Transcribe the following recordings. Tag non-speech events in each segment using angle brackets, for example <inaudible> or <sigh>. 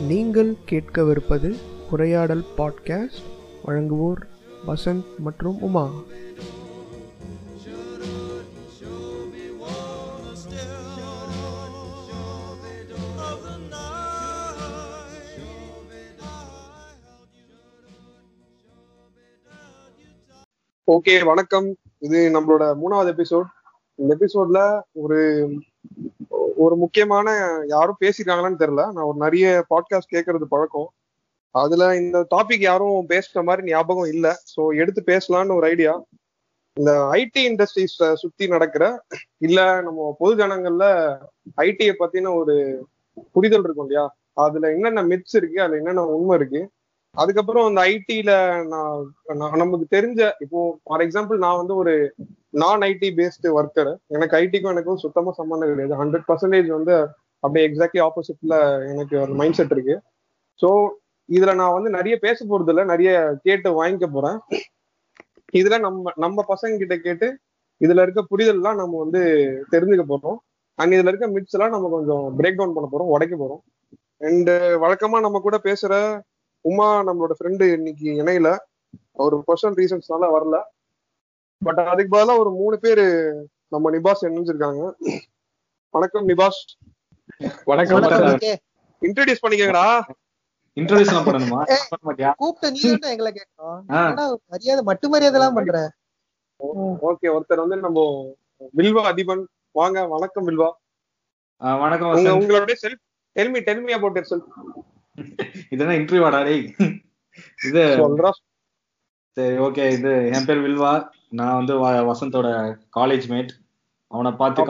நீங்கள் கேட்கவிருப்பது உரையாடல் பாட்காஸ்ட். வழங்குவோர் வசந்த் மற்றும் உமா. ஓகே வணக்கம். இது நம்மளோட மூணாவது எபிசோட் இந்த எபிசோட்ல ஒரு ஒரு முக்கியமான யாரும் பேசியிருக்காங்களான்னு தெரியல. நான் ஒரு நிறைய பாட்காஸ்ட் கேட்கறது பழக்கம். அதுல இந்த டாபிக் யாரும் பேசுற மாதிரி ஞாபகம் இல்லை. ஸோ எடுத்து பேசலாம்னு ஒரு ஐடியா இந்த ஐடி இண்டஸ்ட்ரீஸ் சுத்தி நடக்கிற இல்ல நம்ம பொது ஜனங்கள்ல ஐடியை பத்தின ஒரு புரிதல் இருக்கும் இல்லையா? அதுல என்னென்ன மித்ஸ் இருக்கு அதுல என்னென்ன உண்மை இருக்கு? அதுக்கப்புறம் அந்த ஐடில நான் நமக்கு தெரிஞ்ச இப்போ ஃபார் எக்ஸாம்பிள் நான் வந்து ஒரு நான் ஐடி பேஸ்டு ஒர்க்கர் எனக்கு ஐடிக்கும் எனக்கும் சுத்தமா சம்மந்தம் கிடையாது. ஹண்ட்ரட் பர்சன்டேஜ் வந்து அப்படியே எக்ஸாக்ட்லி ஆப்போசிட்ல எனக்கு ஒரு மைண்ட் செட் இருக்கு. ஸோ இதுல நான் வந்து நிறைய பேச போறது இல்லை நிறைய கேட்டு வாங்கிக்க போறேன். இதுல நம்ம நம்ம பசங்க கிட்ட கேட்டு இதுல இருக்க புரிதல்லாம் நம்ம வந்து தெரிஞ்சுக்க போறோம். அண்ட் இதுல இருக்க மிட்ஸ் எல்லாம் நம்ம கொஞ்சம் பிரேக் டவுன் பண்ண போறோம் உடைக்க போறோம். அண்ட் வழக்கமா நம்ம கூட பேசுற உமா நம்மளோட ஃப்ரெண்டு இன்னைக்கு இணையில. ஒரு பர்சனல் ரீசன்ஸ்னால வரல. பட் அதுக்கு பதிலாக ஒரு மூணு பேர் நம்ம நிபாஸ் இணைஞ்சிருக்காங்க. வணக்கம் நிபாஸ் வணக்கம் இன்ட்ரடியூஸ் பண்ணிக்கங்கடா. இன்ட்ரோடியூஸ் எல்லாம் பண்ணணுமா? பண்ண மாட்டியா? கூப்பிட்ட நீ தானே எங்களை கேட்கணும். மரியாதை மட்டு மரியாதை எல்லாம் பண்ற ஓகே ஒருத்தர் வந்து நம்ம வில்வா அதிபன். வாங்க வணக்கம் வில்வா. வணக்கம் உங்க வசந்த். உங்களுடைய self tell me tell me about yourself இதெல்லாம் இன்டர்வியூ வாடா டேய். இது சொல்றா. சரி ஓகே இது என் பேர் வில்வா. நான் வந்து வசந்தோட காலேஜ் மேட் அவனை பார்த்து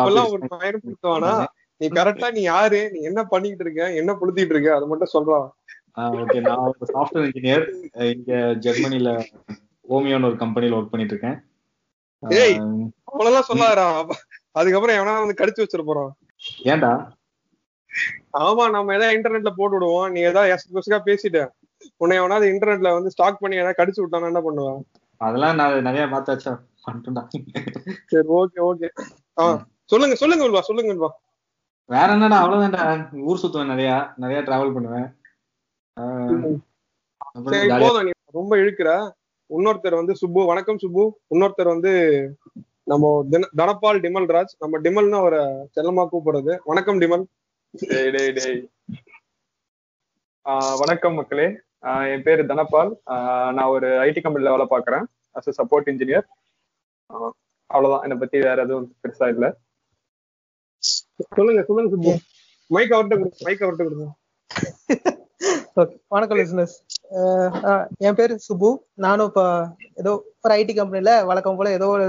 நீ கரெக்டா நீ யாரு? நீ என்ன பண்ணிட்டு இருக்க? என்ன புழுத்திட்டு இருக்க? அதை மட்டும் சொல்றா. ஓகே நான் ஒரு சாஃப்ட்வேர் இன்ஜினியர் இங்க ஜெர்மனில ஓமியோன்னு ஒரு கம்பெனில ஒர்க் பண்ணிட்டு இருக்கேன். ஏய். ஆ, அவ்வளவுதான் சொல்லாதடா. அதுக்கப்புறம் எவனா வந்து கடிச்சு வச்சிட ஏன்டா? ஆமா நம்ம ஏதாவது இன்டர்நெட்ல போட்டு விடுவோம். நீ ஏதாவது பேசிட்ட. உன்னை எவனாவது இன்டர்நெட்ல வந்து ஸ்டாக் பண்ணி ஏதாவது கடிச்சு விட்டானா என்ன பண்ணுவேன் அதெல்லாம் நான் நிறைய பார்த்தாச்சா சரி ஓகே ஓகே ஆ சொல்லுங்க சொல்லுங்க வில்வா சொல்லுங்க வில்வா. வேற என்னடா அவ்வளவுதான்டா. ஊர் சுத்துவேன் நிறைய நிறைய டிராவல் பண்ணுவேன். போதும் நீ. ரொம்ப இழுக்கிற. இன்னொருத்தர் வந்து சுப்பு. வணக்கம் சுப்பு. இன்னொருத்தர் வந்து நம்ம தின- தனபால் டிமல் ராஜ் நம்ம டிமல்னு அவரை செல்லமா கூப்பிடுறது. வணக்கம் டிமல். டேய் டேய் வணக்கம் மக்களே. என் பேரு தனபால். ஆஹ் நான் ஒரு ஐடி கம்பெனில வேலை பார்க்குறேன். அஸ் சப்போர்ட் இன்ஜினியர் அவ்வளவுதான். என்னை பத்தி வேற எதுவும் பெருசா இல்ல. சொல்லுங்க சொல்லுங்க சுப்பு மைக் அவர்கிட்ட கொடுங்க மைக் அவர்கிட்ட கொடுங்க. வணக்கம் லிசனர்ஸ் என் பேரு சுபு நானும் இப்ப ஏதோ ஒரு ஐடி கம்பெனில வழக்கம் போல ஏதோ ஒரு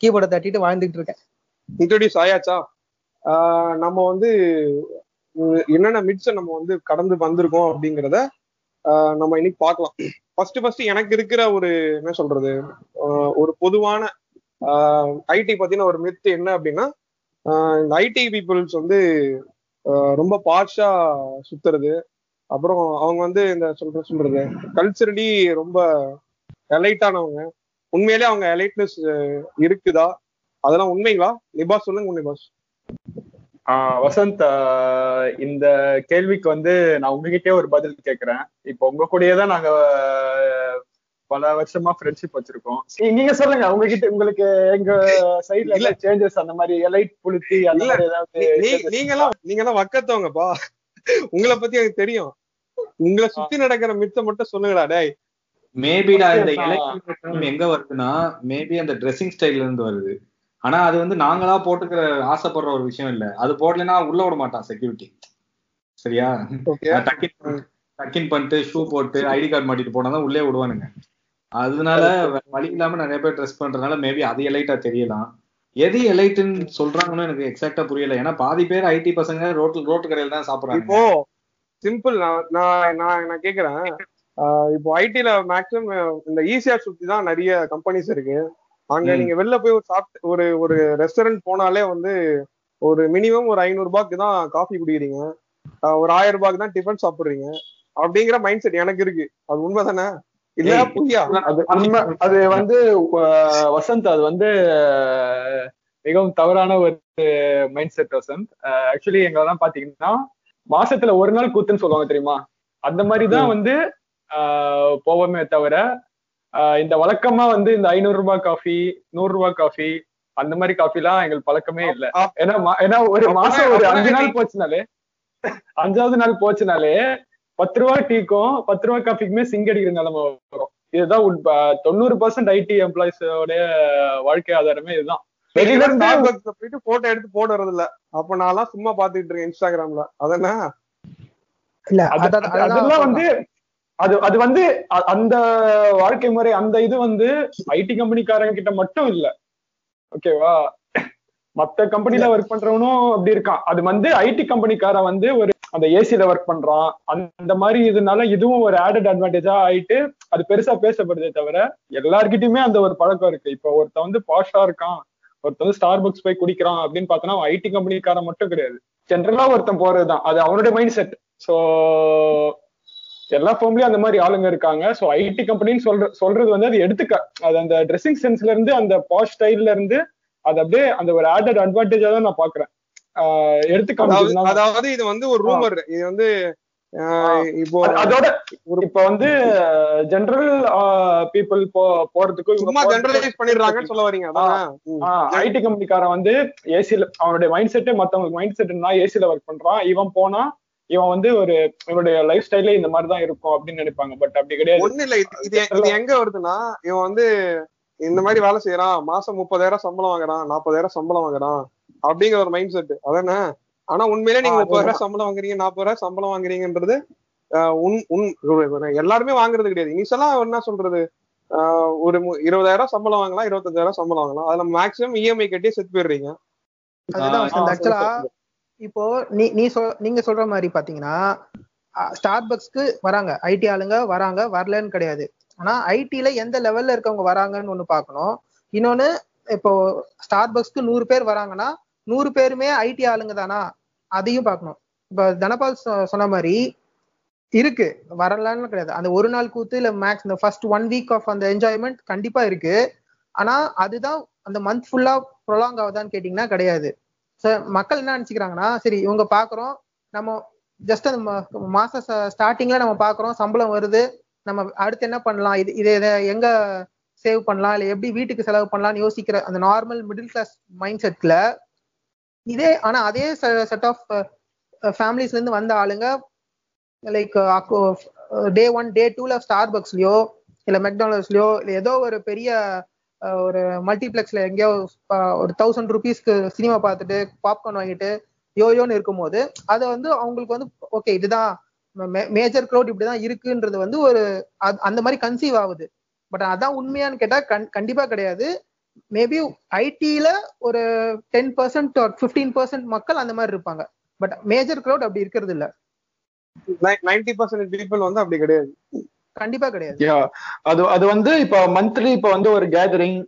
கீபோர்டை தட்டிட்டு வாழ்ந்துட்டு இருக்கேன். இன்ட்ரோடியூஸ் ஆயாச்சா? நம்ம வந்து என்னென்ன மிட்ஸை நம்ம வந்து கடந்து வந்திருக்கோம் அப்படிங்கிறத நம்ம இன்னைக்கு பார்க்கலாம். ஃபர்ஸ்ட் ஃபர்ஸ்ட் எனக்கு இருக்கிற ஒரு என்ன சொல்றது ஒரு பொதுவான ஐடி பத்தின ஒரு மித்து என்ன அப்படின்னா ஆஹ் இந்த ஐடி பீப்புள்ஸ் வந்து ரொம்ப பார்ஷா சுத்துறது. அப்புறம் அவங்க வந்து இந்த சொல்ற சொல்றது கல்ச்சரலி ரொம்ப எலைட்டானவங்க உண்மையிலே அவங்க எலைட்னஸ் இருக்குதா? அதெல்லாம் உண்மைங்களா? நிபாஸ் சொல்லுங்க நிபாஸ். வசந்த் இந்த கேள்விக்கு வந்து நான் உங்ககிட்டயே ஒரு பதில் கேக்குறேன். இப்போ உங்க கூடயே தான் நாங்க பல வருஷமா ஃப்ரெண்ட்ஷிப் வச்சிருக்கோம். நீங்க சொல்லுங்க உங்ககிட்ட உங்களுக்கு எங்க சைட்ல இல்ல. சேஞ்சஸ் அந்த மாதிரி எலைட் புளுத்தி அந்த இல்ல. மாதிரி ஏதாவது நீ- நீ- changes? நீங்கெல்லாம் நீங்கெல்லாம் வக்கத்தவங்கப்பா. உங்களை பத்தி எனக்கு தெரியும். உங்களை சுத்தி நடக்கிற மித்த மட்டும் சொல்லுங்கடா டேய். மேபிடா இந்த ஆ. எலக்ட்ரிக் எங்க வருதுன்னா மேபி அந்த ட்ரெஸ்ஸிங் ஸ்டைல்ல இருந்து வருது. ஆனா அது வந்து நாங்களா போட்டுக்கிற ஆசைப்படுற ஒரு விஷயம் இல்ல. அது போடலைன்னா உள்ள விட மாட்டான் செக்யூரிட்டி சரியா? டக்கின் டக்கின் பண்ணிட்டு ஷூ போட்டு ஐடி கார்டு மாட்டிட்டு போனாதான் உள்ளே விடுவானுங்க. அதனால வழி இல்லாம நிறைய பேர் ட்ரெஸ் பண்றதுனால மேபி அது எலைட்டா தெரியலாம். எது எலைட்டுன்னு சொல்றாங்கன்னு எனக்கு எக்ஸாக்டா புரியல. ஏன்னா பாதி பேர் ஐடி பசங்க ரோட்டு ரோட்டு கடையில தான் சாப்பிடுறாங்க. இப்போ சிம்பிள் நான் நான் நான் கேக்குறேன். இப்போ ஐடில மேக்ஸிமம் இந்த ஈசிஆர் சுத்தி தான் நிறைய கம்பெனிஸ் இருக்கு. அங்க. நீங்க வெளில போய் ஒரு சாப்பிட்டு ஒரு ஒரு ரெஸ்டாரண்ட் போனாலே வந்து ஒரு மினிமம் ஒரு ஐநூறு ரூபாய்க்கு தான் காஃபி குடிக்கிறீங்க. ஒரு ஆயிரம் ரூபாய்க்கு தான் டிஃபன் சாப்பிடுறீங்க. அப்படிங்கிற மைண்ட் செட் எனக்கு இருக்கு. அது உண்மைதானே? இல்ல ஏய், புரியா? அது உண்மை அது வந்து வசந்த் அது வந்து மிகவும் தவறான ஒரு மைண்ட் செட் வசந்த். ஆக்சுவலி எங்கெல்லாம் பாத்தீங்கன்னா மாசத்துல ஒரு நாள் கூத்துன்னு சொல்லுவாங்க தெரியுமா? அந்த மாதிரி தான் வந்து ஆஹ் போவோமே தவிர இந்த வழக்கமா வந்து இந்த ஐநூறு ரூபாய் காஃபி நூறு ரூபாய் காஃபி அந்த மாதிரி காஃபி எல்லாம் எங்களுக்கு பழக்கமே இல்ல. ஏன்னா மா- ஏன்னா ஒரு மாசம் ஒரு அஞ்சு நாள்? போச்சுனாலே அஞ்சாவது நாள் போச்சுனாலே பத்து ரூபாய் டீக்கும் பத்து ரூபாய் காஃபிக்குமே சிங்க அடிக்கிற நிலைமை வரும். இதுதான் தொண்ணூறு பர்சன்ட் ஐடி எம்ப்ளாயிஸோட வாழ்க்கை ஆதாரமே இதுதான். வெளியில போயிட்டு போட்டோ எடுத்து போடுறது இல்ல அப்ப நான்லாம் சும்மா பாத்துக்கிட்டு இருக்கேன் இன்ஸ்டாகிராம்ல அதென்ன? இல்ல அதெல்லாம் வந்து அது அது வந்து அந்த வாழ்க்கை முறை அந்த இது வந்து ஐடி கம்பெனிக்காரங்க கிட்ட மட்டும் இல்ல. ஓகேவா? மத்த கம்பெனில ஒர்க் பண்றவனும் அப்படி இருக்கான். அது வந்து ஐடி கம்பெனிக்காரன் வந்து ஒரு அந்த ஏசில ஒர்க் பண்றான். அந்த மாதிரி இதனால இதுவும் ஒரு ஆடட் அட்வான்டேஜா ஆயிட்டு அது பெருசா பேசப்படுதே தவிர எல்லார்கிட்டயுமே அந்த ஒரு பழக்கம் இருக்கு. இப்போ ஒருத்தன் வந்து பாஷா இருக்கான். ஒருத்தன் வந்து ஸ்டார் பக்ஸ் போய் குடிக்கிறான் அப்படின்னு பார்த்தோன்னா ஐடி கம்பெனிக்காரன் மட்டும் கிடையாது. ஜென்ரலா ஒருத்தன் போறதுதான். அது அவனுடைய மைண்ட் செட் சோ எல்லா ஃபேமிலியும் அந்த மாதிரி ஆளுங்க இருக்காங்க. ஸோ ஐடி கம்பெனின்னு சொல்ற சொல்றது வந்து அது எடுத்துக்க அது அந்த ட்ரெஸ்ஸிங் சென்ஸ்ல இருந்து அந்த பாஷ் ஸ்டைல்ல இருந்து அது அப்படியே அந்த ஒரு ஆடட் அட்வான்டேஜா தான் நான் பாக்குறேன் ஆஹ் எடுத்து அதாவது இது வந்து ஒரு ரூமர் இது வந்து இப்போ அது- அதோட இப்ப வந்து ஜெனரல் பீப்புள் போ போறதுக்கும் இவங்க சும்மா ஜெனரலைஸ் பண்ணிடுறாங்கன்னு சொல்ல வரீங்க. ஐடி கம்பெனிக்காரன் வந்து ஏசில அவனுடைய மைண்ட் செட்டே மத்தவங்களுக்கு மைண்ட் செட்னா ஏசில ஒர்க் பண்றான். இவன் போனா இவன் வந்து ஒரு இவனுடைய லைஃப் ஸ்டைலே இந்த மாதிரி தான் இருக்கும் அப்படின்னு நினைப்பாங்க. பட் அப்படி கிடையாது. ஒண்ணு இல்ல இது- இது எங்க வருதுன்னா இவன் வந்து இந்த மாதிரி வேலை செய்யறான் மாசம் முப்பதாயிரம் சம்பளம் வாங்குறான் நாற்பதாயிரம் சம்பளம் வாங்குறான் அப்படிங்கிற ஒரு மைண்ட் செட் அதானே? ஆனா உண்மையிலே நீங்க முப்பதாயிரம் சம்பளம் வாங்குறீங்க நாற்பதாயிரம் சம்பளம் வாங்குறீங்கன்றது ஆஹ் உன் உன் எல்லாருமே வாங்குறது கிடையாது. இனிஷியலா என்ன சொல்றது? ஆஹ் ஒரு இருபதாயிரம் சம்பளம் வாங்கலாம் இருபத்தஞ்சாயிரம் சம்பளம் வாங்கலாம். அதுல மேக்ஸிமம் இஎம்ஐ கட்டி செத்து போயிடுறீங்க. இப்போ நீ நீ சொல் நீங்க சொல்ற மாதிரி பாத்தீங்கன்னா ஸ்டார் பக்ஸ்க்கு வராங்க. ஐடி ஆளுங்க வராங்க. வரலன்னு கிடையாது. ஆனா ஐடில எந்த லெவல்ல இருக்கவங்க வராங்கன்னு ஒண்ணு பார்க்கணும் இன்னொன்னு இப்போ ஸ்டார் பக்ஸ்க்கு நூறு பேர் வராங்கன்னா நூறு பேருமே ஐடி ஆளுங்க தானா? அதையும் பார்க்கணும் இப்போ தனபால் சொ- சொன்ன மாதிரி இருக்கு. வரலான்னு கிடையாது. அந்த ஒரு நாள் கூத்து இல்ல மேக்ஸ் இந்த ஃபர்ஸ்ட் ஒன் வீக் ஆஃப் அந்த என்ஜாய்மெண்ட் கண்டிப்பா இருக்கு. ஆனா அதுதான் அந்த மந்த் ஃபுல்லா ப்ரொலாங் ஆகுதான்னு கேட்டீங்கன்னா கிடையாது. சார் மக்கள் என்ன நினைச்சுக்கிறாங்கன்னா சரி இவங்க பாக்குறோம் நம்ம ஜஸ்ட் அந்த மாச ஸ்டார்டிங்ல நம்ம பாக்குறோம் சம்பளம் வருது நம்ம அடுத்து என்ன பண்ணலாம் இது இதை இதை எங்க சேவ் பண்ணலாம் இல்ல எப்படி வீட்டுக்கு செலவு பண்ணலாம்னு யோசிக்கிற அந்த நார்மல் மிடில் கிளாஸ் மைண்ட் செட்ல இதே ஆனா அதே செட் ஆஃப் ஃபேமிலிஸ்ல இருந்து வந்த ஆளுங்க லைக் டே ஒன் டே டூல ஸ்டார் பக்ஸ்லயோ இல்ல மெக்டானல்ஸ்லயோ இல்ல ஏதோ ஒரு பெரிய ஒரு மல்டிப்ளெக்ஸ்ல எங்கேயோ ஒரு தௌசண்ட் ருபீஸ்க்கு சினிமா பார்த்துட்டு பாப்கார்ன் வாங்கிட்டு யோயோன்னு இருக்கும்போது அதை வந்து அவங்களுக்கு வந்து ஓகே இதுதான் மேஜர் க்ரௌட் இப்படிதான் இருக்குன்றது வந்து ஒரு அந்த மாதிரி கன்சீவ் ஆகுது. பட் அதான் உண்மையான்னு கேட்டா கண்- கண்டிப்பா கிடையாது. மேபி ஐடியில ஒரு டென் பர்சன்ட் ஃபிஃப்டீன் பர்சன்ட் மக்கள் அந்த மாதிரி இருப்பாங்க. பட் மேஜர் க்ரௌட் அப்படி இருக்கிறது இல்ல. நைன்டி பர்சன்ட் பீப்புள் வந்து அப்படி கிடையாது. கண்டிப்பா கிடையாது. அது அது வந்து இப்ப மந்த்லி இப்ப வந்து ஒரு கேதரிங்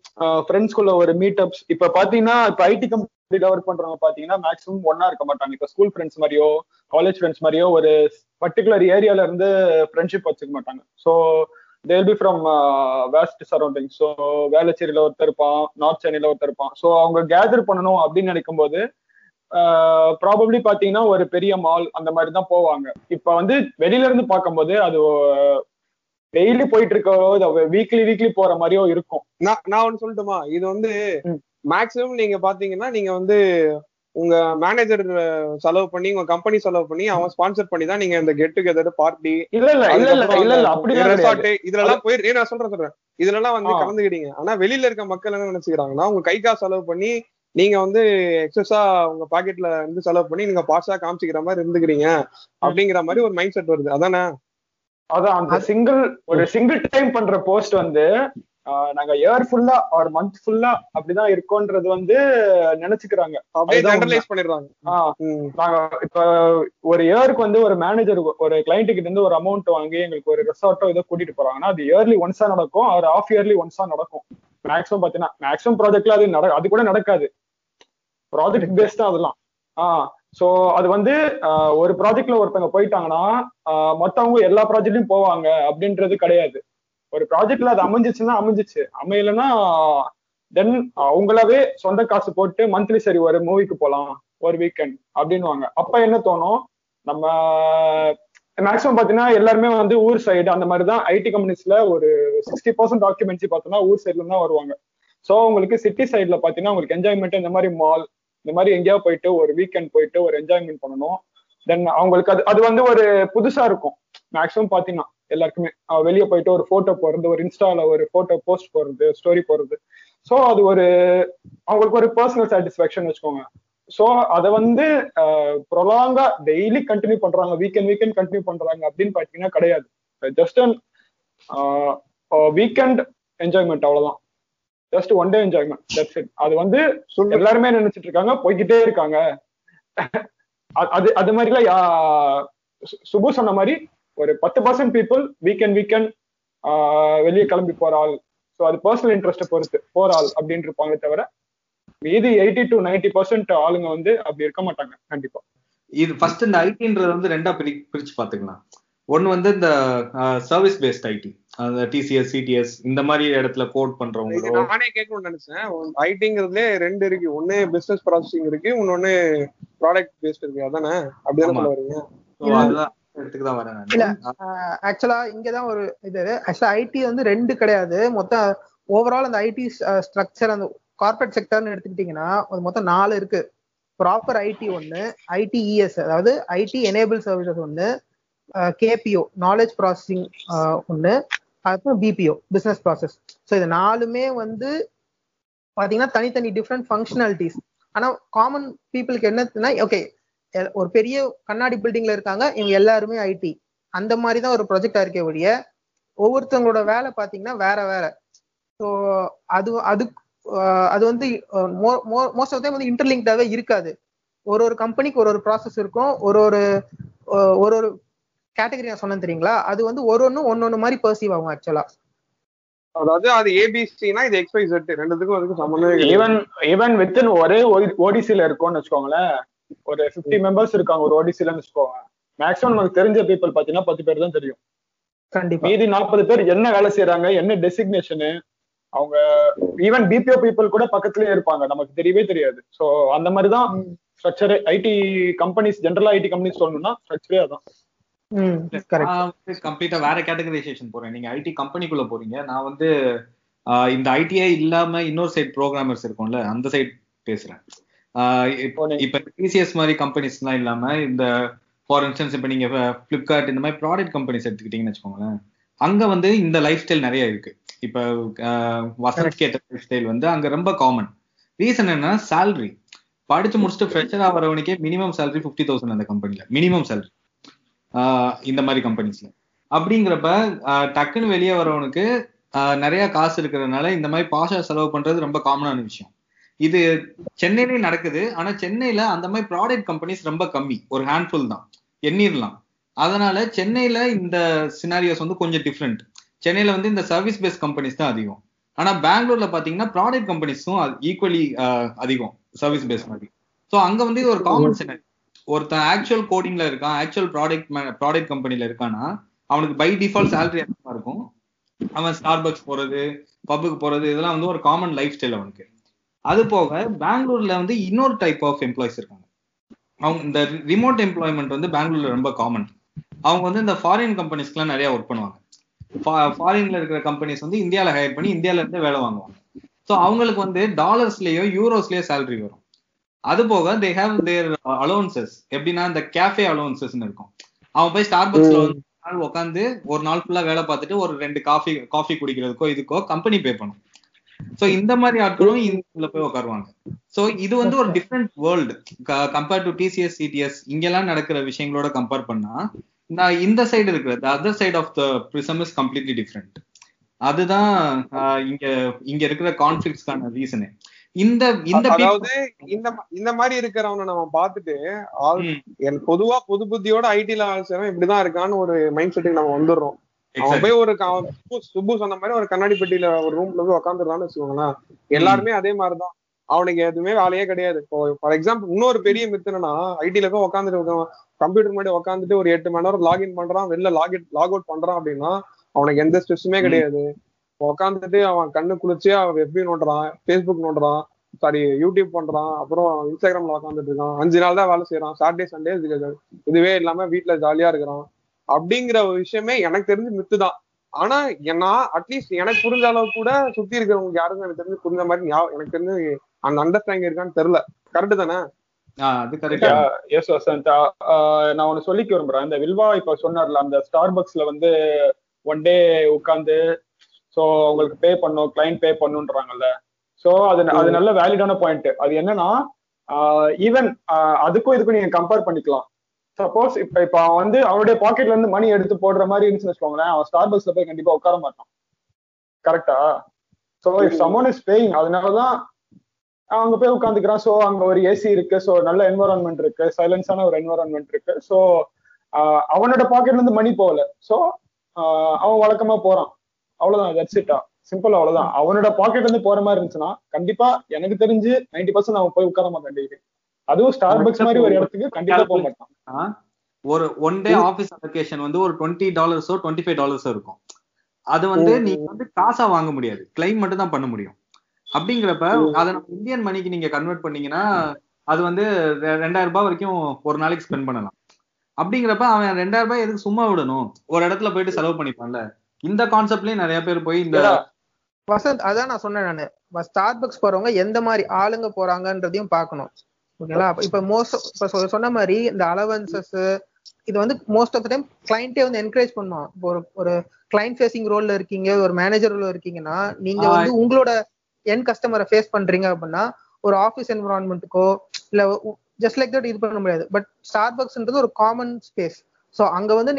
ஃப்ரெண்ட்ஸ்குள்ள ஒரு மீட் அப்ஸ் இப்ப பாத்தீங்கன்னா இப்ப ஐடி கம்பெனில ஒர்க் பண்றவங்க பாத்தீங்கன்னா மேக்ஸிமம் ஒன்னா இருக்க மாட்டாங்க. இப்ப ஸ்கூல் ஃப்ரெண்ட்ஸ் மாதிரியோ காலேஜ் ஃப்ரெண்ட்ஸ் மாதிரியோ ஒரு பர்டிகுலர் ஏரியால இருந்து ஃப்ரெண்ட்ஷிப் வச்சுக்க மாட்டாங்க. So they'll be from west surrounding so வேளச்சேரியில ஒருத்தர் இருப்பான் நார்த் சென்னையில ஒருத்தர் இருப்பான். ஸோ அவங்க கேதர் பண்ணணும் அப்படின்னு நினைக்கும் போது ப்ராபப்ளி பாத்தீங்கன்னா ஒரு பெரிய மால் அந்த மாதிரி தான் போவாங்க. இப்ப வந்து வெளியில இருந்து பார்க்கும்போது அது டெய்லி போயிட்டு இருக்கோ வீக்லி வீக்லி போற மாதிரியோ இருக்கும். நான் நான் ஒண்ணு சொல்லட்டுமா? இது வந்து ம். மேக்ஸிமம் நீங்க பாத்தீங்கன்னா நீங்க வந்து உங்க மேனேஜர் செலவு பண்ணி உங்க கம்பெனி செலவு பண்ணி அவன் ஸ்பான்சர் பண்ணி தான் நீங்க இந்த கெட் டுகெதர் பார்ட்டி இல்ல இல்ல இல்ல இல்ல இல்ல இல்ல அப்படி ரெசார்ட் இதுல எல்லாம் போய் நான் சொல்றேன் சொல்றேன். இதுல எல்லாம் வந்து. கலந்துக்கிட்டீங்க. ஆனா வெளியில இருக்க மக்கள் என்ன நினைச்சுக்கிறாங்கன்னா உங்க கை காசு செலவு பண்ணி நீங்க வந்து எக்ஸஸா உங்க பாக்கெட்ல இருந்து செலவு பண்ணி நீங்க பாஷா காமிச்சிக்கிற மாதிரி இருந்துக்கிறீங்க. அப்படிங்கிற மாதிரி ஒரு மைண்ட் செட் வருது. அதானே? அதான் அந்த சிங்கிள் ஒரு சிங்கிள் டைம் பண்ற போஸ்ட் வந்து ஆஹ், நாங்க இயர் ஃபுல்லா ஒரு மந்த் ஃபுல்லா அப்படிதான் இருக்கோன்றது வந்து நினைச்சுக்கிறாங்க. பண்ணிடுறாங்க. நாங்க இப்ப ஒரு இயருக்கு வந்து ஒரு மேனேஜர் ஒரு கிளைண்ட் கிட்ட இருந்து ஒரு அமௌண்ட் வாங்கி எங்களுக்கு ஒரு ரெசார்ட்டோ ஏதோ கூட்டிட்டு போறாங்கன்னா அது இயர்லி ஒன்ஸா நடக்கும் ஒரு ஆஃப் இயர்லி ஒன்ஸா நடக்கும். மேக்ஸிமம் பாத்தீங்கன்னா மேக்ஸிமம் ப்ராஜெக்ட்ல அது நட அது கூட நடக்காது. ப்ராஜெக்ட் பேஸ்ட் தான் அதெல்லாம். ஆஹ் சோ அது வந்து ஒரு ப்ராஜெக்ட்ல ஒருத்தவங்க போயிட்டாங்கன்னா ஆஹ் மத்தவங்க எல்லா ப்ராஜெக்ட்லயும் போவாங்க அப்படின்றது கிடையாது. ஒரு ப்ராஜெக்ட்ல அது அமைஞ்சிச்சுன்னா அமைஞ்சிச்சு. அமையலன்னா தென் அவங்களாவே சொந்த காசு போட்டு மந்த்லி சரி ஒரு மூவிக்கு போலாம் ஒரு வீக்கெண்ட் அப்படின்னுவாங்க. அப்ப என்ன தோணும்? நம்ம மேக்ஸிமம் பாத்தீங்கன்னா எல்லாருமே வந்து ஊர் சைடு அந்த மாதிரி தான் ஐடி கம்பெனிஸ்ல ஒரு சிக்ஸ்டி பர்சன்ட் டாக்குமெண்ட்ஸ் பார்த்தோம்னா ஊர் சைட்ல தான் வருவாங்க. ஸோ உங்களுக்கு சிட்டி சைட்ல பாத்தீங்கன்னா உங்களுக்கு என்ஜாய்மெண்ட் இந்த மாதிரி மால் இந்த மாதிரி எங்கேயாவது போயிட்டு ஒரு வீக்கெண்ட் போயிட்டு ஒரு என்ஜாய்மெண்ட் பண்ணணும். தென் அவங்களுக்கு அது அது வந்து ஒரு புதுசா இருக்கும். மேக்ஸிமம் பாத்தீங்கன்னா எல்லாருக்குமே. வெளியே போயிட்டு ஒரு போட்டோ போடுறது ஒரு இன்ஸ்டால ஒரு போட்டோ போஸ்ட் போடுறது ஸ்டோரி போடுறது. ஸோ அது ஒரு அவங்களுக்கு ஒரு பர்சனல் சாட்டிஸ்ஃபேக்ஷன் வச்சுக்கோங்க. ஸோ அதை வந்து ப்ரொலாங்கா டெய்லி கண்டினியூ பண்றாங்க வீக்கெண்ட் வீக்கெண்ட் கண்டினியூ பண்றாங்க அப்படின்னு பாத்தீங்கன்னா கிடையாது. ஜஸ்ட் அண்ட் வீக்கெண்ட் என்ஜாய்மெண்ட் அவ்வளவுதான். Just one day enjoyment that's it அது வந்து எல்லாருமே நினைச்சிட்டு இருக்காங்க போய்கிட்டே இருக்காங்க. அது- அது அது மாதிரிலாம் சுபு சொன்ன மாதிரி ஒரு பத்து பர்சன்ட் பீப்புள் வீக்கெண்ட் வீக்கெண்ட் வெளியே கிளம்பி போறாள் ஸோ அது பர்சனல் இன்ட்ரெஸ்ட்டை பொறுத்து போறாள் அப்படின்னு இருப்பாங்க தவிர மீதி எயிட்டி டு நைன்டி பர்சன்ட் ஆளுங்க வந்து அப்படி இருக்க மாட்டாங்க கண்டிப்பா. இது ஃபர்ஸ்ட் இந்த ஐடின்றது வந்து ரெண்டா பிரி பிரிச்சு பாத்துக்கலாம் ஒன்னு வந்து இந்த சர்வீஸ் பேஸ்ட் ஐடி அந்த டிசிஎஸ் சிடிஎஸ் இந்த மாதிரி இடத்துல கோட் இது பண்றவங்களோ நானே கேட்கணும்னு நினைச்சேன். ஐடிங்கிறதுலே ரெண்டு இருக்கு. ஒண்ணு பிசினஸ் ப்ராசஸிங் இருக்கு இன்னொன்னு ப்ராடக்ட் பேஸ்ட் இருக்கு. அதானே. சொல்ல வரீங்க? ஆக்சுவலா இங்கதான் ஒரு இது ஆக்சுவலா ஐடி வந்து ரெண்டு கிடையாது. மொத்தம் ஓவரால் அந்த ஐடி ஸ்ட்ரக்சர் அந்த கார்பரேட் செக்டர்னு எடுத்துக்கிட்டீங்கன்னா அது மொத்தம் நாலு இருக்கு. ப்ராப்பர் ஐடி ஒன்னு ஐடிஇஎஸ் அதாவது ஐடி எனேபிள் சர்வீசஸ் ஒன்னு கேபிஓ நாலேஜ் ப்ராசஸிங் ஒன்னு அதுக்கப்புறம் பிபிஓ பிசினஸ் ப்ராசஸ் ஸோ இது நாலுமே வந்து பாத்தீங்கன்னா தனித்தனி டிஃப்ரெண்ட் ஃபங்க்ஷனாலிட்டிஸ் ஆனா காமன் பீப்புளுக்கு என்னதுன்னா ஓகே ஒரு பெரிய கண்ணாடி பில்டிங்ல இருக்காங்க இவங்க எல்லாருமே ஐடி அந்த மாதிரி தான் ஒரு ப்ரொஜெக்டா இருக்கே ஒழிய ஒவ்வொருத்தவங்களோட வேலை பாத்தீங்கன்னா வேற வேற. ஸோ அது அது அது வந்து மோஸ்ட் ஆஃப் டைம் வந்து இன்டர்லிங்க்டாவே இருக்காது. ஒரு ஒரு கம்பெனிக்கு ஒரு ஒரு ப்ராசஸ் இருக்கும் ஒரு ஒரு ஒரு ஒரு கேட்டகரி நான் சொன்னேன் தெரியுங்களா? அது வந்து ஒரு ஒன்று ஒன்னொன்னு மாதிரி பர்சீவ் ஆகும் ஆக்சுவலா அதாவது அது ஏபிசினா இது செட் ரெண்டுத்துக்கும் அதுக்கும் சம்மந்தமே கிடையாது. ஈவன் ஈவன் வித்தின் ஒரே ஓடிசில இருக்கோம்னு வச்சுக்கோங்களேன். ஒரு 50 மெம்பர்ஸ் இருக்காங்க ஒரு ஓடிசிலன்னு வச்சுக்கோங்க. மேக்ஸிமம் நமக்கு தெரிஞ்ச பீப்புள் பாத்தீங்கன்னா பத்து பேர் தான் தெரியும். கண்டிப்பா. மீதி நாற்பது பேர் என்ன வேலை செய்யறாங்க என்ன டெசிக்னேஷனு அவங்க ஈவன் பிபிஓ பீப்புள் கூட பக்கத்துலயே இருப்பாங்க. நமக்கு தெரியவே தெரியாது. சோ அந்த மாதிரி தான் ஸ்ட்ரக்சரே ஐடி கம்பெனிஸ் ஜென்ரலா ஐடி கம்பெனிஸ் சொல்லணும்னா ஸ்ட்ரக்சரே அதான். நான் வந்து கம்ப்ளீட்டா வேற கேட்டகரைசேஷன் போறேன். நீங்க ஐடி கம்பெனிக்குள்ள போறீங்க. நான் வந்து இந்த ஐடிஐ இல்லாம இன்னொரு சைட் ப்ரோக்ராமர்ஸ் இருக்கும்ல அந்த சைட் பேசுறேன். இப்போ இப்ப டிசிஎஸ் மாதிரி கம்பெனிஸ் எல்லாம் இல்லாம இந்த ஃபார் இன்ஸ்டன்ஸ் இப்ப நீங்க பிளிப்கார்ட் இந்த மாதிரி ப்ராடக்ட் கம்பெனிஸ் எடுத்துக்கிட்டீங்கன்னு வச்சுக்கோங்களேன் அங்க வந்து இந்த லைஃப் ஸ்டைல் நிறைய இருக்கு. இப்ப வசந்த் கேட்ட லைஃப் ஸ்டைல் வந்து அங்க ரொம்ப காமன் ரீசன் என்ன salary. படிச்சு முடிச்சுட்டு ஃப்ரெஷரா வரவனுக்கே மினிமம் salary ஃபிஃப்டி தௌசண்ட் அந்த கம்பெனில மினிமம் ஆஹ் இந்த மாதிரி கம்பெனிஸ்ல அப்படிங்கிறப்ப டக்குன்னு வெளியே வரவனுக்கு ஆஹ் நிறைய காசு இருக்கிறதுனால இந்த மாதிரி பாஷா செலவு பண்றது ரொம்ப காமனான விஷயம். இது சென்னையிலயும் நடக்குது. ஆனா சென்னையில அந்த மாதிரி ப்ராடக்ட் கம்பெனிஸ் ரொம்ப கம்மி. ஒரு ஹேண்ட்ஃபுல் தான். எண்ணிரலாம். அதனால சென்னையில இந்த சினாரியோஸ் வந்து கொஞ்சம் டிஃப்ரெண்ட் சென்னையில வந்து இந்த சர்வீஸ் பேஸ்ட் கம்பெனிஸ் தான் அதிகம். ஆனா பெங்களூர்ல பாத்தீங்கன்னா ப்ராடக்ட் கம்பெனிஸும் ஈக்குவலி அதிகம். சர்வீஸ் பேஸ் மாதிரி. ஸோ அங்க வந்து இது ஒரு காமன் சினாரி ஒருத்தன் ஆக்சுவல் கோடிங்ல இருக்கான் ஆக்சுவல் ப்ராடக்ட் ப்ராடக்ட் கம்பெனில இருக்கான்னா அவனுக்கு பை டிஃபால்ட் சேலரி அதிகமா இருக்கும்? அவன் ஸ்டார் பக்ஸ் போறது பப்புக்கு போறது இதெல்லாம் வந்து ஒரு காமன் லைஃப் ஸ்டைல் அவனுக்கு. அது போக பெங்களூர்ல வந்து இன்னொரு டைப் ஆஃப் எம்ப்ளாயிஸ் இருக்காங்க. அவங்க இந்த ரிமோட் எம்ப்ளாய்மெண்ட் வந்து பெங்களூர்ல ரொம்ப காமன் அவங்க வந்து இந்த ஃபாரின் கம்பெனிஸ்க்குலாம் நிறைய ஒர்க் பண்ணுவாங்க. ஃபாரின்ல இருக்கிற கம்பெனிஸ் வந்து இந்தியாவில் ஹையர் பண்ணி இந்தியால இருந்து வேலை வாங்குவாங்க. ஸோ அவங்களுக்கு வந்து டாலர்ஸ்லயோ யூரோஸ்லயோ சேலரி வரும். அது போக தே ஹேவ் தேர் அலோன்சஸ் எப்படின்னா இந்த கேஃபே அலோன்சஸ்னு இருக்கும். அவன் போய் ஸ்டார் பக்ஸ்ல வந்து நாள் உட்காந்து ஒரு நாள் ஃபுல்லா வேலை பார்த்துட்டு ஒரு ரெண்டு காஃபி காஃபி குடிக்கிறதுக்கோ இதுக்கோ கம்பெனி பே பண்ணும். சோ இந்த மாதிரி ஆட்களும் இதுல போய் உட்காருவாங்க சோ இது வந்து ஒரு different world compare to TCS CTS இங்கெல்லாம் நடக்கிற விஷயங்களோட கம்பேர் பண்ணா நான் இந்த சைடு இருக்கிற the other side of the prism is completely different அதுதான் இங்க இங்க இருக்கிற கான்ஃபிளிக்ஸ்க்கான ரீசனு இந்த இந்த அதாவது இந்த இந்த மாதிரி இருக்கிறவனை நம்ம பார்த்துட்டு என் பொதுவா பொது புத்தியோட ஐடில செய்யறவன் இப்படிதான் இருக்கான்னு ஒரு மைண்ட் செட்டுக்கு நம்ம வந்துடுறோம். அவன் போய் ஒரு சுப்பு சொன்ன மாதிரி ஒரு கண்ணாடி பெட்டியில ஒரு ரூம்ல போய் உட்காந்துருந்தான்னு வச்சுக்கோங்களேன். எல்லாருமே அதே மாதிரிதான். அவனுக்கு எதுவுமே வேலையே கிடையாது. இப்போ ஃபார் எக்ஸாம்பிள் இன்னொரு பெரிய மித்து என்னன்னா ஐடில போய் உட்காந்துட்டு கம்ப்யூட்டர் முன்னாடி உட்காந்துட்டு ஒரு எட்டு மணி நேரம் லாகின் பண்றான் வெளில லாகின் லாக் அவுட் பண்றான் அப்படின்னா அவனுக்கு எந்த ஸ்ட்ரெஸ்ஸுமே கிடையாது. உட்காந்துட்டு அவன் கண்ணு குளிச்சு அவன் எப்படி நோண்டுறான் ஃபேஸ்புக் நோண்டுறான் சாரி யூடியூப் பண்றான் அப்புறம் இன்ஸ்டாகிராம்ல உட்காந்துட்டு இருக்கான். அஞ்சு நாள் தான் வேலை செய்யறான் சாட்டர்டே சண்டே இதுவே இல்லாம வீட்டுல ஜாலியா இருக்கிறான். அப்படிங்கிற ஒரு விஷயமே எனக்கு தெரிஞ்சு மித்து தான். ஆனா நான் அட்லீஸ்ட் எனக்கு புரிஞ்ச அளவு கூட சுத்தி இருக்கிறவங்க யாருக்கும் எனக்கு தெரிஞ்சு புரிஞ்ச மாதிரி எனக்கு தெரிஞ்சு அந்த அண்டர்ஸ்டாண்டிங் இருக்கான்னு தெரியல. கரெக்ட் தானே? ஆஹ் அது கரெக்ட் எஸ் வசந்த். நான் ஒன்னு சொல்லிக்க விரும்புறேன். இந்த வில்வா இப்ப சொன்னார்ல அந்த ஸ்டார் பக்ஸ்ல வந்து ஒன் டே உட்காந்து சோ உங்களுக்கு பே பண்ணும் கிளைண்ட் பே பண்ணுன்றாங்கல்ல. சோ அது அது நல்ல வேலிடான பாயிண்ட் அது என்னன்னா ஈவன் அதுக்கும் இதுக்கும் நீங்க கம்பேர் பண்ணிக்கலாம். சப்போஸ் இப்ப இப்ப அவன் வந்து அவனுடைய பாக்கெட்ல இருந்து மணி எடுத்து போடுற மாதிரி இருந்துச்சுன்னு வச்சுக்கோங்களேன் அவன் ஸ்டார் பக்ஸ்ல போய் கண்டிப்பா உட்கார மாட்டான். கரெக்டா so if someone is paying அதனாலதான் அங்க போய் உட்காந்துக்கிறான். சோ அங்க ஒரு ஏசி இருக்கு. சோ நல்ல என்வரான்மெண்ட் இருக்கு. சைலன்ஸான ஒரு என்வரான்மெண்ட் இருக்கு. சோ அவனோட பாக்கெட்ல இருந்து மணி போகல. சோ அவன் வழக்கமா போறான். அவ்வளவுதான் தட்ஸ் இட்டா சிம்பிள் அவ்வளவுதான். அவனோட பாக்கெட்ல இருந்து போற மாதிரி இருந்துச்சுன்னா கண்டிப்பா எனக்கு தெரிஞ்சு 90% பர்சன்ட் அவன் போய் உட்கார மாட்டான் டெய்லி அதுவும் ஸ்டார் பக்ஸ் மாதிரி ஒரு இடத்துக்கு கண்டிப்பா போக மாட்டான். ஒரு ஒன் டே ஆபீஸ் அலோகேஷன் வந்து ஒரு டுவெண்ட்டி டாலர்ஸோ டுவெண்ட்டி ஃபைவ் டாலர்ஸோ இருக்கும். அது வந்து நீங்க வந்து காசா வாங்க முடியாது. கிளைம் மட்டும் தான் பண்ண முடியும். அப்படிங்கிறப்ப அதை நம்ம இந்தியன் மணிக்கு நீங்க கன்வெர்ட் பண்ணீங்கன்னா அது வந்து ரெண்டாயிரம் ரூபாய் வரைக்கும் ஒரு நாளைக்கு ஸ்பெண்ட் பண்ணலாம். அப்படிங்கிறப்ப அவன் ரெண்டாயிரம் ரூபாய் எதுக்கு சும்மா விடணும்? ஒரு இடத்துல போயிட்டு செலவு பண்ணிப்பான்ல. இந்த கான்செப்ட்லயே நிறைய பேர் போய் இந்த வசந்த் அதான் நான் சொன்னேன் நானு. ஸ்டார் பக்ஸ் போறவங்க எந்த மாதிரி ஆளுங்க போறாங்கன்றதையும் பார்க்கணும். ஓகேங்களா? இப்ப மோஸ்ட் இப்ப சொன்ன மாதிரி இந்த அலவன்சஸ் இது வந்து மோஸ்ட் ஆஃப் த டைம் கிளைண்டே வந்து என்கரேஜ் பண்ணுவோம் இப்போ ஒரு ஒரு கிளைண்ட் ஃபேசிங் ரோல்ல இருக்கீங்க ஒரு மேனேஜர் ரோல்ல இருக்கீங்கன்னா நீங்க. வந்து உங்களோட என் கஸ்டமரை ஃபேஸ் பண்றீங்க அப்படின்னா ஒரு ஆஃபீஸ் என்விரான்மெண்ட்டுக்கோ இல்ல ஜஸ்ட் லைக் தட் இது பண்ண முடியாது. பட் ஸ்டார் பக்ஸ்ன்றது ஒரு காமன் ஸ்பேஸ் ஸோ அங்க வந்து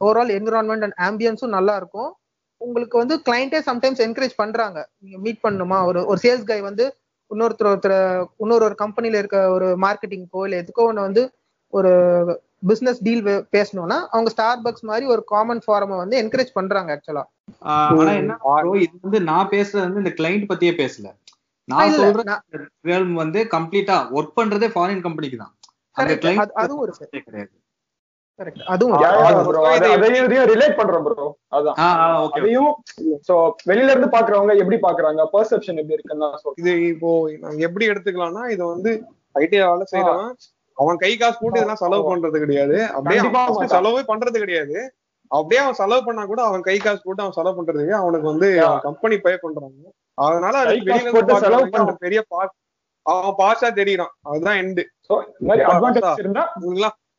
ஓவரால் என்விரான்மெண்ட் அண்ட் ஆம்பியன்ஸும் நல்லா இருக்கும். உங்களுக்கு வந்து கிளைண்டே சம்டைம்ஸ் என்கரேஜ் பண்றாங்க. நீங்க மீட் பண்ணணுமா? ஒரு ஒரு சேல்ஸ் கை வந்து இன்னொருத்தர் ஒருத்தர் இன்னொரு ஒரு கம்பெனில இருக்க ஒரு மார்க்கெட்டிங்கோ இல்ல எதுக்கோ ஒன்று வந்து ஒரு பிசினஸ் டீல் பேசணும்னா அவங்க ஸ்டார் பக்ஸ் மாதிரி ஒரு காமன் ஃபாரமை வந்து என்கரேஜ் பண்றாங்க ஆக்சுவலா ஆனா என்ன இது வந்து நான் பேசுறது வந்து இந்த கிளைண்ட் பத்தியே பேசல. நான் இல்ல, சொல்ற நான்- realm வந்து கம்ப்ளீட்டா ஒர்க் பண்றதே ஃபாரின் கம்பெனிக்கு தான். அது- அதுவும் இருக்கு. கிடையாது. வெளியில இருந்து பாக்குறவங்க எப்படி பாக்குறாங்க பெர்செப்ஷன் எப்படி இருக்குன்னு இது இப்போ நம்ம எப்படி எடுத்துக்கலாம்னா இது வந்து ஐடி வேலை செய்யறவன் அவன் கை காசு போட்டு இதெல்லாம் செலவு பண்றது கிடையாது. அப்படியே. செலவே பண்றது கிடையாது. அப்படியே அவன் செலவு பண்ணா கூட அவன் கை காசு போட்டு அவன் செலவு பண்றதுக்கு அவனுக்கு வந்து. கம்பெனி பே பண்றாங்க. அதனால வெளியில செலவு அவன் பெரிய பாஸ் அவன் பாஸா தெரியறான் அதுதான் எண்டு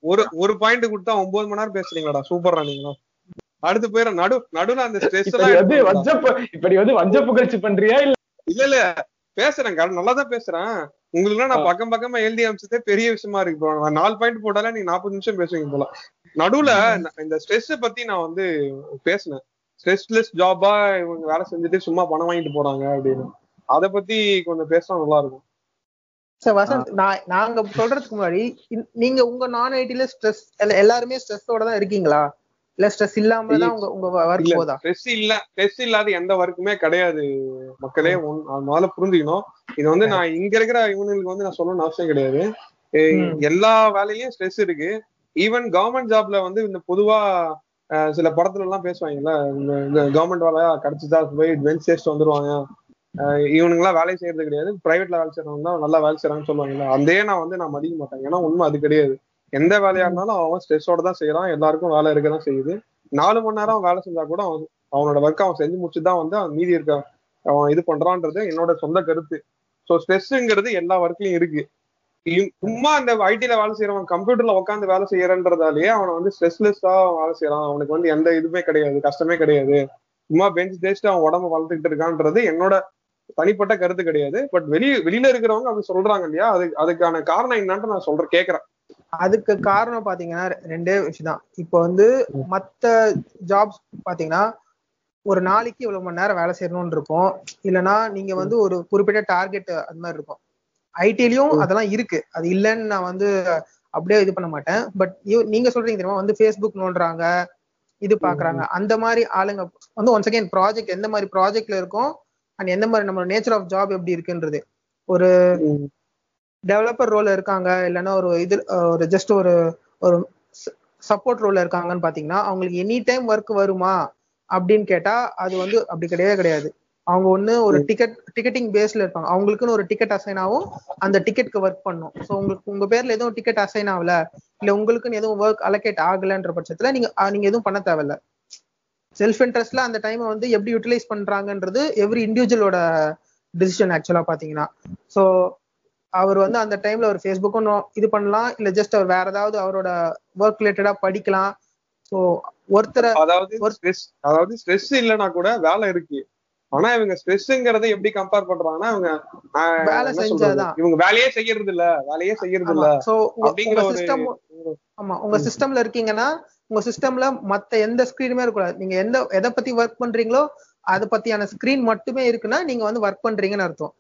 ஒரு ஒரு பாயிண்ட் கொடுத்தா ஒன்பது மணி நேரம் பேசுறீங்களாடா? சூப்பர்ரா நீங்களா அடுத்து போயிட நடு நடுவுல அந்த ஸ்ட்ரெஸ் இப்ப நீ வந்து வஞ்ச புகழ்ச்சி பண்றியா இல்ல? இல்ல இல்ல. பேசுறேன் நல்லா தான் பேசுறேன். உங்களுக்கு நான் பக்கம் பக்கமா எழுதி அமிச்சதே பெரிய விஷயமா இருக்கு. நான் நாலு பாயிண்ட் போட்டாலே நீங்க நாற்பது நிமிஷம் பேசுவீங்க போல. நடுவுல இந்த ஸ்ட்ரெஸ் பத்தி நான் வந்து பேசினேன். ஸ்ட்ரெஸ்லெஸ் ஜாபா இவங்க வேலை செஞ்சுட்டு சும்மா பணம் வாங்கிட்டு போறாங்க அப்படின்னு. அத பத்தி கொஞ்சம் பேசினா நல்லா இருக்கும். சார் வசந்த் நான் நாங்க சொல்றதுக்கு முன்னாடி நீங்க உங்க நான் ஐடில ஸ்ட்ரெஸ் எல்லாருமே ஸ்ட்ரெஸ்ஸோட தான் இருக்கீங்களா? இல்ல ஸ்ட்ரெஸ் இல்லாம தான் உங்க உங்க ஒர்க் போதா ஸ்ட்ரெஸ் இல்ல ஸ்ட்ரெஸ் இல்லாத எந்த ஒர்க்குமே கிடையாது மக்களே. முதல்ல புரிஞ்சுக்கணும். இது வந்து நான் இங்க இருக்கிற இவனுங்களுக்கு வந்து நான் சொல்லணும்னு அவசியம் கிடையாது. எல்லா வேலையிலயும் ஸ்ட்ரெஸ் இருக்கு. ஈவன் கவர்மெண்ட் ஜாப்ல வந்து இந்த பொதுவா சில படத்துல எல்லாம் பேசுவாங்கல்ல இந்த கவர்மெண்ட் வேலையா கிடைச்சிட்டா போய் பெஞ்ச் டெஸ்ட் வந்துருவாங்க. அஹ், இவனுங்கெல்லாம் வேலை செய்யறது கிடையாது. பிரைவேட்ல வேலை செய்யறவங்க தான் நல்லா வேலை செய்யறாங்கன்னு சொல்லுவாங்கல்ல அதே நான் வந்து நான் மதிக்க மாட்டேன். ஏன்னா உண்மை அது கிடையாது. எந்த வேலையா இருந்தாலும் அவன் ஸ்ட்ரெஸ்ஸோட தான் செய்யறான் எல்லாருக்கும் வேலை இருக்க தான் செய்யுது. நாலு மணி நேரம் வேலை செஞ்சா கூட அவன் அவனோட ஒர்க் அவன் செஞ்சு முடிச்சு தான் வந்து அவன் மீதி இருக்க அவன் இது பண்றான்றது என்னோட சொந்த கருத்து. ஸோ ஸ்ட்ரெஸ்ஸுங்கிறது எல்லா ஒர்க்லயும் இருக்கு. சும்மா அந்த ஐடில வேலை செய்யறவன் கம்ப்யூட்டர்ல உட்காந்து வேலை செய்யறன்றதாலேயே அவனை வந்து ஸ்ட்ரெஸ்லெஸ்ஸா வேலை செய்யறான் அவனுக்கு வந்து எந்த இதுவுமே கிடையாது கஷ்டமே கிடையாது. சும்மா பெஞ்ச் தேய்ச்சிட்டு அவன் உடம்ப வளர்த்துக்கிட்டு இருக்கான்றது என்னோட தனிப்பட்ட கருத்து கிடையாது. பட் வெளிய வெளியில இருக்கிறவங்க அப்படி சொல்றாங்க இல்லையா? அது அதுக்கான காரணம் என்னன்ட்டு நான் சொல்றேன் கேக்குறேன். அதுக்கு காரணம் பாத்தீங்கன்னா ரெண்டே விஷயம் தான் இப்போ வந்து மத்த ஜாப்ஸ் பாத்தீங்கன்னா ஒரு நாளைக்கு இவ்வளவு மணி நேரம் வேலை செய்யணும்னு இருக்கும். இல்லைன்னா நீங்க வந்து ஒரு குறிப்பிட்ட டார்கெட் அது மாதிரி இருக்கும். ஐடிலயும் அதெல்லாம் இருக்கு. அது இல்லைன்னு நான் வந்து அப்படியே இது பண்ண மாட்டேன். பட் நீங்க சொல்றீங்க தெரியுமா? வந்து ஃபேஸ்புக் நோண்டுறாங்க இது பாக்குறாங்க. அந்த மாதிரி ஆளுங்க வந்து ஒன்ஸ் அகைன் ப்ராஜெக்ட் எந்த மாதிரி ப்ராஜெக்ட்ல இருக்கும் அண்ட் எந்த மாதிரி நம்ம நேச்சர் ஆஃப் ஜாப் எப்படி இருக்குன்றது. ஒரு டெவலப்பர் ரோல இருக்காங்க இல்லைன்னா ஒரு இது ஒரு ஜஸ்ட் ஒரு ஒரு சப்போர்ட் ரோல்ல இருக்காங்கன்னு பாத்தீங்கன்னா அவங்களுக்கு எனி டைம் ஒர்க் வருமா அப்படின்னு கேட்டா அது வந்து அப்படி கிடையவே கிடையாது. அவங்க ஒண்ணு ஒரு டிக்கெட் டிக்கெட்டிங் பேஸ்ல இருப்பாங்க. அவங்களுக்குன்னு ஒரு டிக்கெட் அசைன் ஆகும் அந்த டிக்கெட்க்கு ஒர்க் பண்ணும். ஸோ உங்களுக்கு உங்க பேர்ல எதுவும் டிக்கெட் அசைன் ஆகல இல்ல உங்களுக்குன்னு எதுவும் ஒர்க் அலோகேட் ஆகலன்ற பட்சத்துல நீங்க நீங்க எதுவும் பண்ண தேவையில்ல. செல்ஃப் இன்ட்ரெஸ்ட்ல அந்த டைமை வந்து எப்படி யூட்டிலைஸ் பண்றாங்கன்றது எவ்ரி இண்டிவிஜுவலோட டிசிஷன் ஆக்சுவலா பாத்தீங்கன்னா. ஸோ அவர் வந்து அந்த டைம்ல ஒரு ஃபேஸ்புக்கும் இது பண்ணலாம் இல்ல ஜஸ்ட் அவர் வேற ஏதாவது அவரோட ஒர்க் ரிலேட்டடா படிக்கலாம். ஸோ ஒருத்தரை அதாவது ஸ்ட்ரெஸ் அதாவது ஸ்ட்ரெஸ் இல்லைன்னா கூட வேலை இருக்கு. ஆனா இவங்க ஸ்ட்ரெஸ்ங்கிறத எப்படி கம்பேர் பண்றாங்கன்னா இவங்க வேலை? செஞ்சாதான். இவங்க வேலையே செய்யறது இல்ல வேலையே செய்யறது இல்ல ஸோ அப்படிங்கிற சிஸ்டம் ஆமா. உங்க சிஸ்டம்ல இருக்கீங்கன்னா உங்க சிஸ்டம்ல மத்த எந்த ஸ்கிரீனுமே இருக்கக்கூடாது. நீங்க எந்த எதை பத்தி ஒர்க் பண்றீங்களோ அதை பத்தியான ஸ்கிரீன் மட்டுமே இருக்குன்னா நீங்க வந்து ஒர்க் பண்றீங்கன்னு அர்த்தம்.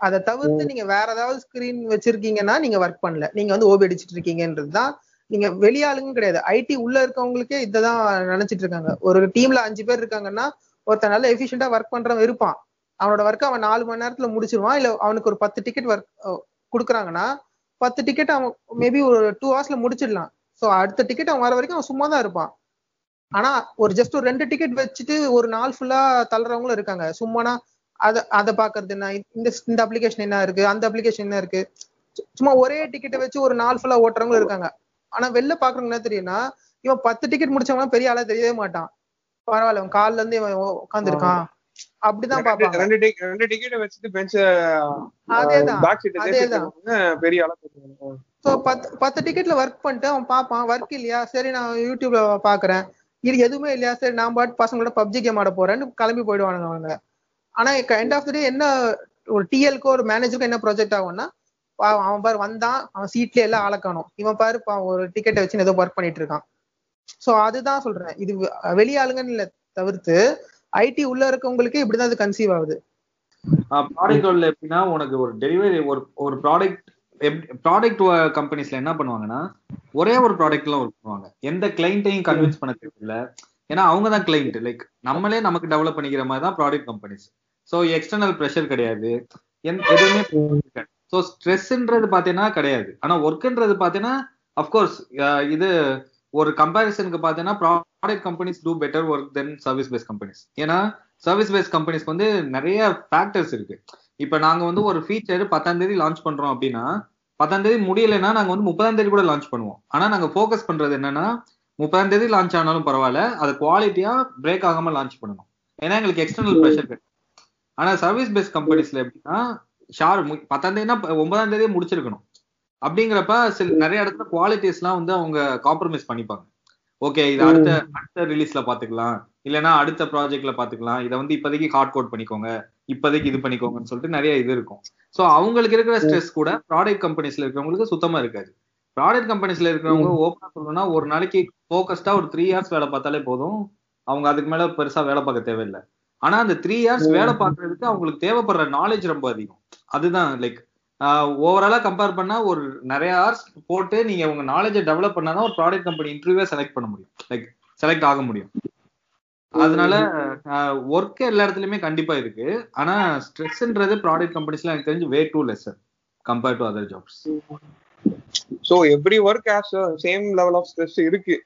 அதை தவிர்த்து நீங்க வேற ஏதாவது ஸ்கிரீன் வச்சிருக்கீங்கன்னா நீங்க ஒர்க் பண்ணல. நீங்க வந்து ஓபி அடிச்சிட்டு இருக்கீங்கன்றது தான். நீங்க வெளியாளுங்க கிடையாது. ஐடி உள்ள இருக்கவங்களுக்கே இததான் நினைச்சிட்டு இருக்காங்க. ஒரு டீம்ல அஞ்சு பேர் இருக்காங்கன்னா ஒருத்தன் நல்ல எஃபிஷியண்டா ஒர்க் பண்றவன் இருப்பான். அவனோட ஒர்க் அவன் நாலு மணி நேரத்துல முடிச்சிருவான். இல்ல அவனுக்கு ஒரு பத்து டிக்கெட் ஒர்க் கொடுக்குறாங்கன்னா பத்து டிக்கெட் அவன் மேபி ஒரு டூ ஹவர்ஸ்ல முடிச்சிடலாம். சோ அடுத்த டிக்கெட் அவன் வர வரைக்கும் அவன் சும்மா தான் இருப்பான். ஆனா ஒரு ஜஸ்ட் ஒரு ரெண்டு டிக்கெட் வச்சுட்டு ஒரு நாள் ஃபுல்லா தள்ளுறவங்களும் இருக்காங்க. சும்மானா அத அதை பாக்குறது என்ன? இந்த இந்த அப்ளிகேஷன் என்ன இருக்கு? அந்த அப்ளிகேஷன் என்ன இருக்கு? சும்மா ஒரே டிக்கெட்டை வச்சு ஒரு நாள் ஃபுல்லா ஓட்டுறவங்களும் இருக்காங்க. ஆனா வெளில பாக்குறவங்க என்ன தெரியும்னா இவன் பத்து டிக்கெட் முடிச்சவங்க பெரிய ஆளா தெரியவே மாட்டான். பரவாயில்ல இவன் கால்ல இருந்து இவன் உட்காந்துருக்கான் அப்படிதான் பாப்பாங்க ரெண்டு ரெண்டு டிக்கெட் வச்சுட்டு பெஞ்ச் அதேதான். பெரிய ஆளா. ஸோ பத்து பத்து டிக்கெட்ல ஒர்க் பண்ணிட்டு அவன் பார்ப்பான் ஒர்க் இல்லையா? சரி நான் யூடியூப்ல பாக்குறேன் இது எதுவுமே இல்லையா? சரி நான் பாட்டு பசங்களோட பப்ஜி கேம் ஆட போறேன்னு கிளம்பி போயிடுவானுங்க அவங்க. ஆனா எண்ட் ஆஃப் த டே என்ன ஒரு டிஎல்க்கோ ஒரு மேனேஜருக்கோ என்ன ப்ராஜெக்ட் ஆகும்னா அவன் பாரு வந்தான் அவன் சீட்ல எல்லாம் ஆளக்கணும். இவன் பாரு ஒரு டிக்கெட்டை வச்சு ஏதோ ஒர்க் பண்ணிட்டு இருக்கான். சோ அதுதான் சொல்றேன். இது வெளியாளுங்கன்னு இல்ல தவிர்த்து ஐடி உள்ள இருக்கவங்களுக்கே இப்படிதான் அது கன்சீவ் ஆகுது. ப்ராடக்ட் எப்படின்னா உனக்கு ஒரு டெலிவரி ஒரு ஒரு ப்ராடக்ட் ப்ராடக்ட் கம்பெனிஸ்ல என்ன பண்ணுவாங்கன்னா ஒரே ஒரு ப்ராடக்ட்ல ஒர்க் பண்ணுவாங்க. எந்த கிளைண்ட்டையும் கன்வின்ஸ் பண்ண தேவையில்ல ஏன்னா அவங்க தான் கிளைண்ட் லைக் நம்மளே நமக்கு டெவலப் பண்ணிக்கிற மாதிரி தான் product companies so external pressure கிடையாது. எதுவுமே ஸோ ஸ்ட்ரெஸ்ன்றது பார்த்தீங்கன்னா கிடையாது. ஆனா ஒர்க்ன்றது பார்த்தீங்கன்னா அஃப்கோர்ஸ் இது ஒரு கம்பேரிசனுக்கு பார்த்தீங்கன்னா product companies do better work than service base companies ஏன்னா சர்வீஸ் பேஸ் கம்பெனிஸ்க்கு வந்து நிறைய ஃபேக்டர்ஸ் இருக்கு. இப்போ நாங்க வந்து ஒரு ஃபீச்சர் பத்தாம் தேதி லான்ச் பண்றோம் அப்படின்னா பத்தாம் தேதி முடியலைன்னா நாங்க வந்து முப்பதாம் தேதி கூட லான்ச் பண்ணுவோம். ஆனா நாங்க ஃபோக்கஸ் பண்றது என்னன்னா முப்பதாம் தேதி லான்ச் ஆனாலும் பரவாயில்ல அது குவாலிட்டியா பிரேக் ஆகாம லான்ச் பண்ணணும். ஏன்னா எங்களுக்கு எக்ஸ்டர்னல் ப்ரெஷர் கிடையாது ஆனா சர்வீஸ் பேஸ் கம்பெனிஸ்ல எப்படின்னா ஷார் பத்தாம் தேதினா ஒன்பதாம் தேதியே முடிச்சிருக்கணும். அப்படிங்கிறப்ப சில நிறைய இடத்துல குவாலிட்டிஸ்லாம் வந்து அவங்க காம்ப்ரமைஸ் பண்ணிப்பாங்க. ஓகே இது அடுத்த அடுத்த ரிலீஸ்ல பாத்துக்கலாம். இல்லைன்னா அடுத்த ப்ராஜெக்ட்ல பாத்துக்கலாம். இதை வந்து இப்போதைக்கு ஹார்ட் கோட் பண்ணிக்கோங்க. இப்போதைக்கு இது பண்ணிக்கோங்கன்னு சொல்லிட்டு நிறைய இது இருக்கும். ஸோ அவங்களுக்கு இருக்கிற ஸ்ட்ரெஸ் கூட ப்ராடக்ட் கம்பெனிஸ்ல இருக்கிறவங்களுக்கு சுத்தமா இருக்காது. ப்ராடக்ட் கம்பெனிஸ்ல இருக்கிறவங்க ஓப்பனா சொல்லணும்னா ஒரு நாளைக்கு ஃபோக்கஸ்டா ஒரு த்ரீ ஹவர்ஸ் வேலை பார்த்தாலே போதும். அவங்க அதுக்கு மேல பெருசா வேலை பார்க்க தேவையில்லை. ஆனா அந்த த்ரீ ஹவர்ஸ் வேலை பார்க்கறதுக்கு அவங்களுக்கு தேவைப்படுற நாலேஜ் ரொம்ப அதிகம். அதுதான் லைக் ஓவராலா கம்பேர் பண்ணா ஒரு நிறைய ஹவர்ஸ் போட்டு நீங்க உங்க நாலேஜை டெவலப் பண்ணாதான் ஒரு ப்ராடக்ட் கம்பெனி இன்டர்வியூவே செலக்ட் பண்ண முடியும். லைக் செலக்ட் ஆக முடியும். அதனால ஒர்க் எல்லா இடத்துலயுமே கண்டிப்பா இருக்கு. ஆனா ஸ்ட்ரெஸ்ன்றது ப்ராடக்ட் கம்பெனிஸ்ல எனக்கு தெரிஞ்சு way too less compare to other jobs so every work has same level of stress இருக்கு.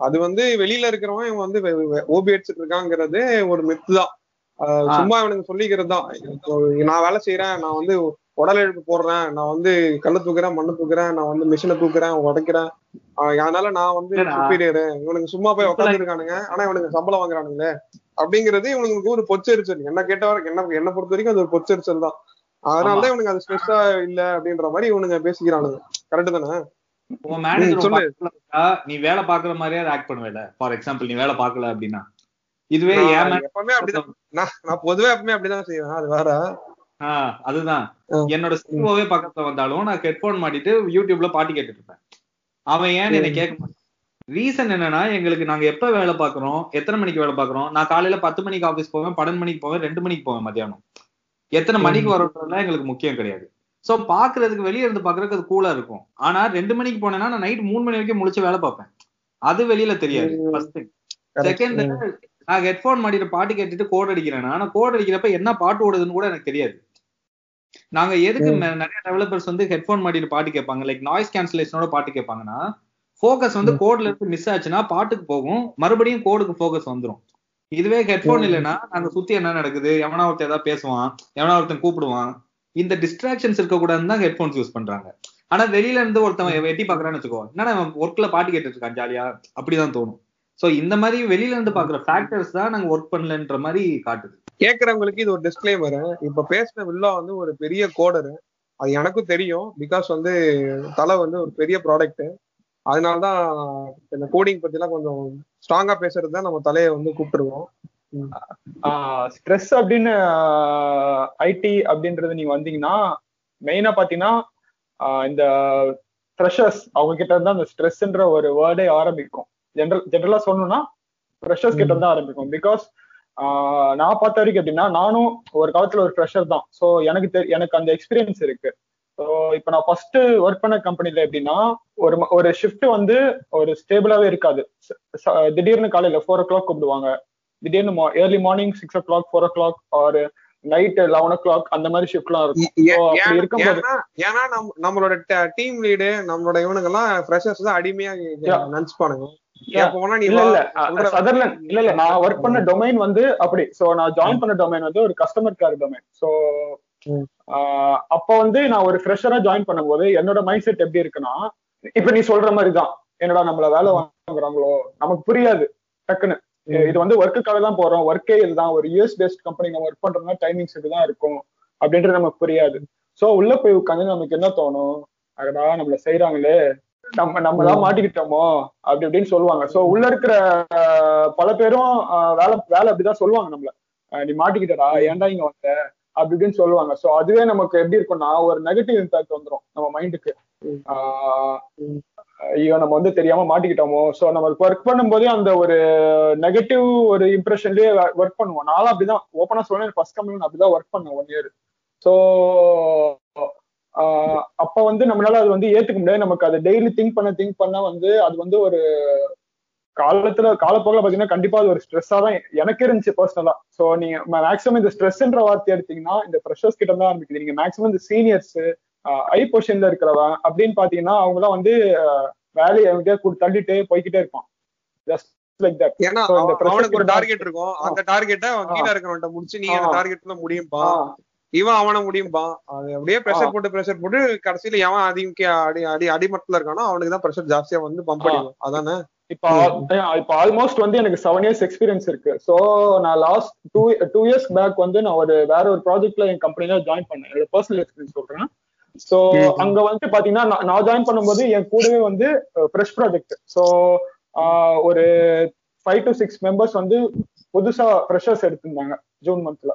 அது வந்து வெளியில இருக்கிறவன் இவன் வந்து ஓபி அடிச்சிட்டு இருக்காங்கிறது ஒரு மெத்து தான். சும்மா இவனுக்கு சொல்லிக்கிறது தான் நான் வேலை செய்யறேன் நான் வந்து உடல் எழுப்பு போடுறேன். நான் வந்து கல்லு தூக்குறேன் மண்ணு தூக்குறேன் நான் வந்து மிஷினை தூக்குறேன் உடைக்கிறேன். அதனால நான் வந்து. சுப்பீரியர் இவனுக்கு சும்மா போய் உட்காந்துருக்கானுங்க ஆனா இவனுக்கு சம்பளம் வாங்குறானுங்களே. அப்படிங்கிறது இவனுக்கு ஒரு பொச்சரிச்சல் என்ன கேட்டவரை என்ன என்ன பொறுத்த வரைக்கும் அது ஒரு பொச்சரிச்சல் தான். அதனாலதான் இவனுக்கு அது ஸ்ட்ரெஸ்ஸா இல்ல அப்படின்ற மாதிரி இவனுங்க பேசிக்கிறானுங்க. கரெக்ட் தானே? உன் மேனேஜர். நீ வேலை பாக்குற மாதிரியே ஆக்ட் பண்ணுவேல. ஃபார் எக்ஸாம்பிள் நீ வேலை பார்க்கல அப்படின்னா. இதுவே எப்பவுமே அப்படிதான். நான் பொதுவா எப்பவுமே அப்படிதான் செய்வேன். அது வேற. அதுதான். என்னோட சிஓவே பக்கத்துல வந்தாலும் நான் ஹெட்போன் மாட்டிட்டு யூடியூப்ல பாட்டு கேட்டுட்டு இருப்பேன் அவன் ஏன்னு என்னை கேட்க மாட்டான்? ரீசன் என்னன்னா எங்களுக்கு நாங்க எப்ப வேலை பாக்குறோம் எத்தனை மணிக்கு வேலை பாக்குறோம் நான் காலையில பத்து மணிக்கு ஆபீஸ் போவேன் பன்னெண்டு மணிக்கு போவேன் ரெண்டு மணிக்கு போவேன் மத்தியானம். எத்தனை மணிக்கு வரோன்றதுலாம் எங்களுக்கு முக்கியம் கிடையாது. சோ பாக்குறதுக்கு வெளிய இருந்து பாக்குறதுக்கு அது கூலா இருக்கும். ஆனா ரெண்டு மணிக்கு போனேன்னா நான் நைட் மூணு மணி வரைக்கும் முழிச்சு வேலை பார்ப்பேன். அது வெளியில தெரியாது. ஃபர்ஸ்ட். செகண்ட் நான் ஹெட்போன் மாட்டிட்டு பாட்டு கேட்டுட்டு கோட் அடிக்கிறேன் ஆனா கோட் அடிக்கிறப்ப என்ன பாட்டு ஓடுதுன்னு கூட எனக்கு தெரியாது. நாங்க எதுக்கு நிறைய டெவலப்பர்ஸ் வந்து ஹெட்போன் மாட்டிட்டு பாட்டு கேட்பாங்க. லைக் நாய்ஸ் கேன்சலேஷனோட பாட்டு கேட்பாங்கன்னா ஃபோக்கஸ் வந்து கோட்ல இருந்து மிஸ் ஆச்சுன்னா பாட்டுக்கு போகும். மறுபடியும் கோடுக்கு ஃபோக்கஸ் வந்துரும். இதுவே ஹெட்போன் இல்லைன்னா நாங்க சுத்தி என்ன நடக்குது? எவனா ஒருத்தன் ஏதாவது பேசுவான். எவனா ஒருத்தன் கூப்பிடுவான். இந்த டிஸ்ட்ராக்ஷன்ஸ் இருக்க கூடாதுன்னு தான் ஹெட்போன்ஸ் யூஸ் பண்றாங்க. ஆனா வெளியில இருந்து ஒருத்தவன் எட்டி பாக்குறான்னு வச்சுக்கோ என்னடா ஒர்க்ல பாட்டு கேட்டுட்டு இருக்கான் ஜாலியா? அப்படிதான் தோணும். சோ இந்த மாதிரி வெளியில இருந்து பாக்குற ஃபேக்டர்ஸ் தான் நாங்க ஒர்க் பண்ணலன்ற மாதிரி காட்டுது. கேக்குறவங்களுக்கு இது ஒரு டிஸ்க்ளைமர் இப்ப பேசின வில்லா வந்து ஒரு பெரிய கோடரு அது எனக்கும் தெரியும். பிகாஸ் வந்து தலை வந்து ஒரு பெரிய ப்ராடக்ட் அதனாலதான் இந்த கோடிங் பத்தி எல்லாம் கொஞ்சம் ஸ்ட்ராங்கா பேசுறது தான் நம்ம தலையை வந்து கூப்பிட்டுருவோம் ஸ்ட்ரெஸ் அப்படின்னு ஐடி அப்படின்றது நீங்க வந்தீங்கன்னா மெயினா பாத்தீங்கன்னா ஆஹ் இந்த ஃப்ரெஷர்ஸ் அவங்க கிட்ட இருந்தா அந்த ஸ்ட்ரெஸ்ன்ற ஒரு வேர்டே ஆரம்பிக்கும். ஜென்ரல் ஜென்ரலா சொல்லணும்னா ஃப்ரெஷர்ஸ் கிட்ட இருந்தா ஆரம்பிக்கும். பிகாஸ் நான் பார்த்த வரைக்கும் எப்படின்னா நானும் ஒரு காலத்துல ஒரு ஃப்ரெஷர் தான். ஸோ எனக்கு தெ- எனக்கு அந்த எக்ஸ்பீரியன்ஸ் இருக்கு. ஸோ இப்போ நான் ஃபர்ஸ்ட் ஒர்க் பண்ண கம்பெனில எப்படின்னா ஒரு ஒரு ஷிஃப்ட் வந்து ஒரு ஸ்டேபிளாவே இருக்காது. திடீர்னு காலையில ஃபோர் ஓ கிளாக் கூப்பிடுவாங்க. திடீர்னு early morning six o'clock four o'clock or night eleven o'clock அந்த மாதிரி ஷிஃப்ட்லாம் இருக்கும். இருக்கும்போது- ஏன்னா ஏன்னா நம்ம நம்மளோட டீம் லீடு நம்மளோட இவனுங்க எல்லாம் ஃப்ரெஷர்ஸ் தான் அடிமையா. நினைச்சுப்பானுங்க. இல்ல இல்ல. நான் ஒர்க் பண்ண டொமைன் வந்து அப்படி. சோ நான் ஜாயின் பண்ண டொமைன் வந்து ஒரு கஸ்டமர் கேர் டொமைன் சோ. அப்ப வந்து நான் ஒரு ஃப்ரெஷரா ஜாயின் பண்ணும்போது என்னோட மைண்ட் செட் எப்படி இருக்குன்னா இப்ப நீ சொல்ற மாதிரி தான் என்னடா நம்மள வேலை வாங்குறாங்களோ? நமக்கு புரியாது. டக்குன்னு. இது வந்து ஒர்க்குக்காக தான் போறோம். ஒர்க்கே இதுதான். ஒரு யூஎஸ் பேஸ்ட் கம்பெனி நம்ம ஒர்க் பண்றோம்னா டைமிங்ஸ் இப்படிதான் இருக்கும் அப்படின்றது நமக்கு புரியாது. சோ உள்ள போய் உட்காந்து நமக்கு என்ன தோணும்? அடடா நம்மள செய்யறாங்களே நம்ம நம்ம தான் மாட்டிக்கிட்டோமோ? அப்படி இப்படின்னு சொல்லுவாங்க. சோ உள்ள இருக்கிற பல பேரும் வேலை வேலை அப்படிதான் சொல்லுவாங்க நம்மள. நீ மாட்டிக்கிட்டடா ஏன்டா இங்க வந்த? அப்படி இப்படின்னு சொல்லுவாங்க. சோ அதுவே நமக்கு எப்படி இருக்கும்னா ஒரு நெகட்டிவ் இம்பாக்ட் வந்துரும் நம்ம மைண்டுக்கு ஐயோ நம்ம வந்து தெரியாம மாட்டிக்கிட்டோமோ? சோ நம்ம ஒர்க் பண்ணும்போதே அந்த ஒரு நெகட்டிவ் ஒரு இம்ப்ரெஷன்லயே ஒர்க் பண்ணுவோம். நானும் அப்படிதான். ஓப்பனா சொல்றேன் ஃபர்ஸ்ட் கம்பெனி அப்படிதான் ஒர்க் பண்ணேன் ஒன் இயர் ஸோ அப்ப வந்து நம்மளால அது வந்து ஏத்துக்க முடியாது. நமக்கு அது டெய்லி திங்க் பண்ண திங்க் பண்ண வந்து அது வந்து ஒரு காலத்துல காலப்போக்கில் பாத்தீங்கன்னா கண்டிப்பா அது ஒரு ஸ்ட்ரெஸ்ஸா தான் எனக்கு இருந்துச்சு பர்சனலா சோ நீங்க மேக்ஸிமம் இந்த ஸ்ட்ரெஸ்ன்ற வார்த்தை எடுத்தீங்கன்னா இந்த ஃப்ரெஷர்ஸ் கிட்ட தான் ஆரம்பிக்குது. நீங்க மேக்ஸிமம் இந்த சீனியர்ஸ் ஐ பொசிஷன்ல இருக்கிறவன் அப்படின்னு பாத்தீங்கன்னா அவங்க எல்லாம் வந்து வேலையை எங்கேயா தள்ளிட்டு போய்கிட்டே இருப்பான். ஜஸ்ட் லைக் தட் ஏன்னா அவனுக்கு ஒரு டார்கெட் இருக்கும். அந்த டார்கெட்டை. கீழ இருக்கிறவன்ட்ட முடிச்சு நீ. அந்த டார்கெட்ல முடியும்பா? இவன் அவனை முடியும்பா. அது அப்படியே ப்ரெஷர் போட்டு ப்ரெஷர் போட்டு கடைசியில எவன் அதிக அடி அடி அடிமட்டத்துல இருக்கானோ அவனுக்கு தான் ப்ரெஷர் ஜாஸ்தியா வந்து பம்ப் அடிக்கும். அதானே? இப்போ இப்போ ஆல்மோஸ்ட் வந்து எனக்கு செவன் இயர்ஸ் எக்ஸ்பீரியன்ஸ் இருக்கு. ஸோ நான் last two two years back வந்து நான் ஒரு வேற ஒரு ப்ராஜெக்ட்ல என் கம்பெனில ஜாயின் பண்ணேன். என்னோட பர்சனல் எக்ஸ்பீரியன்ஸ் சொல்றேன். ஸோ. அங்க வந்து பாத்தீங்கன்னா நான்- நான் ஜாயின் பண்ணும்போது என் கூடவே வந்து ஃப்ரெஷ் ப்ராஜெக்ட் ஸோ ஒரு ஃபைவ் டு சிக்ஸ் மெம்பர்ஸ் வந்து புதுசா ஃப்ரெஷர்ஸ் எடுத்திருந்தாங்க ஜூன் மந்த்ல.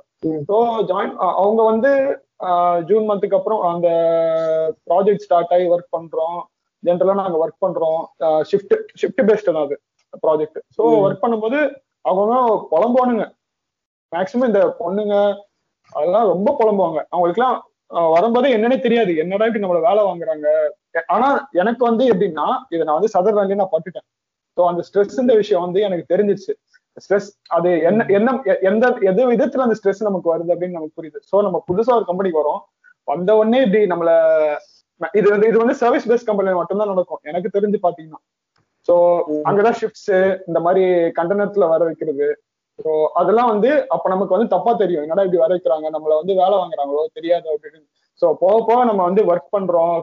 ஸோ ஜாயின் அவங்க வந்து ஜூன் மந்த்துக்கு அப்புறம் அந்த ப்ராஜெக்ட் ஸ்டார்ட் ஆகி ஒர்க் பண்றோம். ஜென்ரலா நாங்க ஒர்க் பண்றோம். ஷிஃப்ட் ஷிஃப்ட் பேஸ்ட் தான் அது ப்ராஜெக்ட் ஸோ. ஒர்க் பண்ணும்போது அவங்க புலம்புவானுங்க. மேக்சிமம் இந்த பொண்ணுங்க அதெல்லாம் ரொம்ப புலம்புவாங்க. அவங்களுக்குலாம் வரும்போதே என்னன்னே தெரியாது. என்னடா இப்படி நம்மள வேலை வாங்குறாங்க? ஆனா எனக்கு வந்து எப்படின்னா இதை நான் வந்து சதர்லாண்ட்லயே நான் பட்டுட்டேன். ஸோ அந்த ஸ்ட்ரெஸ் இந்த விஷயம் வந்து எனக்கு தெரிஞ்சிச்சு ஸ்ட்ரெஸ் அது என்ன என்ன எ- எந்த எது விதத்துல அந்த ஸ்ட்ரெஸ் நமக்கு வருது அப்படின்னு நமக்கு புரியுது. ஸோ நம்ம புதுசா ஒரு கம்பெனிக்கு வரோம். வந்த உடனே இப்படி நம்மள இது வந்து இது வந்து சர்வீஸ் பேஸ்ட் கம்பெனில மட்டும்தான் நடக்கும். எனக்கு தெரிஞ்சு பாத்தீங்கன்னா. ஸோ அங்கதான் ஷிஃப்ட்ஸ் இந்த மாதிரி கண்டனத்துல வர வைக்கிறது. ஸோ அதெல்லாம் வந்து அப்ப நமக்கு வந்து தப்பா தெரியும். என்னடா இப்படி வர வைக்கிறாங்க? நம்மள வந்து வேலை வாங்குறாங்களோ? தெரியாது அப்படின்னு. ஸோ போக போக நம்ம வந்து ஒர்க் பண்றோம்.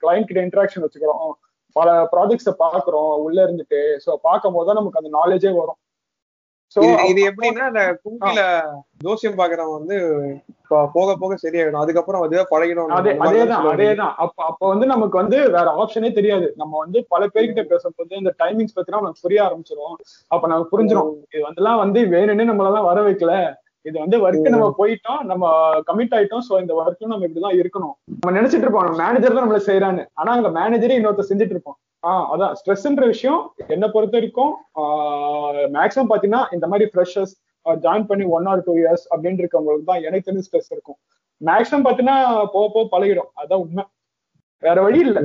கிளைண்ட் கிட்ட இன்ட்ராக்ஷன் வச்சுக்கிறோம். பல ப்ராஜெக்ட்ஸை பாக்குறோம். உள்ள இருந்துட்டு. ஸோ பார்க்கும் போது தான் நமக்கு அந்த நாலேஜே வரும். இது எப்படின்னா இந்த கும்பில ஜோசியம் பாக்குறவன் வந்து போக போக சரியாயிடும். அதுக்கப்புறம் அதுவே பழகிடும். அந்த அதேதான். அதேதான் அப்ப அப்ப வந்து நமக்கு வந்து வேற ஆப்ஷனே தெரியாது. நம்ம வந்து பல பேர்கிட்ட பேசும்போது இந்த டைமிங்ஸ் பத்தினா நமக்கு புரிய ஆரம்பிச்சிரும். அப்ப நமக்கு புரிஞ்சிடும் இது வந்துலாம் வந்து வேணும்னே நம்மளெல்லாம் வர வைக்கல. இது வந்து ஒர்க் நம்ம போயிட்டோம். நம்ம கமிட் ஆயிட்டோம். சோ இந்த ஒர்க்ல நம்ம இப்படிதான் இருக்கணும். நம்ம நினைச்சிட்டு இருப்போம் மேனேஜர் தான் நம்மள செய்யறான்னு ஆனா அந்த மேனேஜரே இன்னொருத்தர் செஞ்சுட்டு இருப்போம் ஆஹ் அதான். ஸ்ட்ரெஸ்ன்ற விஷயம் என்னை பொறுத்த வரைக்கும் மேக்ஸிமம் பாத்தீங்கன்னா இந்த மாதிரி ஃப்ரெஷர்ஸ் ஜாயின் பண்ணி ஒன் ஆர் டூ இயர்ஸ் அப்படின்னு இருக்கவங்களுக்கு தான் எனக்கு தெரிஞ்ச ஸ்ட்ரெஸ் இருக்கும். மேக்ஸிமம் பாத்தீங்கன்னா போக போக பழகிடும். அதான் உண்மை. வேற வழி இல்ல.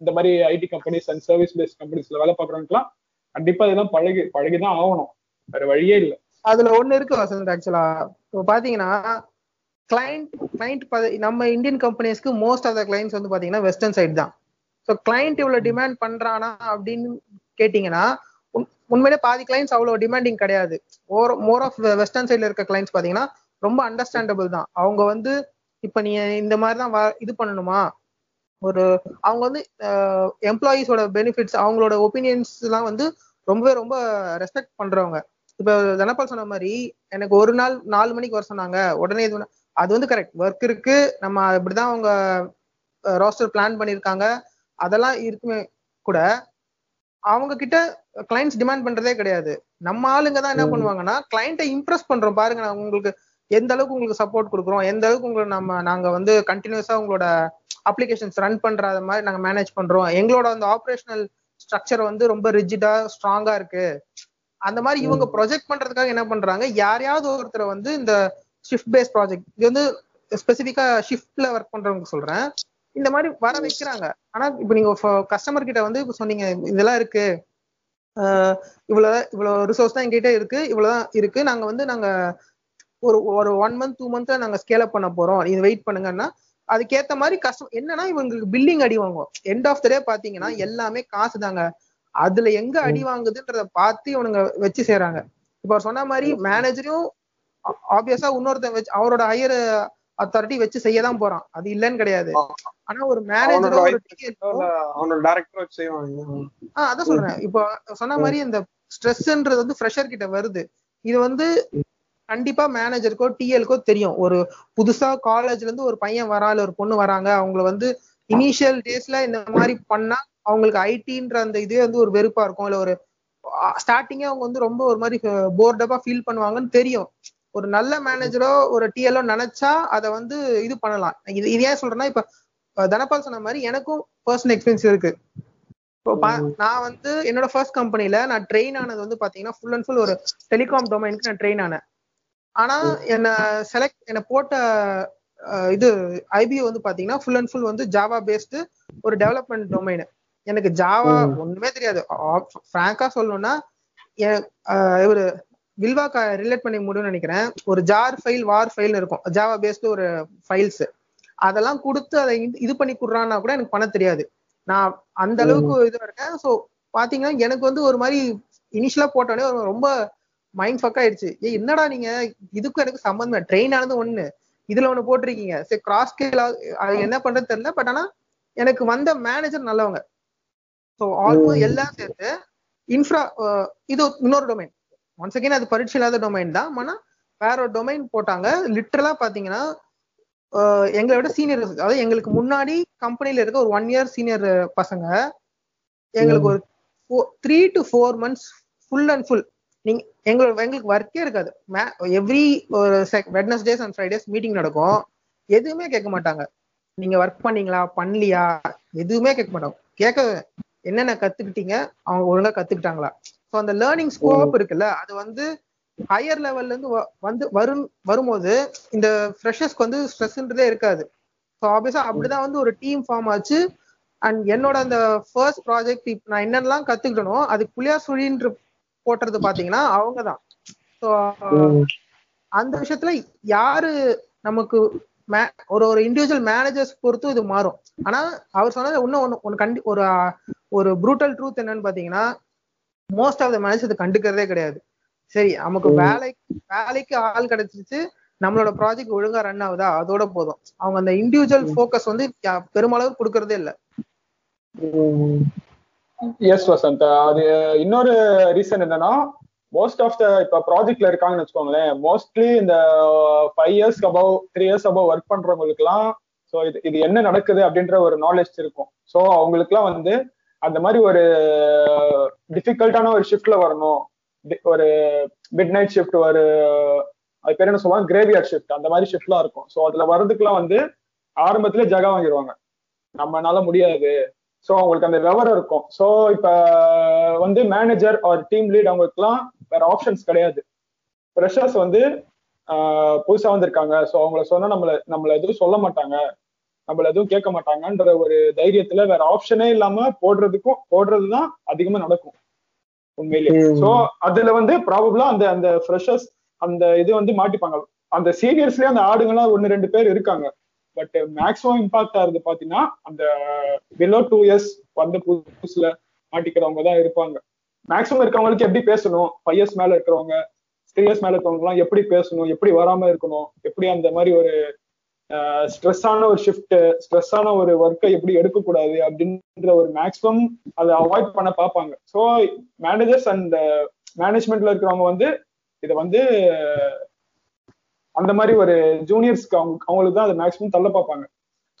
இந்த மாதிரி IT companies and service based கம்பெனிஸ்ல வேலை பார்க்கறவங்களுக்குலாம் கண்டிப்பா இதெல்லாம் பழகி பழகிதான் ஆகணும். வேற வழியே இல்ல. அதுல ஒண்ணு இருக்கு வசந்த் ஆக்சுவலா இப்போ பாத்தீங்கன்னா கிளைண்ட் கிளைண்ட் நம்ம இந்தியன் கம்பெனிஸ்க்கு மோஸ்ட் ஆஃப் த கிளைண்ட்ஸ் வந்து பாத்தீங்கன்னா வெஸ்டர்ன் சைடு தான். ஸோ கிளைண்ட் இவ்வளவு டிமாண்ட் பண்றானா அப்படின்னு கேட்டீங்கன்னா உண்- உண்மையிலே பாதி கிளைண்ட்ஸ் அவ்வளவு டிமாண்டிங் கிடையாது. ஓர் மோர் ஆஃப் வெஸ்டர்ன் சைடுல இருக்க கிளைண்ட்ஸ் பாத்தீங்கன்னா ரொம்ப அண்டர்ஸ்டாண்டபிள் தான். அவங்க வந்து இப்ப நீ இந்த மாதிரி தான் இது பண்ணணுமா? ஒரு அவங்க வந்து எம்ப்ளாயீஸோட பெனிஃபிட்ஸ் அவங்களோட ஒப்பீனியன்ஸ் எல்லாம் வந்து ரொம்பவே ரொம்ப ரெஸ்பெக்ட் பண்றவங்க. இப்ப தனபால் சொன்ன மாதிரி எனக்கு ஒரு நாள் நாலு மணிக்கு வர சொன்னாங்க. உடனே இது அது வந்து கரெக்ட் ஒர்க் இருக்கு. நம்ம இப்படிதான் அவங்க ரோஸ்டர் பிளான் பண்ணிருக்காங்க. அதெல்லாம் இருக்குமே கூட அவங்க கிட்ட கிளைண்ட்ஸ் டிமாண்ட் பண்றதே கிடையாது. நம்ம ஆளுங்க தான் என்ன பண்ணுவாங்கன்னா கிளைண்ட்டை இம்ப்ரெஸ் பண்றோம். பாருங்க உங்களுக்கு எந்த அளவுக்கு உங்களுக்கு சப்போர்ட் கொடுக்குறோம் எந்த அளவுக்கு உங்களுக்கு நம்ம நாங்க வந்து கண்டினியூஸா உங்களோட அப்ளிகேஷன்ஸ் ரன் பண்ற மாதிரி நாங்க மேனேஜ் பண்றோம். எங்களோட அந்த ஆப்ரேஷனல் ஸ்ட்ரக்சர் வந்து ரொம்ப ரிஜிடா ஸ்ட்ராங்கா இருக்கு. அந்த மாதிரி இவங்க ப்ரொஜெக்ட் பண்றதுக்காக என்ன பண்றாங்க யாரையாவது ஒருத்தரை வந்து இந்த ஷிஃப்ட் பேஸ் ப்ராஜெக்ட் இது வந்து ஸ்பெசிஃபிக்கா ஷிஃப்ட்ல ஒர்க் பண்றவங்க சொல்றேன். இந்த மாதிரி வர வைக்கிறாங்க. ஆனா இப்ப நீங்க கஸ்டமர் கிட்ட வந்து இப்ப சொன்னீங்க இதெல்லாம் இருக்கு. ஆஹ் இவ்வளவு இவ்வளவு ரிசோர்ஸ் தான் எங்ககிட்ட இருக்கு இவ்வளவுதான் இருக்கு. நாங்க வந்து நாங்க ஒரு ஒரு ஒன் மந்த் டூ மந்த்ல நாங்க ஸ்கேல் அப் பண்ண போறோம். இது வெயிட் பண்ணுங்கன்னா அதுக்கேத்த மாதிரி கஷ்டம் என்னன்னா இவங்களுக்கு பில்லிங் அடி வாங்குவோம். எண்ட் ஆஃப் த டே பாத்தீங்கன்னா எல்லாமே காசு தாங்க. அதுல எங்க அடி வாங்குதுன்றத பார்த்து இவனுங்க வச்சு செய்றாங்க. இப்ப சொன்ன மாதிரி மேனேஜரையும் ஆப்வியஸா இன்னொருத்தன் வச்சு அவரோட ஹையர் அத்தாரிட்டி வச்சு செய்ய தான் போறான். அது இல்லைன்னு கிடையாது. ஆனா ஒரு மேனேஜரோ ஒரு ஆஹ் அதான் சொல்றேன். இப்போ சொன்ன மாதிரி இந்த ஸ்ட்ரெஸ்ன்றது வந்து ஃப்ரெஷர் கிட்ட வருது. இது வந்து கண்டிப்பா மேனேஜருக்கோ டிஎல்க்கோ தெரியும். ஒரு புதுசா காலேஜ்ல இருந்து ஒரு பையன் வரா இல்ல ஒரு பொண்ணு வராங்க. அவங்கள வந்து இனிஷியல் டேஸ்ல இந்த மாதிரி பண்ணா அவங்களுக்கு ஐடின்ற அந்த இதே வந்து ஒரு வெறுப்பா இருக்கும். இல்ல ஒரு ஸ்டார்டிங்கே அவங்க வந்து ரொம்ப ஒரு மாதிரி போர்டப்பா ஃபீல் பண்ணுவாங்கன்னு தெரியும். ஒரு நல்ல மேனேஜரோ ஒரு டிஎல்ஓ நினைச்சா அதை வந்து இது பண்ணலாம். இது இது ஏன் சொல்றேன்னா இப்ப தனபால் சொன்ன மாதிரி எனக்கும் பர்சனல் எக்ஸ்பீரியன்ஸ் இருக்கு. இப்போ நான் வந்து என்னோட ஃபர்ஸ்ட் கம்பெனில நான் ட்ரெயின் ஆனது வந்து பாத்தீங்கன்னா ஃபுல் அண்ட் ஃபுல் ஒரு டெலிகாம் டொமைனுக்கு நான் ட்ரெயின் ஆனேன். ஆனா என்ன செலக்ட் என்ன போட்ட இது ஐபிஓ வந்து பாத்தீங்கன்னா ஃபுல் அண்ட் ஃபுல் வந்து ஜாவா பேஸ்டு ஒரு டெவலப்மெண்ட் டொமைன் எனக்கு ஜாவா ஒண்ணுமே தெரியாது. ஃப்ராங்கா சொல்லணும்னா இவரு வில்வாக்கா ரிலேட் பண்ணி முடியும்னு நினைக்கிறேன். ஒரு ஜார் ஃபைல் வார் ஃபைல் இருக்கும். ஜாவா பேஸ்டு ஒரு ஃபைல்ஸ் அதெல்லாம் கொடுத்து அதை இது- இது பண்ணி கொடுறான்னா கூட எனக்கு பண்ண தெரியாது. நான் அந்த அளவுக்கு இதுவா இருக்கேன். ஸோ பாத்தீங்கன்னா எனக்கு வந்து ஒரு மாதிரி இனிஷியலா போட்டோடனே ஒரு ரொம்ப மைண்ட் ஃபக் ஆயிடுச்சு. ஏ என்னடா நீங்க? இதுக்கும் எனக்கு சம்பந்தம் ட்ரெயின் ஆனது ஒண்ணு. இதுல ஒண்ணு போட்டிருக்கீங்க. சரி கிராஸ் அது என்ன பண்றது தெரியல. பட் ஆனா எனக்கு வந்த மேனேஜர் நல்லவங்க. ஸோ ஆல்மோஸ்ட் எல்லாம் சேர்த்து இன்ஃப்ரா இது இன்னொரு டொமைன் ஒன்ஸ் அகைன் அது பரீட்சை இல்லாத டொமைன் தான். ஆனா வேற ஒரு டொமைன் போட்டாங்க. லிட்டரலா பாத்தீங்கன்னா எங்களை விட சீனியர் அதாவது எங்களுக்கு முன்னாடி கம்பெனில இருக்க ஒரு ஒன் இயர் சீனியர் பசங்க. எங்களுக்கு ஒரு three to four months full and full நீங்க எங்களோட எங்களுக்கு ஒர்க்கே இருக்காது. எவ்ரி ஒரு வெட்னஸ்டேஸ் அண்ட் ஃப்ரைடேஸ் மீட்டிங் நடக்கும். எதுவுமே கேட்க மாட்டாங்க. நீங்க ஒர்க் பண்ணீங்களா? பண்ணலையா? எதுவுமே கேட்க மாட்டாங்க. கேட்க என்னென்ன கத்துக்கிட்டீங்க? அவங்க ஒழுங்கா கத்துக்கிட்டாங்களா? ஸோ அந்த லேர்னிங் ஸ்கோப் இருக்குல்ல அது வந்து ஹையர் லெவல்ல இருந்து வந்து வரும் வரும்போது இந்த ஃப்ரெஷர்ஸ்க்கு வந்து ஸ்ட்ரெஸ்ன்றதே இருக்காது. ஸோ ஆப்வியஸா அப்படிதான் வந்து ஒரு டீம் ஃபார்ம் ஆச்சு. அண்ட் என்னோட அந்த ஃபர்ஸ்ட் ப்ராஜெக்ட் நான் என்னென்னலாம் கத்துக்கிட்டனோ அது புளியார் சுழின்று போட்டுறது பாத்தீங்கன்னா அவங்க தான் ஸோ அந்த விஷயத்துல யாரு நமக்கு மே- ஒரு ஒரு இண்டிவிஜுவல் மேனேஜர்ஸ் பொறுத்தும் இது மாறும். ஆனா அவர் சொன்னது இன்னும் ஒண்ணு ஒண்ணு கண்டி ஒரு ஒரு ப்ரூட்டல் ட்ரூத் என்னன்னு பாத்தீங்கன்னா மோஸ்ட் ஆஃப் த மேனேஜர் இது கண்டுக்கிறதே கிடையாது. சரி நமக்கு வேலைக்கு வேலைக்கு ஆள் கிடைச்சிருச்சு. நம்மளோட ப்ராஜெக்ட் ஒழுங்கா ரன் ஆகுதா? அதோட போதும். அவங்க அந்த இண்டிவிஜுவல் ஃபோக்கஸ் வந்து பெருமளவு கொடுக்கறதே இல்ல. எஸ் வசந்த் அது இன்னொரு ரீசன் என்னன்னா மோஸ்ட் ஆஃப் த இப்ப ப்ராஜெக்ட்ல இருக்காங்கன்னு வச்சுக்கோங்களேன். மோஸ்ட்லி இந்த five years above three years above work பண்றவங்களுக்குலாம் so இது இது என்ன நடக்குது அப்படின்ற ஒரு நாலேஜ் இருக்கும். ஸோ அவங்களுக்குலாம் வந்து அந்த மாதிரி ஒரு டிஃபிகல்ட்டான ஒரு ஷிஃப்ட்ல வரணும். ஒரு மிட் நைட் ஷிஃப்ட் ஒரு அது பேர் என்ன சொல்லுவாங்க? கிரேவியார் ஷிஃப்ட் அந்த மாதிரி ஷிஃப்ட்லாம் இருக்கும். ஸோ அதுல வர்றதுக்குலாம் வந்து ஆரம்பத்திலே ஜகா வாங்கிடுவாங்க நம்மனால முடியாது. ஸோ அவங்களுக்கு அந்த விவரம் இருக்கும். ஸோ இப்போ வந்து மேனேஜர் ஆர் டீம் லீட் அவங்களுக்குலாம் வேற ஆப்ஷன்ஸ் கிடையாது. ஃப்ரெஷர்ஸ் வந்து புதுசாக புதுசா வந்திருக்காங்க. ஸோ அவங்கள சொன்னா நம்மள நம்மள எதுவும் சொல்ல மாட்டாங்க. நம்மள எதுவும் கேட்க மாட்டாங்கன்ற ஒரு தைரியத்துல வேற ஆப்ஷனே இல்லாம போடுறதுக்கும் போடுறது தான் அதிகமா நடக்கும் உண்மையிலேயே ஸோ அதுல வந்து ப்ராபப்ளா அந்த அந்த ஃப்ரெஷர்ஸ் அந்த இது வந்து மாட்டிப்பாங்க. அந்த சீனியர்ஸ்லயே அந்த ஆடுங்கெல்லாம் ஒன்னு ரெண்டு பேர் இருக்காங்க. பட் மேக்ஸிமம் இம்பாக்ட் ஆகுது பாத்தீங்கன்னா அந்த பிலோ டூ இயர்ஸ் வந்த புதுசுல மாட்டிக்கிறவங்க தான் இருப்பாங்க. மேக்ஸிமம் இருக்கவங்களுக்கு எப்படி பேசணும்? ஃபைவ் இயர்ஸ் மேல இருக்கிறவங்க த்ரீ இயர்ஸ் மேல இருக்கவங்க எல்லாம் எப்படி பேசணும்? எப்படி வராம இருக்கணும்? எப்படி அந்த மாதிரி ஒரு ஸ்ட்ரெஸ்ஸான ஒரு ஷிஃப்ட் ஸ்ட்ரெஸ்ஸான ஒரு ஒர்க்கை எப்படி எடுக்கக்கூடாது அப்படின்ற ஒரு மேக்ஸிமம் அதை அவாய்ட் பண்ண பார்ப்பாங்க. ஸோ மேனேஜர்ஸ் அண்ட் மேனேஜ்மெண்ட்ல இருக்கிறவங்க வந்து இதை வந்து அந்த மாதிரி ஒரு ஜூனியர்ஸ்க்கு அவங்க அவங்களுக்கு தான் அதை மேக்ஸிமம் தள்ள பார்ப்பாங்க.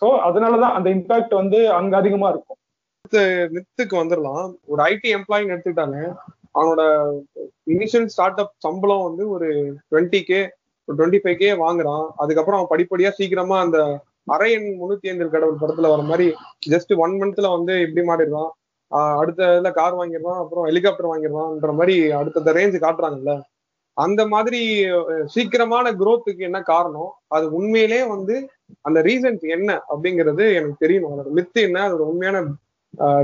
ஸோ அதனாலதான் அந்த இம்பாக்ட் வந்து அங்க அதிகமா இருக்கும். நித்துக்கு வந்துடலாம். ஒரு ஐடி எம்ப்ளாயின்னு எடுத்துக்கிட்டாங்க அவனோட இனிஷியல் ஸ்டார்ட் அப் சம்பளம் வந்து ஒரு twenty K twenty five K வாங்குறான். அதுக்கப்புறம் அவன் படிப்படியா சீக்கிரமா அந்த அரையன் முன்னூத்தி ஐந்து கடவுள் படத்துல வர மாதிரி ஜஸ்ட் ஒன் மந்த்ல வந்து இப்படி மாறிடுறான். அடுத்த இதுல கார் வாங்கிடுறான் அப்புறம் ஹெலிகாப்டர் வாங்கிடுறான்ற மாதிரி அடுத்த ரேஞ்சு காட்டுறாங்கல்ல. அந்த மாதிரி சீக்கிரமான குரோத்துக்கு என்ன காரணம்? அது உண்மையிலே வந்து அந்த ரீசன்ஸ் என்ன அப்படிங்கிறது எனக்கு தெரியணும். அதோட மித்து என்ன? அதோட உண்மையான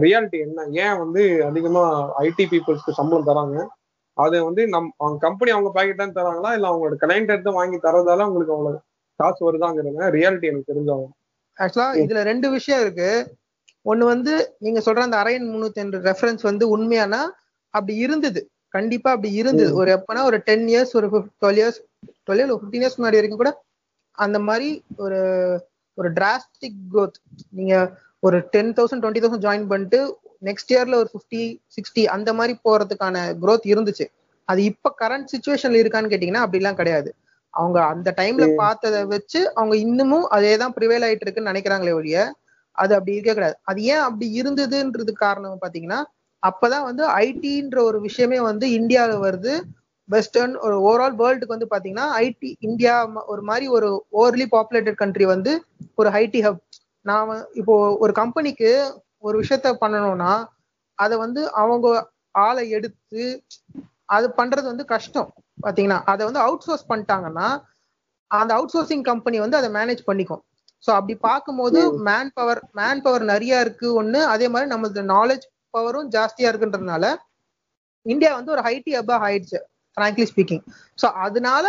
ரியாலிட்டி என்ன? ஏன் வந்து அதிகமா ஐடி பீப்புள்ஸ்க்கு சம்பளம் தராங்க? அதை வந்து நம் அவங்க கம்பெனி அவங்க பாக்கெட் தான் தராங்களா? இல்ல அவங்களோட கிளைண்ட் எடுத்து வாங்கி தரதால உங்களுக்கு அவ்வளவு காசு வருதாங்கிறத ரியாலிட்டி எனக்கு தெரிஞ்சாகும் ஆக்சுவலா இதுல ரெண்டு விஷயம் இருக்கு. ஒண்ணு வந்து நீங்க சொல்ற அந்த அரையன் முன்னூத்தி ரெண்டு ரெஃபரன்ஸ் வந்து உண்மையானா அப்படி இருந்தது. கண்டிப்பா அப்படி இருந்தது. ஒரு எப்பனா ஒரு டென் இயர்ஸ் ஒரு twelve years twelve year fifteen years முன்னாடி வரைக்கும் கூட அந்த மாதிரி ஒரு ஒரு டிராஸ்டிக் growth. நீங்க ஒரு ten thousand twenty thousand join பண்ணிட்டு நெக்ஸ்ட் இயர்ல ஒரு ஃபிஃப்டி சிக்ஸ்டி அந்த மாதிரி போறதுக்கான growth இருந்துச்சு. அது இப்ப கரண்ட் சுச்சுவேஷன்ல இருக்கான்னு கேட்டீங்கன்னா அப்படிலாம் கிடையாது. அவங்க அந்த டைம்ல பார்த்ததை வச்சு அவங்க இன்னமும் அதே தான் ப்ரிவேல் ஆயிட்டு இருக்குன்னு நினைக்கிறாங்களே ஒழிய அது அப்படி இருக்க கிடையாது அது ஏன் அப்படி இருந்ததுன்றது காரணம் பாத்தீங்கன்னா அப்பதான் வந்து ஐடின்ற ஒரு விஷயமே வந்து இந்தியாவில வருது. வெஸ்டர்ன் ஒரு ஓவரால் வேர்ல்டுக்கு வந்து பாத்தீங்கன்னா ஐடி இந்தியா ஒரு மாதிரி ஒரு ஓவர்லி பாப்புலேட்டட் கண்ட்ரி வந்து ஒரு ஐடி ஹப் நான் இப்போ ஒரு கம்பெனிக்கு ஒரு விஷயத்த பண்ணணும்னா அதை வந்து அவங்க ஆளை எடுத்து அது பண்றது வந்து கஷ்டம் பாத்தீங்கன்னா அதை வந்து அவுட் சோர்ஸ் பண்ணிட்டாங்கன்னா அந்த அவுட் சோர்சிங் கம்பெனி வந்து அதை மேனேஜ் பண்ணிக்கும். ஸோ அப்படி பார்க்கும்போது மேன் பவர் மேன் பவர் நிறைய இருக்கு ஒண்ணு. அதே மாதிரி நம்மளது நாலேஜ் பவரும் ஜாஸ்தியா இருக்குன்றதுனால இந்தியா வந்து ஒரு ஐடி ஹப்பா ஆயிடுச்சு ஃப்ராங்க்லி ஸ்பீக்கிங் ஸோ அதனால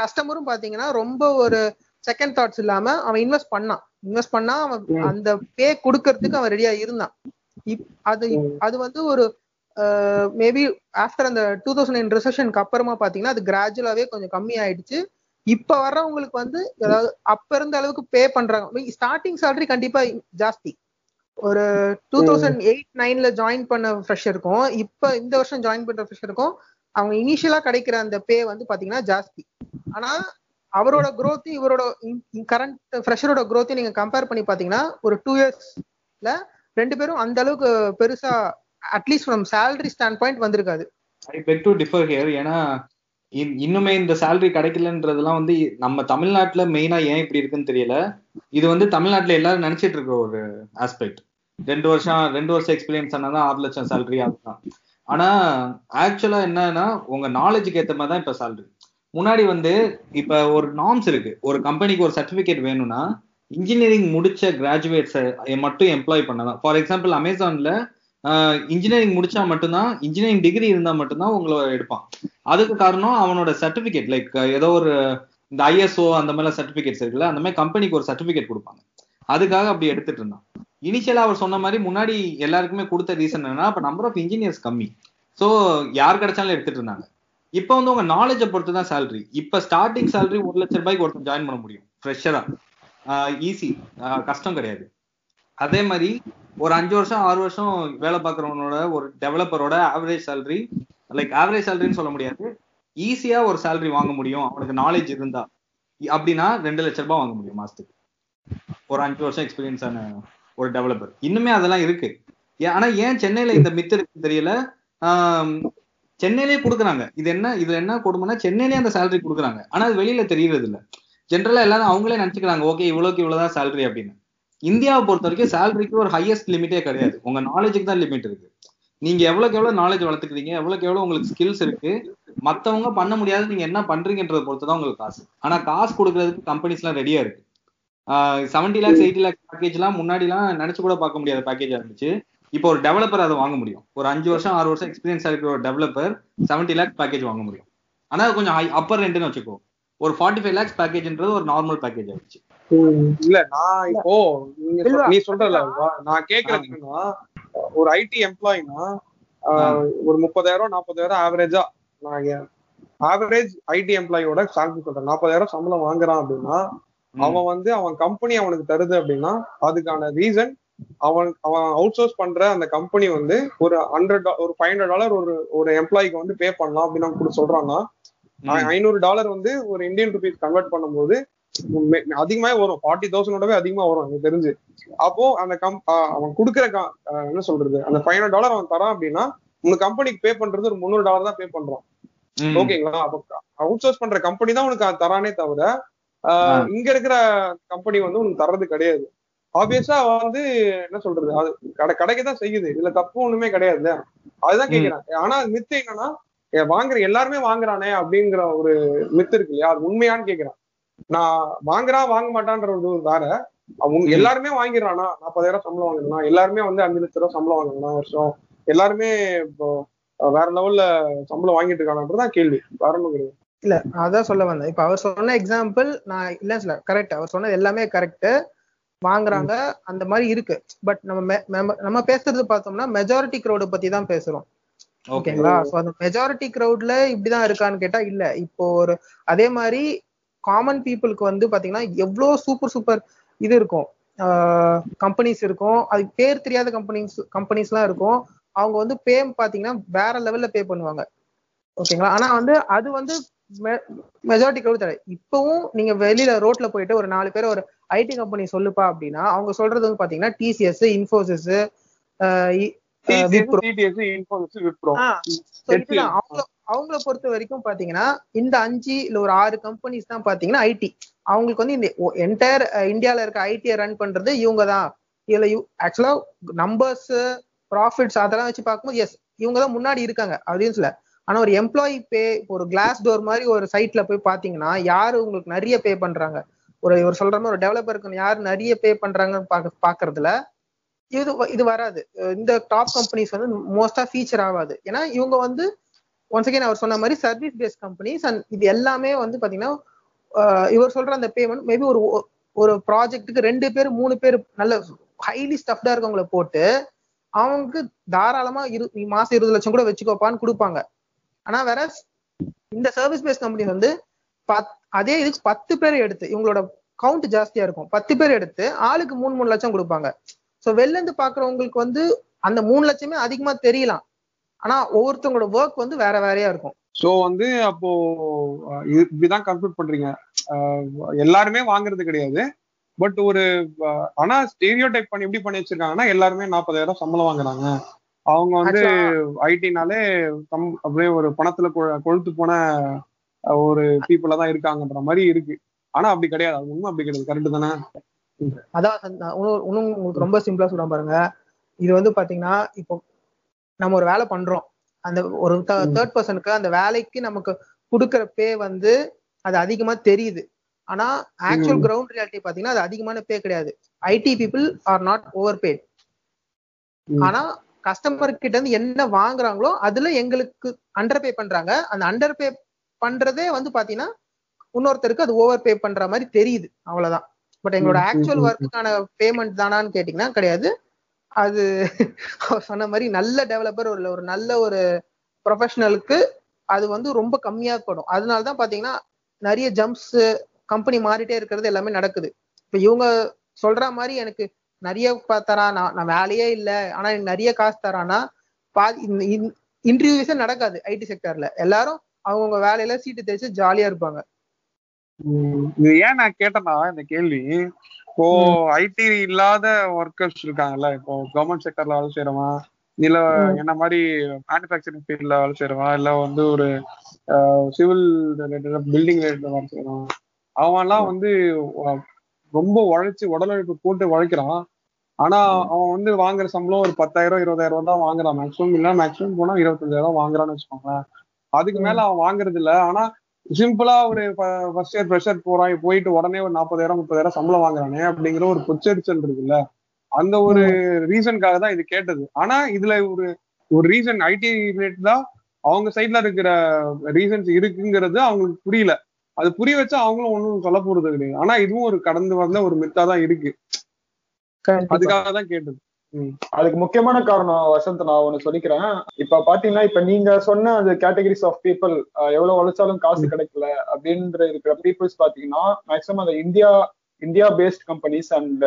கஸ்டமரும் பாத்தீங்கன்னா ரொம்ப ஒரு செகண்ட் தாட்ஸ் இல்லாம அவன் இன்வெஸ்ட் பண்ணான். இன்வெஸ்ட் பண்ணா அவன். அந்த பே கொடுக்கறதுக்கு அவன் ரெடியா இருந்தான். அது அது வந்து ஒரு மேபி ஆஃப்டர் அந்த டூ தௌசண்ட் நைன் ரிசெஷனுக்கு அப்புறமா பாத்தீங்கன்னா அது கிராஜுவலாவே கொஞ்சம் கம்மி ஆயிடுச்சு. இப்ப வர்றவங்களுக்கு வந்து அதாவது அப்ப இருந்த அளவுக்கு பே பண்றாங்க. ஸ்டார்டிங் salary கண்டிப்பா ஜாஸ்தி. ஒரு டூ தௌசண்ட் எயிட் நைன்ல ஜாயின் பண்ண ஃப்ரெஷருக்கும் இப்ப இந்த வருஷம் ஜாயின் பண்ற ஃப்ரெஷருக்கும் அவங்க இனிஷியலா கிடைக்கிற அந்த பே வந்து பாத்தீங்கன்னா ஜாஸ்தி. ஆனா அவரோட குரோத்தையும் இவரோட கரண்ட் ஃப்ரெஷரோட க்ரோத்தையும் நீங்க கம்பேர் பண்ணி பாத்தீங்கன்னா ஒரு டூ இயர்ஸ்ல ரெண்டு பேரும் அந்த அளவுக்கு பெருசா at least from salary standpoint வந்திருக்காது. I beg to differ here ஏன்னா இன்- இன்னுமே இந்த சேலரி கிடைக்கலன்றதுலாம் வந்து நம்ம தமிழ்நாட்டுல மெயினா ஏன் இப்படி இருக்குன்னு தெரியல. இது வந்து தமிழ்நாட்டுல எல்லாரும் நினைச்சிட்டு இருக்க ஒரு ஆஸ்பெக்ட் ரெண்டு வருஷம் ரெண்டு வருஷம் எக்ஸ்பீரியன்ஸ் ஆனாதான் ஆறு லட்சம் சேலரி ஆகுதான். ஆனா ஆக்சுவலா என்னன்னா உங்க நாலேஜுக்கு ஏத்த மாதிரி தான் இப்ப சேலரி முன்னாடி வந்து இப்ப ஒரு நார்ம்ஸ் இருக்கு. ஒரு கம்பெனிக்கு ஒரு சர்டிபிகேட் வேணும்னா இன்ஜினியரிங் முடிச்ச கிராஜுவேட்ஸை மட்டும் எம்ப்ளாய் பண்ணலாம். ஃபார் எக்ஸாம்பிள் அமேசான்ல இன்ஜினியரிங் முடிச்சா மட்டும்தான் இன்ஜினியரிங் டிகிரி இருந்தா மட்டும்தான் உங்களை எடுப்பான். அதுக்கு காரணம் அவனோட சர்டிபிகேட் லைக் ஏதோ ஒரு இந்த ஐஎஸ்ஓ அந்த மாதிரி சர்டிபிகேட்ஸ் இருக்குல்ல அந்த மாதிரி கம்பெனிக்கு ஒரு சர்டிபிகேட் கொடுப்பாங்க. அதுக்காக அப்படி எடுத்துட்டு இருந்தான். இனிஷியலா அவர் சொன்ன மாதிரி முன்னாடி எல்லாருக்குமே கொடுத்த ரீசன் என்னன்னா அப்ப நம்பர் ஆஃப் இன்ஜினியர்ஸ் கம்மி. ஸோ யார் கிடைச்சாலும் எடுத்துட்டு இருந்தாங்க. இப்ப வந்து உங்க நாலேஜை பொறுத்து தான் சேலரி இப்ப ஸ்டார்டிங் சேலரி ஒரு லட்ச ரூபாய்க்கு ஒருத்தன் ஜாயின் பண்ண முடியும். ஃப்ரெஷரா ஈஸி கஷ்டம் கிடையாது. அதே மாதிரி ஒரு அஞ்சு வருஷம் ஆறு வருஷம் வேலை பார்க்குறவனோட ஒரு டெவலப்பரோட ஆவரேஜ் சேலரி லைக் ஆவரேஜ் சேலரின்னு சொல்ல முடியாது. ஈஸியா ஒரு சேலரி வாங்க முடியும். அவனுக்கு நாலேஜ் இருந்தா. அப்படின்னா ரெண்டு லட்ச ரூபாய் வாங்க முடியும் மாசத்துக்கு. ஒரு அஞ்சு வருஷம் எக்ஸ்பீரியன்ஸ் ஆன ஒரு டெவலப்பர் இன்னுமே அதெல்லாம் இருக்கு. ஆனா ஏன் சென்னையில இந்த மித்து இருக்குன்னு தெரியல? சென்னையிலேயே கொடுக்குறாங்க. இது என்ன இது என்ன கொடுமைன்னா சென்னையிலேயே அந்த சேலரி கொடுக்குறாங்க. ஆனா அது வெளியில தெரியறது இல்ல ஜென்ரலா எல்லாரும் அவங்களே நினைச்சுக்கிறாங்க ஓகே இவ்வளவுக்கு இவ்வளவுதான் சேலரி அப்படின்னு. இந்தியாவை பொறுத்த வரைக்கும் சேலரிக்கு ஒரு ஹையஸ்ட் லிமிட்டே கிடையாது. உங்க நாலேஜுக்கு தான் லிமிட் இருக்கு. நீங்க எவ்வளவுக்கு எவ்வளவு நாலேஜ் வளர்த்துக்கிறீங்க எவ்வளவுக்கு எவ்வளவு உங்களுக்கு ஸ்கில்ஸ் இருக்கு மத்தவங்க பண்ண முடியாது நீங்க என்ன பண்றீங்கன்றத பொறுத்து தான் உங்களுக்கு காசு. ஆனா காசு கொடுக்கறதுக்கு கம்பெனிஸ் எல்லாம் ரெடியா இருக்கு. Seventy lakhs eighty lakhs package எல்லாம் முன்னாடி எல்லாம் நினைச்சு கூட பார்க்க முடியாத பேக்கேஜா இருந்துச்சு. இப்போ ஒரு டெவலப்பர் அதை வாங்க முடியும். ஒரு அஞ்சு வருஷம் ஆறு வருஷம் எக்ஸ்பீரியன்ஸ் இருக்கிற ஒரு டெவலப்பர் செவன்டி லேக்ஸ் பேக்கேஜ் வாங்க முடியும். ஆனா அது கொஞ்சம் ஹை அப்பர் ரெண்டுன்னு வச்சுக்கோ. ஒரு ஃபார்ட்டி ஃபைவ் லேக்ஸ் பேக்கேஜ்ன்றது ஒரு நார்மல் பேக்கேஜ் ஆயிடுச்சு. இல்ல நான் இப்போ. நீ சொல்றல நான் கேக்குறது என்னன்னா ஒரு ஐடி எம்ப்ளாயினா ஒரு முப்பதாயிரம் நாற்பதாயிரம் ஆவரேஜா நான் ஆவரேஜ் ஐடி எம்ப்ளாயோட சாலரி சொல்றேன். நாற்பதாயிரம் சம்பளம் வாங்குறான் அப்படின்னா. அவன் வந்து அவன் கம்பெனி அவனுக்கு தருது அப்படின்னா அதுக்கான ரீசன் அவன் அவன் அவுட் சோர்ஸ் பண்ற அந்த கம்பெனி வந்து ஒரு ஹண்ட்ரட் ஒரு ஃபைவ் ஹண்ட்ரட் டாலர் ஒரு ஒரு எம்ப்ளாய்க்கு வந்து பே பண்ணலாம் அப்படின்னு அவங்க கூட சொல்றாங்கன்னா ம். ஐநூறு டாலர் வந்து ஒரு இந்தியன் ருபீஸ் கன்வெர்ட் பண்ணும்போது அதிகமாவே வரும். ஃபார்ட்டி தௌசண்டோடவே அதிகமா வரும் எனக்கு தெரிஞ்சு. அப்போ அந்த கம் அவன் கொடுக்குற என்ன சொல்றது? அந்த ஃபைவ் ஹண்ட்ரட் டாலர் அவன் தரான் அப்படின்னா உங்க கம்பெனிக்கு பே பண்றது ஒரு முந்நூறு டாலர் தான் பே பண்றான். ஓகேங்களா? அப்போ அவுட் சோர்ஸ் பண்ற கம்பெனி தான் உனக்கு தரானே தவிர. இங்க இருக்கிற கம்பெனி வந்து உனக்கு தர்றது கிடையாது. ஆப்வியஸா வந்து என்ன சொல்றது? அது கடை கடைக்கு தான் செய்யுது. இதுல தப்பு ஒண்ணுமே கிடையாது அதுதான். கேக்குறேன். ஆனா மித்து என்னன்னா வாங்குற எல்லாருமே வாங்குறானே அப்படிங்கிற ஒரு மித்து இருக்கு இல்லையா? அது உண்மையான்னு கேக்குறேன். நான் வாங்குறான் வாங்க மாட்டான்ற ஒரு வேற. அவன் ம். எல்லாருமே வாங்கிடுறானா? நாற்பதாயிரம் சம்பளம் வாங்கினா எல்லாருமே வந்து அஞ்சு லட்ச ரூபா சம்பளம் வாங்கினா வருஷம்? எல்லாருமே இப்போ வேற லெவல்ல சம்பளம் வாங்கிட்டு இருக்கானன்றதான் கேள்வி. வேற ஒண்ணும் கிடையாது. இல்ல அதான் சொல்ல வந்தேன். இப்ப அவர் சொன்ன எக்ஸாம்பிள் நான் இல்ல சொல்ல கரெக்ட் அவர் சொன்னது எல்லாமே கரெக்ட் வாங்குறாங்க. அந்த மாதிரி இருக்கு. பட் நம்ம நம்ம- பேசுறது பார்த்தோம்னா மெஜாரிட்டி crowd பத்தி தான் பேசுறோம். ஓகே ஓகேங்களா? சோ அந்த மெஜாரிட்டி crowdல இப்படிதான் இருக்கான்னு கேட்டா இல்ல. இப்போ ஒரு அதே மாதிரி காமன் பீப்புளுக்கு வந்து பாத்தீங்கன்னா எவ்வளவு சூப்பர் சூப்பர் இது இருக்கும். கம்பெனிஸ் இருக்கும். அது பேர் தெரியாத கம்பெனிஸ் கம்பெனிஸ் எல்லாம் இருக்கும். அவங்க வந்து பே பாத்தீங்கன்னா வேற லெவல்ல பே பண்ணுவாங்க. ஓகேங்களா? ஆனா வந்து அது வந்து மெஜாரிட்டி crowd தர இப்பவும் நீங்க வெளியில ரோட்ல போயிட்டு ஒரு நாலு பேர் ஒரு ஐடி கம்பெனி சொல்லுப்பா அப்படின்னா அவங்க சொல்றது வந்து பாத்தீங்கன்னா டிசிஎஸ் இன்ஃபோசிஸ் அவங்கள பொறுத்த வரைக்கும் பாத்தீங்கன்னா இந்த அஞ்சு இல்ல ஒரு ஆறு கம்பெனிஸ் தான் பாத்தீங்கன்னா ஐடி அவங்களுக்கு வந்து இந்த என்டையர் இந்தியால இருக்க ஐடியை ரன் பண்றது இவங்க தான். இதுல ஆக்சுவலா நம்பர்ஸ் ப்ராஃபிட்ஸ் அதெல்லாம் வச்சு பார்க்கும்போது எஸ் இவங்க தான் முன்னாடி இருக்காங்க. அப்படின்னு சொல்ல ஆனா ஒரு எம்ப்ளாயி பே ஒரு கிளாஸ் டோர் மாதிரி ஒரு சைட்ல போய் பாத்தீங்கன்னா யாரு உங்களுக்கு நிறைய பே பண்றாங்க? ஒரு இவர் சொல்ற மாதிரி ஒரு டெவலப்பருக்கு யார் நிறைய பே பண்றாங்கன்னு பாக்க பாக்குறதுல இது வ- இது வராது. இந்த டாப் கம்பெனிஸ் வந்து மோஸ்டா ஃபீச்சர் ஆகாது. ஏன்னா இவங்க வந்து ஒன்ஸ் அகைன் அவர் சொன்ன மாதிரி சர்வீஸ் பேஸ்ட் கம்பெனிஸ் அண்ட் இது எல்லாமே வந்து பாத்தீங்கன்னா இவர் சொல்ற அந்த பேமெண்ட் மேபி ஒரு ஒரு ப்ராஜெக்ட்டுக்கு ரெண்டு பேர் மூணு பேர் நல்ல ஹைலி ஸ்டஃப்டா இருக்கவங்கள போட்டு அவங்களுக்கு தாராளமா இரு மாசம் இருபது லட்சம் கூட வச்சுக்கோப்பான்னு கொடுப்பாங்க. ஆனா வேற இந்த சர்வீஸ் பேஸ்ட் கம்பெனி வந்து பத் அதே இதுக்கு பத்து பேர் எடுத்து இவங்களோட கவுண்ட் ஜாஸ்தியா இருக்கும். பத்து பேர் எடுத்து ஆளுக்கு மூணு மூணு லட்சம் கொடுப்பாங்க. சோ வெளில இருந்து பாக்குறவங்களுக்கு வந்து அந்த மூணு லட்சமே அதிகமா தெரியலாம். ஆனா ஒவ்வொருத்தவங்களோட ஒர்க் வந்து வேற வேறையா இருக்கும். சோ வந்து அப்போ இப்படிதான் கன்க்ளூட் பண்றீங்க. எல்லாருமே வாங்குறது கிடையாது. பட் ஒரு ஆனா ஸ்டீரியோ டைப் பண்ணி எப்படி பண்ணி வச்சிருக்காங்கன்னா எல்லாருமே நாற்பதாயிரம் சம்பளம் வாங்குறாங்க. அவங்க வந்து ஐடினாலே கம் அப்படியே ஒரு பணத்துல கொழுத்து போன ஒரு பீப்புளா தான் இருக்காங்கன்ற மாதிரி இருக்கு. ஆனா அப்படி கிடையாது. அது உண்மை அப்படி கிடையாது. கரெக்ட் தானே? அதான் இன்னும் உங்களுக்கு ரொம்ப சிம்பிளா சொல்றேன் பாருங்க. இது வந்து பாத்தீங்கன்னா இப்போ நம்ம ஒரு வேலை பண்றோம். அந்த ஒரு. தேர்ட் பர்சனுக்கு அந்த வேலைக்கு நமக்கு கொடுக்குற பே வந்து அது அதிகமா தெரியுது. ஆனா ஆக்சுவல். கிரவுண்ட் ரியாலிட்டி பாத்தீங்கன்னா அது அதிகமான பே கிடையாது. IT people are not overpaid. ஆனா கஸ்டமர் கிட்ட இருந்து என்ன வாங்குறாங்களோ அதுல எங்களுக்கு அண்டர் பே பண்றாங்க. அந்த அண்டர் பே பண்றதே வந்து பாத்தீங்கன்னா இன்னொருத்தருக்கு அது ஓவர் பே பண்ற மாதிரி தெரியுது. அவ்வளவுதான். பட் எங்களோட ஆக்சுவல் ஒர்க்குக்கான பேமெண்ட் தானான்னு கேட்டீங்கன்னா கிடையாது. அது சொன்ன மாதிரி நல்ல டெவலப்பர் ஒரு ஒரு நல்ல ஒரு ப்ரொஃபஷனலுக்கு அது வந்து ரொம்ப கம்மியா படும். அதனால தான் பாத்தீங்கன்னா நிறைய ஜம்ப்ஸ் கம்பெனி மாறிட்டே இருக்கிறது எல்லாமே நடக்குது. இப்ப இவங்க சொல்ற மாதிரி எனக்கு நிறைய ப- தரான் நான் வேலையே இல்ல. ஆனா எனக்கு நிறைய காசு தரானா பாதி இன்டர்வியூஸே நடக்காது ஐடி செக்டர்ல எல்லாரும் அவங்கவுங்க வேலையில சீட்டு தேய்ச்சி ஜாலியா இருப்பாங்க. இது ஏன் நான் கேட்டேன்னா இந்த கேள்வி இப்போ ஐடி இல்லாத ஒர்க்கர்ஸ் இருக்காங்கல்ல இப்போ கவர்மெண்ட் செக்டர்ல வேலை செய்யறவன் இல்ல. என்ன மாதிரி மேனுஃபேக்சரிங் ஃபீல்ட்ல வேலை செய்யறவன் இல்ல வந்து ஒரு சிவில் ரிலேட்டட் பில்டிங் ரிலேட்டட் வேலை செய்யறவன் அவன்லாம் வந்து அஹ், ரொம்ப உழைச்சு உடல் உழைப்பு போட்டு உழைக்கிறான். ஆனா அவன் வந்து வாங்குற சம்பளம் ஒரு பத்தாயிரம் இருபதாயிரம் ரூபாய் தான் வாங்குறான். மேக்ஸிமம் இல்ல மேக்ஸிமம் போனா இருபத்தஞ்சாயிரம் வாங்குறான்னு வச்சுக்கோங்களேன். அதுக்கு மேல அவன் வாங்குறது இல்ல. ஆனா சிம்பிளா ஒரு ஃபர்ஸ்ட் இயர் ப்ரெஷர் போறான். போயிட்டு உடனே ஒரு நாற்பதாயிரம் முப்பதாயிரம் சம்பளம் வாங்குறானே அப்படிங்கிற ஒரு பொச்சரிச்சல் இருக்குல்ல. அந்த ஒரு ரீசனுக்காக தான் இது கேட்டது. ஆனா இதுல ஒரு ஒரு ரீசன் ஐடி ரிலேட்டடா அவங்க சைட்ல இருக்கிற ரீசன்ஸ் இருக்குங்கிறது அவங்களுக்கு புரியல. அது புரிய வச்சா அவங்களும் ஒண்ணும் சொல்ல போறது கிடையாது. ஆனா இதுவும் ஒரு கடந்து வந்த ஒரு மித்தா தான் இருக்கு. அதுக்காக தான் கேட்டது. அதுக்கு முக்கியமான காரணம் வசந்த் நான் ஒண்ணு சொல்லிக்கிறேன். இப்ப பாத்தீங்கன்னா இப்ப நீங்க சொன்ன அந்த கேட்டகரிஸ் ஆஃப் பீப்புள் எவ்வளவு உழைச்சாலும் காசு கிடைக்கல அப்படின்ற இருக்கிற பீப்புள்ஸ் பாத்தீங்கன்னா மேக்ஸிமம் அந்த India India based companies and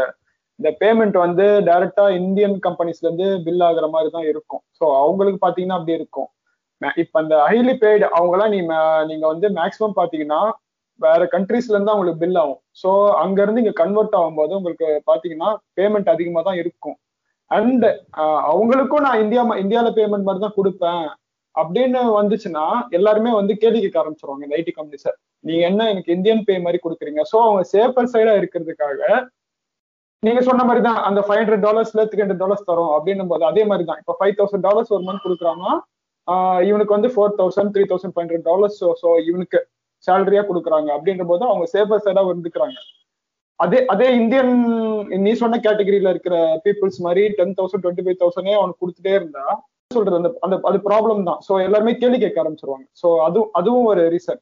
இந்த பேமெண்ட் வந்து டைரக்டா இந்தியன் கம்பெனிஸ்ல இருந்து பில் ஆகுற மாதிரி தான் இருக்கும். ஸோ அவங்களுக்கு பாத்தீங்கன்னா அப்படி இருக்கும். இப்ப அந்த ஹைலி பெய்டு அவங்கலாம் நீ நீங்க வந்து மேக்ஸிமம் பாத்தீங்கன்னா வேற கண்ட்ரீஸ்ல இருந்து உங்களுக்கு பில் ஆகும். ஸோ அங்க இருந்து இங்க கன்வெர்ட் ஆகும்போது உங்களுக்கு பாத்தீங்கன்னா பேமெண்ட் அதிகமா தான் இருக்கும். அண்ட் அவங்களுக்கும் நான் இந்தியா ம- இந்தியால பேமெண்ட் மாதிரி தான் கொடுப்பேன். அப்படின்னு வந்துச்சுன்னா எல்லாருமே வந்து கேள்வி கேட்க ஆரம்பிச்சிருவாங்க இந்த ஐடி கம்பெனிஸை நீங்க என்ன எனக்கு இந்தியன் பே மாதிரி கொடுக்குறீங்க? ஸோ அவங்க சேஃபர் சைடா இருக்கிறதுக்காக நீங்க சொன்ன மாதிரி தான் அந்த ஃபைவ் ஹண்ட்ரட் டாலர்ஸ்ல த்ரீ ஹண்ட்ரட் டாலர்ஸ் தரும் அப்படின்னும் போது அதே மாதிரி தான். இப்போ ஃபைவ் தௌசண்ட் டாலர்ஸ் ஒரு மந்த் கொடுக்குறாங்கன்னா இவனுக்கு வந்து four thousand three thousand five hundred dollars so இவனுக்கு சேலரியா கொடுக்குறாங்க. அப்படின்ற போது அவங்க சேஃபர் சைடா வந்துக்கிறாங்க அதே அதே இந்தியன் நீ சொன்ன கேட்டகரியில இருக்கிற பீப்புள்ஸ் மாதிரி டென் தௌசண்ட் டுவெண்ட்டி ஃபைவ் தௌசண்டே அவனுக்கு கொடுத்துட்டே இருந்தா சொல்றது அந்த அந்த அது ப்ராப்ளம் தான். ஸோ எல்லாருமே கேள்வி கேட்க ஆரம்பிச்சிருவாங்க. ஸோ அதுவும் அதுவும் ஒரு ரீசன்.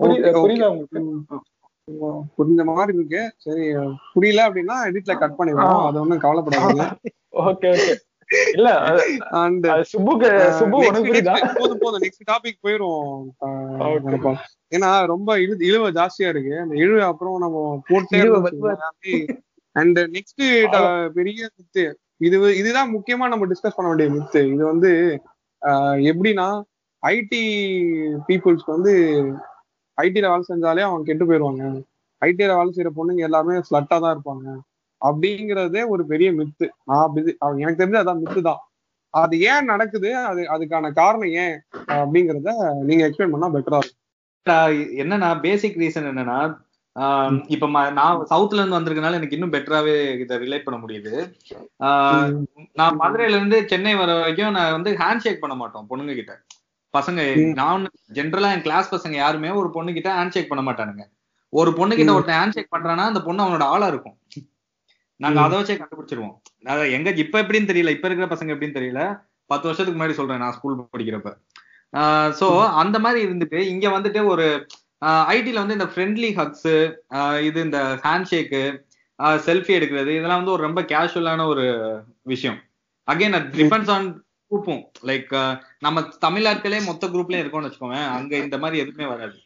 புரியுது உங்களுக்கு. புரிஞ்ச மாதிரி இருக்கு. சரி புரியல அப்படின்னா எடிட்ல கட் பண்ணிடுவோம். அது ஒண்ணும் கவலைப்படாதீங்க. <laughs> ஓகே ஓகே இல்ல அண்ட் சுப்புக்கு சுப்பு உனக்கு புரியுதா போதும் போதும். Next topic. நினைப்பா ஏன்னா ரொம்ப இழு இழுவ ஜாஸ்தியா இருக்கு. அந்த இழுவ அப்புறம் நம்ம போட்டே இழுவ அண்ட் நெக்ஸ்ட் பெரிய மித்து இது இதுதான் முக்கியமா நம்ம டிஸ்கஸ் பண்ண வேண்டிய மித்து இது வந்து ஆஹ், எப்படின்னா ஐடி பீப்புள்ஸ்க்கு வந்து ஐடில வேலை செஞ்சாலே அவங்க கெட்டு போயிடுவாங்க ஐடில வேலை செய்யற பொண்ணுங்க எல்லாருமே ஸ்லட்டா தான் இருப்பாங்க. அப்படிங்கறதே ஒரு பெரிய மித்து நான் எனக்கு தெரிஞ்சு அதான் மித்து தான். அது ஏன் நடக்குது? அது அதுக்கான காரணம் ஏன்? அப்படிங்கறத நீங்க எக்ஸ்பிளைன் பண்ணா பெட்டரா இருக்கும். என்னன்னா பேசிக் ரீசன் என்னன்னா இப்ப நான் சவுத்ல இருந்து வந்திருக்கனால எனக்கு இன்னும் பெட்டராவே இதை ரிலேட் பண்ண முடியுது. நான் மதுரையில இருந்து சென்னை வர வரைக்கும் நான் வந்து ஹேண்ட் ஷேக் பண்ண மாட்டோம் பொண்ணுங்க கிட்ட பசங்க. நான் ஜென்ரலா என் கிளாஸ் பசங்க யாருமே ஒரு பொண்ணு கிட்ட ஹேண்ட் ஷேக் பண்ண மாட்டானுங்க. ஒரு பொண்ணு கிட்ட. ஒருத்தன் ஹேண்ட் ஷேக் பண்றானா அந்த பொண்ணு அவனோட ஆளா இருக்கும். நாங்க. அதை வச்சே கண்டுபிடிச்சிருவோம். எங்க இப்ப எப்படின்னு தெரியல இப்ப இருக்கிற பசங்க எப்படின்னு தெரியல. பத்து வருஷத்துக்கு முன்னாடி சொல்றேன் நான் ஸ்கூல் படிக்கிறப்ப. சோ அந்த மாதிரி இருந்துட்டு இங்க வந்துட்டு ஒரு ஐடில வந்து இந்த ஃப்ரெண்ட்லி ஹக்ஸ் இது இந்த ஹேண்ட் ஷேக்கு செல்ஃபி எடுக்கிறது இதெல்லாம் வந்து ஒரு ரொம்ப கேஷுவலான ஒரு விஷயம். அகைன் டிபெண்ட்ஸ் ஆன் குரூப்பும் லைக் நம்ம தமிழ் ஆட்களே மொத்த குரூப்லயும் இருக்கோம்னு வச்சுக்கோங்க அங்க இந்த மாதிரி எதுவுமே வராது.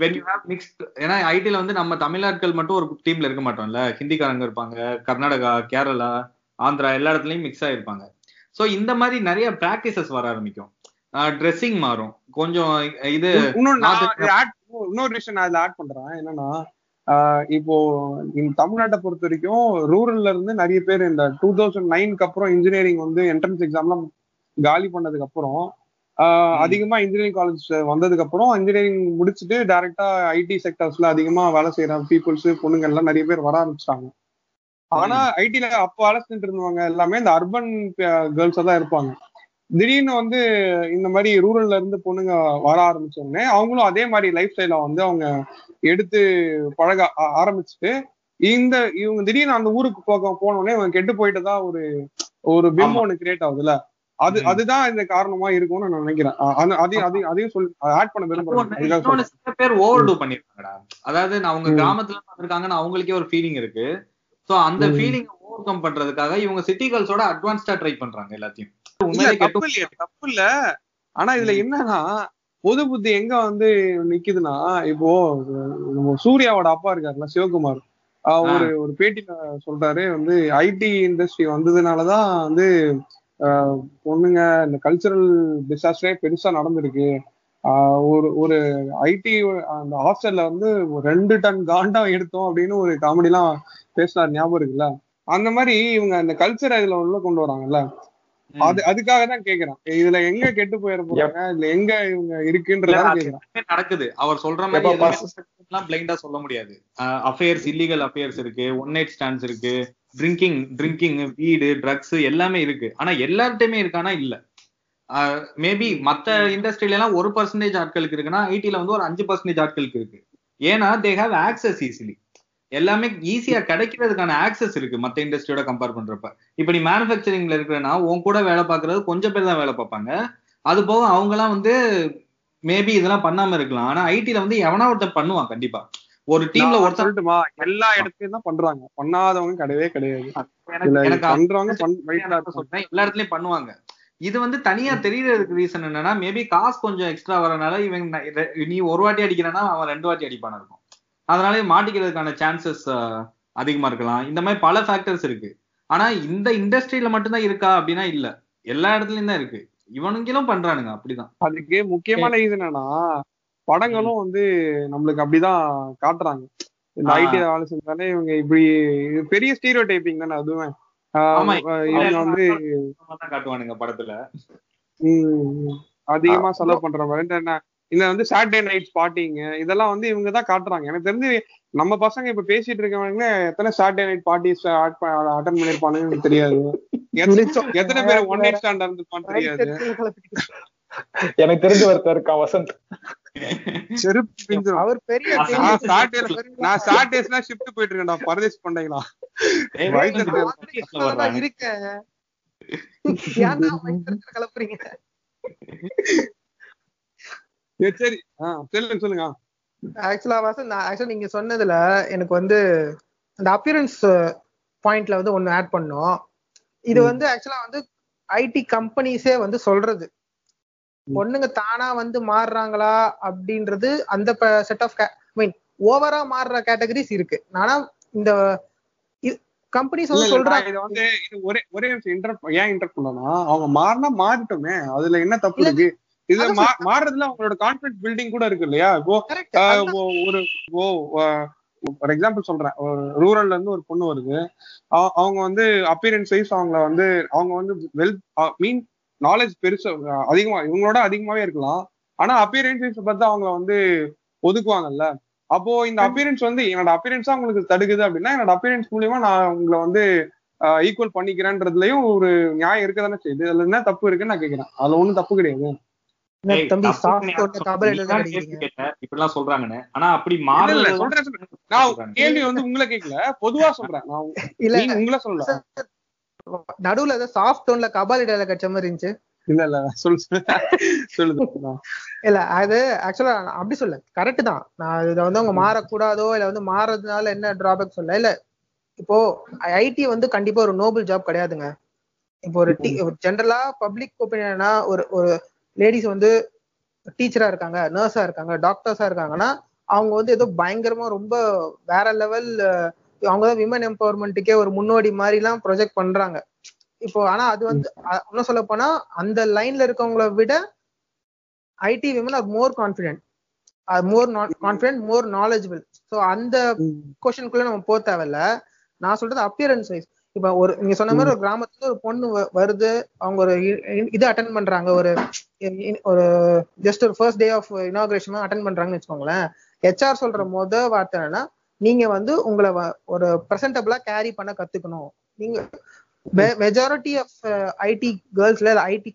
வென் யூ ஹேவ் மிக்ஸ்ட் ஏன்னா ஐடில வந்து நம்ம தமிழ்நாட்கள் மட்டும் ஒரு டீம்ல இருக்க மாட்டோம்ல. ஹிந்திக்காரங்க இருப்பாங்க கர்நாடகா கேரளா ஆந்திரா எல்லா இடத்துலயும் மிக்ஸ் ஆயிருப்பாங்க சோ இந்த மாதிரி நிறைய பிராக்டிசஸ் வர ஆரம்பிக்கும். ட்ரெஸ்ஸிங் மாறும். கொஞ்சம் இது இன்னொரு விஷயம் நான் இதுல ஆட் பண்றேன். என்னன்னா ஆஹ் இப்போ தமிழ்நாட்டை பொறுத்த வரைக்கும் ரூரல்ல இருந்து நிறைய பேர் இந்த டூ தௌசண்ட் நைனுக்கு அப்புறம் இன்ஜினியரிங் வந்து என்ட்ரன்ஸ் எக்ஸாம்லாம் காலி பண்ணதுக்கு அப்புறம். அதிகமா இன்ஜினியரிங் காலேஜ் வந்ததுக்கு அப்புறம் இன்ஜினியரிங் முடிச்சுட்டு டைரக்டா ஐடி செக்டர்ஸ்ல அதிகமா வேலை செய்யற பீப்புள்ஸ் பொண்ணுங்க எல்லாம் நிறைய பேர் வர ஆரம்பிச்சிட்டாங்க. ஆனா ஐடில அப்ப வேலை செஞ்சுட்டு இருந்தவங்க எல்லாமே இந்த அர்பன் கேர்ள்ஸா தான் இருப்பாங்க. திடீர்னு வந்து இந்த மாதிரி ரூரல்ல இருந்து பொண்ணுங்க வர ஆரம்பிச்ச உடனே அவங்களும் அதே மாதிரி லைஃப் ஸ்டைல வந்து அவங்க எடுத்து பழக ஆரம்பிச்சுட்டு இந்த இவங்க திடீர்னு அந்த ஊருக்கு போக போன உடனே இவங்க கெட்டு போயிட்டதா ஒரு ஒரு பிம்பம். ஒண்ணு கிரியேட் ஆகுதுல்ல? அது. அதுதான் இந்த காரணமா இருக்கும்னு நான் நினைக்கிறேன் அதையும் அதையும் அதையும் சொல்லி ஆட் பண்ண விரும்புறேன். சில பேர் ஓவர் டூ பண்ணிருக்காங்கடா அதாவது நான் அவங்க. கிராமத்துல வந்திருக்காங்கன்னு அவங்களுக்கே ஒரு ஃபீலிங் இருக்கு சோ அந்த. ஃபீலிங் ஓவர் கம் பண்றதுக்காக இவங்க சிட்டி கேர்ள்ஸோட அட்வான்ஸ்டா ட்ரை பண்றாங்க எல்லாத்தையும் தப்பு இல்ல ஆனா இதுல. என்னன்னா பொது புத்தி எங்க வந்து நிக்குதுன்னா இப்போ நம்ம சூர்யாவோட அப்பா இருக்காருல்ல சிவகுமார். ஒரு ஒரு பேட்டியில சொல்றாரு வந்து ஐடி இண்டஸ்ட்ரி வந்ததுனாலதான் வந்து பொண்ணுங்க இந்த கல்ச்சரல் டிசாஸ்டரே பெருசா நடந்திருக்கு. ஆஹ் ஒரு ஒரு ஐடி அந்த ஹாஸ்டல்ல வந்து ரெண்டு டன் காண்டம் எடுத்தோம் அப்படின்னு ஒரு காமெடிலாம் பேசினார் ஞாபகம் இருக்குல்ல? அந்த மாதிரி இவங்க அந்த கல்ச்சரை இதுல உள்ள கொண்டு வராங்கல்ல. அது அதுக்காக தான் கேக்குறேன். இதுல எங்க கெட்டு போயிட போறாங்க? இதுல எங்க இவங்க இல்ல, இருக்குன்றதா அது கேக்குறேன். எல்லாமே நடக்குது. அவர் சொல்ற மாதிரி எல்லாம் பிளைண்டா சொல்ல முடியாது. அஃபேர்ஸ் இல்லீகல் அஃபேர்ஸ் இருக்கு. ஒன் நைட் ஸ்டாண்ட்ஸ் இருக்கு. ட்ரிங்கிங் ட்ரிங்கிங் வீடு ட்ரக்ஸ் எல்லாமே இருக்கு. ஆனா எல்லார்ட்டையுமே இருக்கானா? இல்ல. மேபி மத்த இண்டஸ்ட்ரியில எல்லாம் ஒரு பர்சன்டேஜ் ஆட்களுக்கு இருக்குன்னா ஐடில வந்து ஒரு அஞ்சு பர்சன்டேஜ் ஆட்களுக்கு இருக்கு. ஏன்னா தே ஹேவ் ஆக்சஸ் ஈஸிலி எல்லாமே ஈஸியா கிடைக்கிறதுக்கான ஆக்சஸ் இருக்கு மத்த இண்டஸ்ட்ரியோட கம்பேர் பண்றப்ப. இப்ப நீ மேனுஃபேக்சரிங்ல இருக்கிறனா உன் கூட வேலை பார்க்கறது கொஞ்சம் பேர் தான் வேலை பார்ப்பாங்க. அது போக அவங்க எல்லாம் வந்து மேபி இதெல்லாம் பண்ணாம இருக்கலாம். ஆனா ஐடில வந்து எவனா ஒருத்தன் பண்ணுவான் கண்டிப்பா. ஒரு டீம்ல ஒருத்தன் சொல்லட்டுமா? எல்லா இடத்துலயும் தான் பண்றாங்க. பண்ணாதவங்க கிடையவே கிடையாது. எனக்கு இதுல எனக்கு பண்றவங்க எல்லா இடத்துலயும் பண்ணுவாங்க. இது வந்து தனியா தெரியறதுக்கு ரீசன் என்னன்னா மேபி காசு கொஞ்சம் எக்ஸ்ட்ரா வரனால இவன் ந- ஒரு வாட்டி அடிக்கிறனா அவன் ரெண்டு வாட்டி அடிப்பான இருக்கும். அதனால மாட்டிக்கிறதுக்கான சான்சஸ் அதிகமா இருக்கலாம். இந்த மாதிரி பல ஃபேக்டர்ஸ் இருக்கு. ஆனா இந்த இண்டஸ்ட்ரியில மட்டும்தான் இருக்கா அப்படின்னா இல்ல. எல்லா இடத்துலயும் தான் இருக்கு. இவனுங்களும் பண்றானுங்க அப்படிதான். அதுக்கு முக்கியமான ரீசன் என்னன்னா படங்களும் வந்து நம்மளுக்கு அப்படிதான் காட்டுறாங்க. இந்த. ஐடி வேலை செஞ்சாலே இவங்க இப்படி பெரிய ஸ்டீரியோ டைப்பிங் தானே அதுவும். ஆமா. இவங்க வந்து காட்டுவானுங்க படத்துல. ம், அதிகமா செலவு பண்ற மாதிரி. இந்த என்ன- இந்த வந்து சாட்டர்டே நைட் ஸ்பாட்டிங் இதெல்லாம் வந்து இவங்க தான் காட்டுறாங்க. எனக்கு தெரிஞ்சு நம்ம பசங்க இப்ப பேசிட்டு இருக்கவங்க எத்தனை சாட்டர்டே நைட் பார்ட்டிஸ் அட்டன் பண்ணிருப்பானுன்னு எனக்கு தெரியாது. எத்தனை- <laughs> எத்தனை பேர் ஒன் நைட் ஸ்டாண்ட் இருந்திருப்பான்னு தெரியாது. எனக்கு தெரிஞ்ச ஒருத்தர் இருக்கான் வசந்த். செருப்பு பிஞ்சிரும். அவர் பெரிய நான் சாட்டர்டே நான் சாட்டர்டேஸ்னா ஷிஃப்ட் போயிட்டு இருக்கேன்டா பரதேஷ் பண்ணீங்களா கிளப்புறீங்க சரி, சொல்லுங்க சொல்லுங்க. ஆக்சுவலா வாசன் நான் ஆக்சுவலா நீங்க சொன்னதுல எனக்கு வந்து அந்த அப்பியரன்ஸ் பாயிண்ட்ல வந்து ஒன்னு ஆட் பண்ணோம். இது வந்து ஆக்சுவலா வந்து ஐடி கம்பெனிஸே வந்து சொல்றது. பொண்ணுங்க தானா வந்து மாறுறாங்களா அப்படின்றது அந்த செட் ஆஃப் மீன் ஓவரா மாறுற கேட்டகரிஸ் இருக்கு. ஆனா இந்த கம்பெனிஸ் வந்து சொல்றாங்க இது வந்து இது ஒரே ஒரே இன்டர் ஏன் இன்டர் பண்ணனா அவங்க மாறினா மாறிட்டோமே அதுல என்ன தப்பு இருக்கு? இதுல மாறுறதுல அவங்களோட கான்பிடன்ஸ் பில்டிங் கூட இருக்கு இல்லையா? இப்போ ஒரு ஓ ஃபார் எக்ஸாம்பிள் சொல்றேன். ஒரு ரூரல்ல இருந்து ஒரு பொண்ணு வருது. அவ- அவங்க வந்து அப்பியரன்ஸ் வைஸ் அவங்க வந்து அவங்க வந்து வெல் மீன் நாலேஜ் பெருசா அதிகமா இவங்களோட அதிகமாவே இருக்கலாம். ஆனா அப்பியரன்ஸ் வைஸ் பார்த்தா அவங்கள வந்து ஒதுக்குவாங்கல்ல. அப்போ இந்த அப்பியரன்ஸ் வந்து என்னோட அப்பியரன்ஸா உங்களுக்கு தடுக்குது அப்படின்னா என்னோட அப்பியரன்ஸ் மூலியமா நான் உங்களை வந்து ஈக்குவல் பண்ணிக்கிறேன்றதுலயும் ஒரு நியாயம் இருக்க தானே செய்யுது. அதுல என்ன தப்பு இருக்குன்னு நான் கேக்குறேன். அதுல ஒண்ணும் தப்பு கிடையாது. தான் இப்படிலாம் சொல்றாங்கன்னு. ஆனா அப்படி சொல்றேன். நான் கேள்வி வந்து உங்களை கேட்கல பொதுவா சொல்றேன். நான் உங்களை சொல்லல. நடுவுல ஏதோ சாஃப்ட் டோன்ல கபாலி டேல கட்ச மாதிரி இருந்துச்சு. இல்ல இல்ல சொல்லு சொல்லு. <laughs> இல்ல அது ஆக்சுவலா அப்படி சொல்ல கரெக்ட் தான். நான் இத வந்து அவங்க மாறக்கூடாதோ இல்ல வந்து மாறதுனால என்ன டிராபேக் சொல்ல இல்ல இப்போ ஐடி வந்து கண்டிப்பா ஒரு நோபல் ஜாப் கிடையாதுங்க. இப்போ ஒரு ஜென்ரலா பப்ளிக் ஒப்பீனியனா ஒரு ஒரு லேடிஸ் வந்து டீச்சரா இருக்காங்க நர்ஸா இருக்காங்க டாக்டர்ஸா இருக்காங்கன்னா அவங்க வந்து ஏதோ பயங்கரமா ரொம்ப வேற லெவல் அவங்க தான் விமன் எம்பவர்மெண்ட்டுக்கே ஒரு முன்னோடி மாதிரி எல்லாம் ப்ரொஜெக்ட் பண்றாங்க. இப்போ ஆனா அது வந்து இன்னும் சொல்ல போனா அந்த லைன்ல இருக்கவங்கள விட IT women are more confident more confident more knowledgeable so அந்த கொஸ்டினுக்குள்ள நம்ம போக தேவையில்ல. நான் சொல்றது அப்பியரன்ஸ் வைஸ் இப்ப ஒரு நீங்க சொன்ன மாதிரி ஒரு கிராமத்துல ஒரு பொண்ணு வருது. அவங்க ஒரு இது அட்டன் பண்றாங்க. ஒரு ஒரு ஜஸ்ட் ஒரு first day of inauguration attend பண்றாங்கன்னு வச்சுக்கோங்களேன். ஹெச்ஆர் சொல்ற முத வார்த்தை என்னன்னா நீங்க வந்து உங்களை ஒரு ப்ரெசன்டபிளா கேரி பண்ண கத்துக்கணும். நீங்க மெஜாரிட்டி ஆஃப் ஐடி கேர்ள்ஸ்ல ஐடி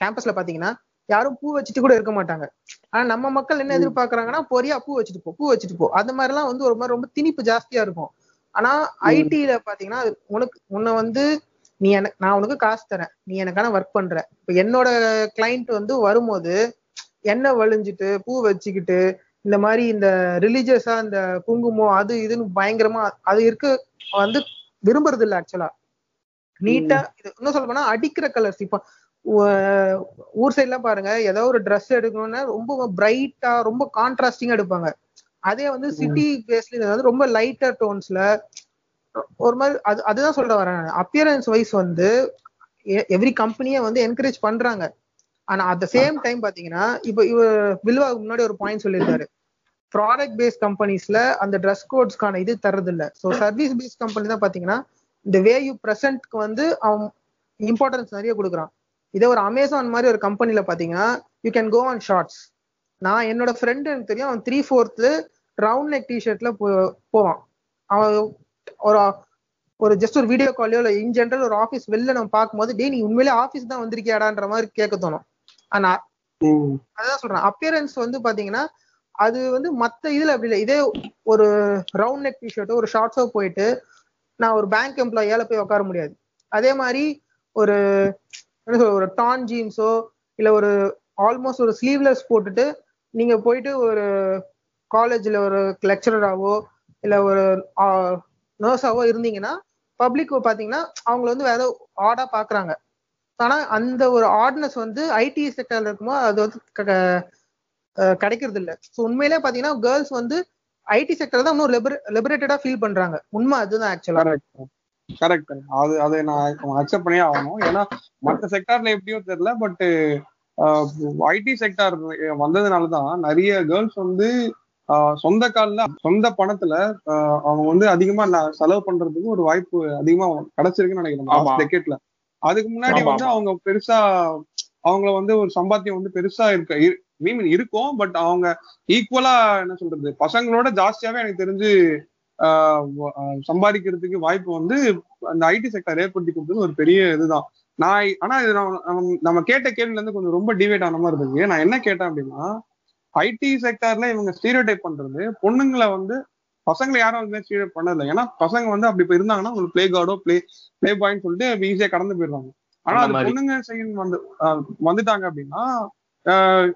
கேம்பஸ்ல பாத்தீங்கன்னா யாரும் பூ வச்சுட்டு கூட இருக்க மாட்டாங்க. ஆனா நம்ம மக்கள் என்ன எதிர்பார்க்கறாங்கன்னா பொரியா பூ வச்சுட்டு போ பூ வச்சுட்டு போ. அந்த மாதிரி எல்லாம் வந்து ஒரு மாதிரி ரொம்ப திணிப்பு ஜாஸ்தியா இருக்கும். ஆனா ஐடில பாத்தீங்கன்னா அது உனக்கு உன்னை வந்து நீ எனக்கு நான் உனக்கு காசு தரேன். நீ எனக்கான ஒர்க் பண்ற. இப்ப என்னோட கிளைண்ட் வந்து வரும்போது எண்ணெய் வழிஞ்சிட்டு பூ வச்சுக்கிட்டு இந்த மாதிரி இந்த ரிலீஜியஸா இந்த குங்குமம் அது இதுன்னு பயங்கரமா அது இருக்க வந்து விரும்புறது இல்ல ஆக்சுவலா நீட்டா இது இன்னும் சொல்ல போனா அடிக்கிற கலர்ஸ் இப்போ ஊர் சைட்லாம் பாருங்க ஏதோ ஒரு Dress எடுக்கணும்னா ரொம்ப பிரைட்டா ரொம்ப கான்ட்ராஸ்டிங்கா எடுப்பாங்க. அதே வந்து சிட்டி பேஸ்ல வந்து ரொம்ப லைட்டர் டோன்ஸ்ல ஒரு மாதிரி அது அதுதான் சொல்ல வரேன் அப்பியரன்ஸ் வைஸ் வந்து எவ்ரி கம்பெனியே வந்து என்கரேஜ் பண்றாங்க. ஆனா அட் த சேம் டைம் பாத்தீங்கன்னா இப்போ இவர் வில்வா முன்னாடி ஒரு பாயிண்ட் சொல்லியிருந்தாரு ப்ராடக்ட் பேஸ்ட் கம்பெனிஸ்ல அந்த ட்ரெஸ் கோட்ஸ்க்கான இது தர்றது இல்ல ஸோ சர்வீஸ் பேஸ்ட் கம்பெனி தான் பாத்தீங்கன்னா இந்த வே யூ ப்ரெசென்ட்க்கு வந்து அவன் இம்பார்ட்டன்ஸ் நிறைய கொடுக்குறான். இதே ஒரு அமேசான் மாதிரி ஒரு கம்பெனில பாத்தீங்கன்னா you can go on shorts நான் என்னோட ஃப்ரெண்டு எனக்கு தெரியும் அவன் த்ரீ ஃபோர்த்து ரவுண்ட் நெக் டிஷர்ட்ல போவான். அவன் ஒரு ஒரு ஜஸ்ட் ஒரு வீடியோ காலையோ இல்லை இன் ஜென்ரல் ஒரு ஆஃபீஸ் வெளில நம்ம பார்க்கும்போது டே நீ உண்மையிலே ஆஃபீஸ் தான் வந்திருக்கியாடான்ற மாதிரி கேட்க தோணும். ஆனா. அதான் சொல்றேன். அப்பியரன்ஸ் வந்து பாத்தீங்கன்னா அது வந்து மத்த இதுல அப்படி இல்லை. இதே ஒரு ரவுண்ட் நெக் டிஷர்ட்டோ ஒரு ஷார்ட்ஸோ போயிட்டு நான் ஒரு பேங்க் எம்ப்ளாயால போய் உட்கார முடியாது. அதே மாதிரி ஒரு என்ன சொல்ற ஒரு டான் ஜீன்ஸோ இல்ல ஒரு ஆல்மோஸ்ட் ஒரு ஸ்லீவ்லெஸ் போட்டுட்டு நீங்க போயிட்டு ஒரு காலேஜ்ல ஒரு லெக்சரராவோ இல்ல ஒரு நர்ஸாவோ இருந்தீங்கன்னா பப்ளிக் பாத்தீங்கன்னா அவங்கள வந்து வேற ஆடா பாக்குறாங்க. ஆனா அந்த ஒரு ஆட்னஸ் வந்து ஐடி செக்டர்ல இருக்கும்போது அது வந்து கிடைக்கிறது இல்ல ஸோ உண்மையிலே பாத்தீங்கன்னா கேர்ள்ஸ் வந்து ஐடி செக்டர் தான் இன்னும் லிபரேட்டடா ஃபீல் பண்றாங்க. உண்மை அதுதான் ஆக்சுவலா கரெக்ட் கரெக்ட் அது அதை நான் அக்செப்ட் பண்ணியே ஆகணும். ஏன்னா மற்ற செக்டார்ல எப்படியோ தெரியல பட் ஐடி செக்டார் வந்ததுனால தான் நிறைய கேர்ள்ஸ் வந்து ஆஹ் சொந்த கால்ல சொந்த பணத்துல அவங்க வந்து அதிகமா செலவு பண்றதுக்கு ஒரு வாய்ப்பு அதிகமா கிடைச்சிருக்குன்னு நினைக்கிறேன். டெக்கெட்ல அதுக்கு முன்னாடி வந்து. அவங்க பெருசா அவங்கள வந்து ஒரு சம்பாத்தியம் வந்து பெருசா இருக்க மீன் இருக்கும் பட் அவங்க ஈக்குவலா என்ன சொல்றது? பசங்களோட ஜாஸ்தியாவே எனக்கு தெரிஞ்சு சம்பாதிக்கிறதுக்கு வாய்ப்பு வந்து அந்த ஐடி செக்டர் ஏற்படுத்தி கொடுத்தது ஒரு பெரிய இதுதான். நான் ஆனா இது நம்ம- கேட்ட கேள்வில இருந்து கொஞ்சம் ரொம்ப டிவைட் ஆன மாதிரி இருக்கு. நான் என்ன கேட்டேன் அப்படின்னா ஐடி செக்டார்ல இவங்க ஸ்டீரியோ டைப் பண்றது பொண்ணுங்களை வந்து பசங்களை யாரும் வந்து ஸ்டீரியோ பண்ணதில்லை. ஏன்னா பசங்க வந்து அப்படி இப்ப இருந்தாங்கன்னா உங்களுக்கு பிளே கார்டோ பிளே பிளே பாயின்னு சொல்லிட்டு ஈஸியா கடந்து போயிடுறாங்க ஆனா அது மாதிரி. பொண்ணுங்க சைன் வந்து வந்துட்டாங்க அப்படின்னா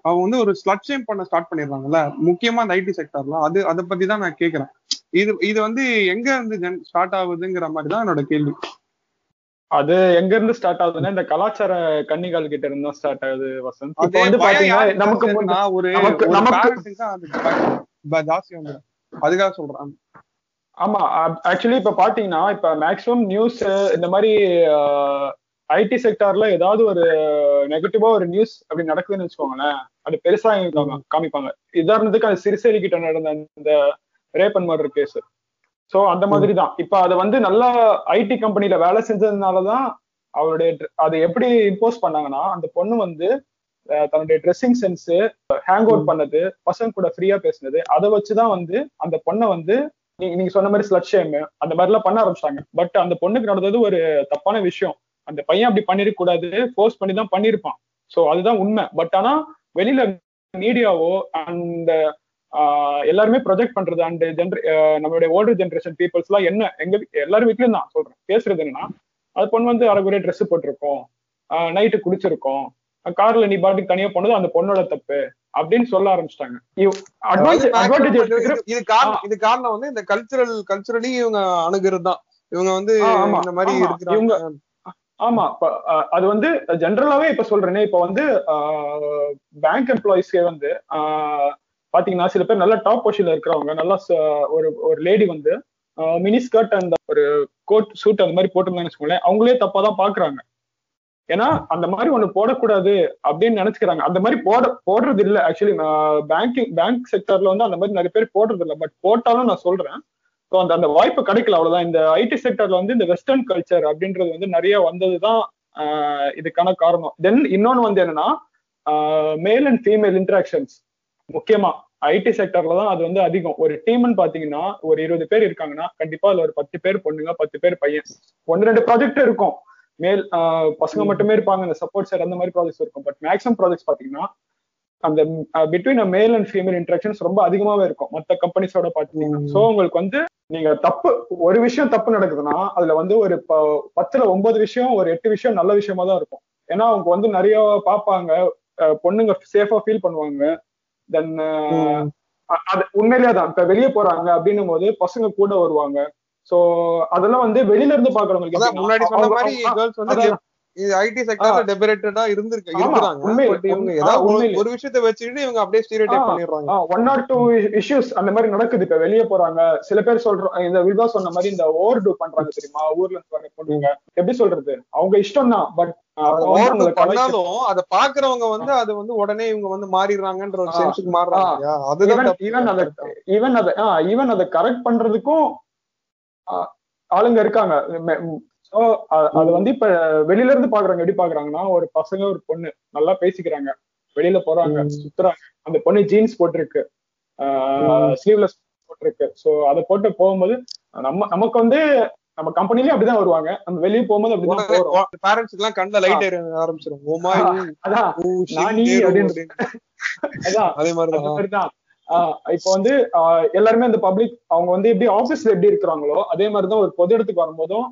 அவங்க வந்து ஒரு ஸ்லட் ஷேம் பண்ண ஸ்டார்ட் பண்ணிடுறாங்கல்ல. முக்கியமா அந்த ஐடி செக்டார்ல அது அதை பத்தி தான் நான் கேக்குறேன் இது இது வந்து எங்க இருந்து ஸ்டார்ட் ஆகுதுங்கிற மாதிரி தான் என்னோட கேள்வி. அது எங்க இருந்து ஸ்டார்ட் ஆகுதுன்னா இந்த கலாச்சார கன்னிகள் கிட்ட இருந்து ஸ்டார்ட் ஆகுது வசந்த். இப்ப அது வந்து பாத்தீங்கன்னா நமக்கு ஒரு நமக்கு- ஒரு அது ஜாஸ்தி வந்துடும் அதுக்காக சொல்றேன். ஆமா ஆக்சுவலி இப்ப பாத்தீங்கன்னா இப்ப மேக்ஸிமம் நியூஸ் இந்த மாதிரி ஐடி செக்டார்ல ஏதாவது ஒரு நெகட்டிவா ஒரு நியூஸ் அப்படி நடக்குதுன்னு வச்சுக்கோங்களேன் அது பெருசா காமிப்பாங்க. உதாரணத்துக்கு அது சிறுசேரி கிட்ட நடந்த அந்த rape and murder case so அந்த மாதிரி தான் இப்ப அது வந்து நல்லா ஐடி கம்பெனில வேலை செஞ்சதுனாலதான் அவருடைய அதை எப்படி இம்போஸ் பண்ணாங்கன்னா அந்த பொண்ணு வந்து தன்னுடைய ட்ரெஸ்ஸிங் சென்ஸ் ஹேங் அவுட் பண்ணது பசங்க கூட ஃப்ரீயா பேசுனது அதை வச்சுதான் வந்து அந்த பொண்ணை வந்து நீங்க சொன்ன மாதிரி ஸ்லட் ஷேம் அந்த மாதிரி எல்லாம் பண்ண ஆரம்பிச்சிட்டாங்க. பட் அந்த பொண்ணுக்கு நடந்தது ஒரு தப்பான விஷயம். அந்த பையன் அப்படி பண்ணிருக்க கூடாது ஃபோர்ஸ் பண்ணி தான் பண்ணிருப்பான். சோ அதுதான் உண்மை. பட் ஆனா வெளியில மீடியாவோ அந்த எல்லாருமே ப்ரொஜெக்ட் பண்றது அண்ட் ஜென்ர நம்மளுடைய ஓல்டர் ஜென்ரேஷன் பீப்புள்ஸ் எல்லாம் என்ன எங்க எல்லாரும் வீட்லயும் தான் சொல்றேன். பேசுறது என்னன்னா அது பொண்ணு வந்து அரைக்குறைய ட்ரெஸ் போட்டிருக்கோம். நைட்டு குடிச்சிருக்கோம் கார்ல நீ பாட்டுக்கு தனியா போனது அந்த பொண்ணோட தப்பு அப்படின்னு சொல்ல ஆரம்பிச்சிட்டாங்க. இது- காரணம் இது காரணம் வந்து இந்த கல்ச்சுரல் கல்ச்சுரலி இவங்க அணுகிறது தான் இவங்க வந்து இந்த மாதிரி இவங்க- ஆமா. அது வந்து ஜென்ரலாவே இப்ப சொல்றேனே இப்ப வந்து பேங்க் எம்ப்ளாயிஸ்க்கே வந்து பாத்தீங்கன்னா சில பேர் நல்ல டாப் பொசிஷன்ல இருக்கிறவங்க நல்லா ஒரு ஒரு லேடி வந்து மினி ஸ்கர்ட் அண்ட் ஒரு கோட் சூட் அந்த மாதிரி போட்டிருந்தாங்கன்னு வச்சுக்கோங்களேன் அவங்களே தப்பா தான் பாக்குறாங்க. ஏன்னா அந்த மாதிரி ஒண்ணு போடக்கூடாது அப்படின்னு நினைச்சுக்கிறாங்க. அந்த மாதிரி போட போடுறது இல்ல. ஆக்சுவலி பேங்கிங் பேங்க் செக்டர்ல வந்து அந்த மாதிரி நிறைய பேர் போடுறது இல்ல. பட் போட்டாலும் நான் சொல்றேன். ஸோ அந்த அந்த வாய்ப்பு கிடைக்கல அவ்வளவுதான். இந்த ஐடி செக்டர்ல வந்து இந்த வெஸ்டர்ன் கல்ச்சர் அப்படின்றது வந்து நிறைய வந்ததுதான் ஆஹ் இதுக்கான காரணம். தென் இன்னொன்னு வந்து என்னன்னா மேல் அண்ட் ஃபீமேல் இன்டராக்ஷன்ஸ் முக்கியமா ஐடி செக்டர்ல தான் அது வந்து அதிகம். ஒரு டீம்னு பாத்தீங்கன்னா ஒரு இருபது பேர் இருக்காங்கன்னா கண்டிப்பா அதுல ஒரு பத்து பேர் பொண்ணுங்க பத்து பேர் பையன். ஒன்று ரெண்டு ப்ராஜெக்ட் இருக்கும். மேல் பசங்க மட்டுமே இருப்பாங்க இந்த சப்போர்ட் சைட் அந்த மாதிரி ப்ராஜெக்ட்ஸ் இருக்கும். பட் மேக்ஸிமம் ப்ராஜெக்ட்ஸ் பாத்தீங்கன்னா அந்த பிட்வீன் மேல் அண்ட் ஃபீமேல் இன்ட்ராக்ஷன்ஸ் ரொம்ப அதிகமாவே இருக்கும். மற்ற கம்பெனிஸோட பாத்தீங்கன்னா. சோ உங்களுக்கு வந்து நீங்க தப்பு ஒரு விஷயம் தப்பு நடக்குதுன்னா அதுல வந்து ஒரு பத்துல ஒன்பது விஷயம் ஒரு எட்டு விஷயம் நல்ல விஷயமா தான் இருக்கும். ஏன்னா அவங்க வந்து நிறைய பார்ப்பாங்க அஹ் பொண்ணுங்க சேஃபா ஃபீல் பண்ணுவாங்க. தென். அது உண்மையிலேயே தான். இப்ப வெளியே போறாங்க அப்படின்னும் போது பசங்க கூட வருவாங்க. சோ அதெல்லாம் வந்து வெளியில இருந்து பாக்குறவங்களுக்கு முன்னாடி சொன்ன மாதிரி கேர்ள்ஸ் வந்து ஐடி செக்டர்ல டெபரேட்டடா இருந்திருக்கு இருக்கிறாங்க. ஒரு- விஷயத்த வச்சுக்கிட்டு இவங்க அப்படியே ஸ்டீரியோடைப் பண்ணிடுறாங்க. ஒன் ஆர் டூ இஷ்யூஸ் அந்த மாதிரி நடக்குது இப்ப வெளியே போறாங்க. சில பேர் சொல்றோம் இந்த வில்வா சொன்ன மாதிரி இந்த ஓவர் டூ பண்றாங்க தெரியுமா? ஊர்ல இருந்து வர பொண்ணுங்க. எப்படி சொல்றது? அவங்க இஷ்டம் தான் பட் பண்ணாலும் அத பாக்குறவங்க வந்து அது வந்து உடனே இவங்க வந்து மாறிடுறாங்க ஒரு. சென்ஸுக்கு மாறுறாங்க? அதுதான். ஈவன் அதை ஈவன் அதை கரெக்ட் பண்றதுக்கும் ஆளுங்க இருக்காங்க. ஸோ அது வந்து இப்ப வெளியில இருந்து பாக்குறாங்க. எப்படி பாக்குறாங்கன்னா ஒரு பசங்க ஒரு பொண்ணு நல்லா பேசிக்கிறாங்க. வெளியில போறாங்க. சுத்துறாங்க. அந்த பொண்ணு ஜீன்ஸ் போட்டிருக்கு. ஸ்லீவ்லெஸ் போட்டிருக்கு. ஸோ அதை போட்டு போகும்போது நம்ம நமக்கு வந்து நம்ம கம்பெனிலயும் அப்படிதான் வருவாங்க. நம்ம வெளியே போகும்போது அப்படிதான் போறோம். பேரண்ட்ஸ்க்கு எல்லாம் கண்ணுல லைட் ஆரம்பிச்சிடும் ஓமா அதான். அதே மாதிரிதான். இப்போ வந்து எல்லாருமே இந்த பப்ளிக் அவங்க வந்து எப்படி ஆபீஸ்ல எப்படி இருக்கிறாங்களோ அதே மாதிரிதான் ஒரு பொது இடத்துக்கு வரும்போதும்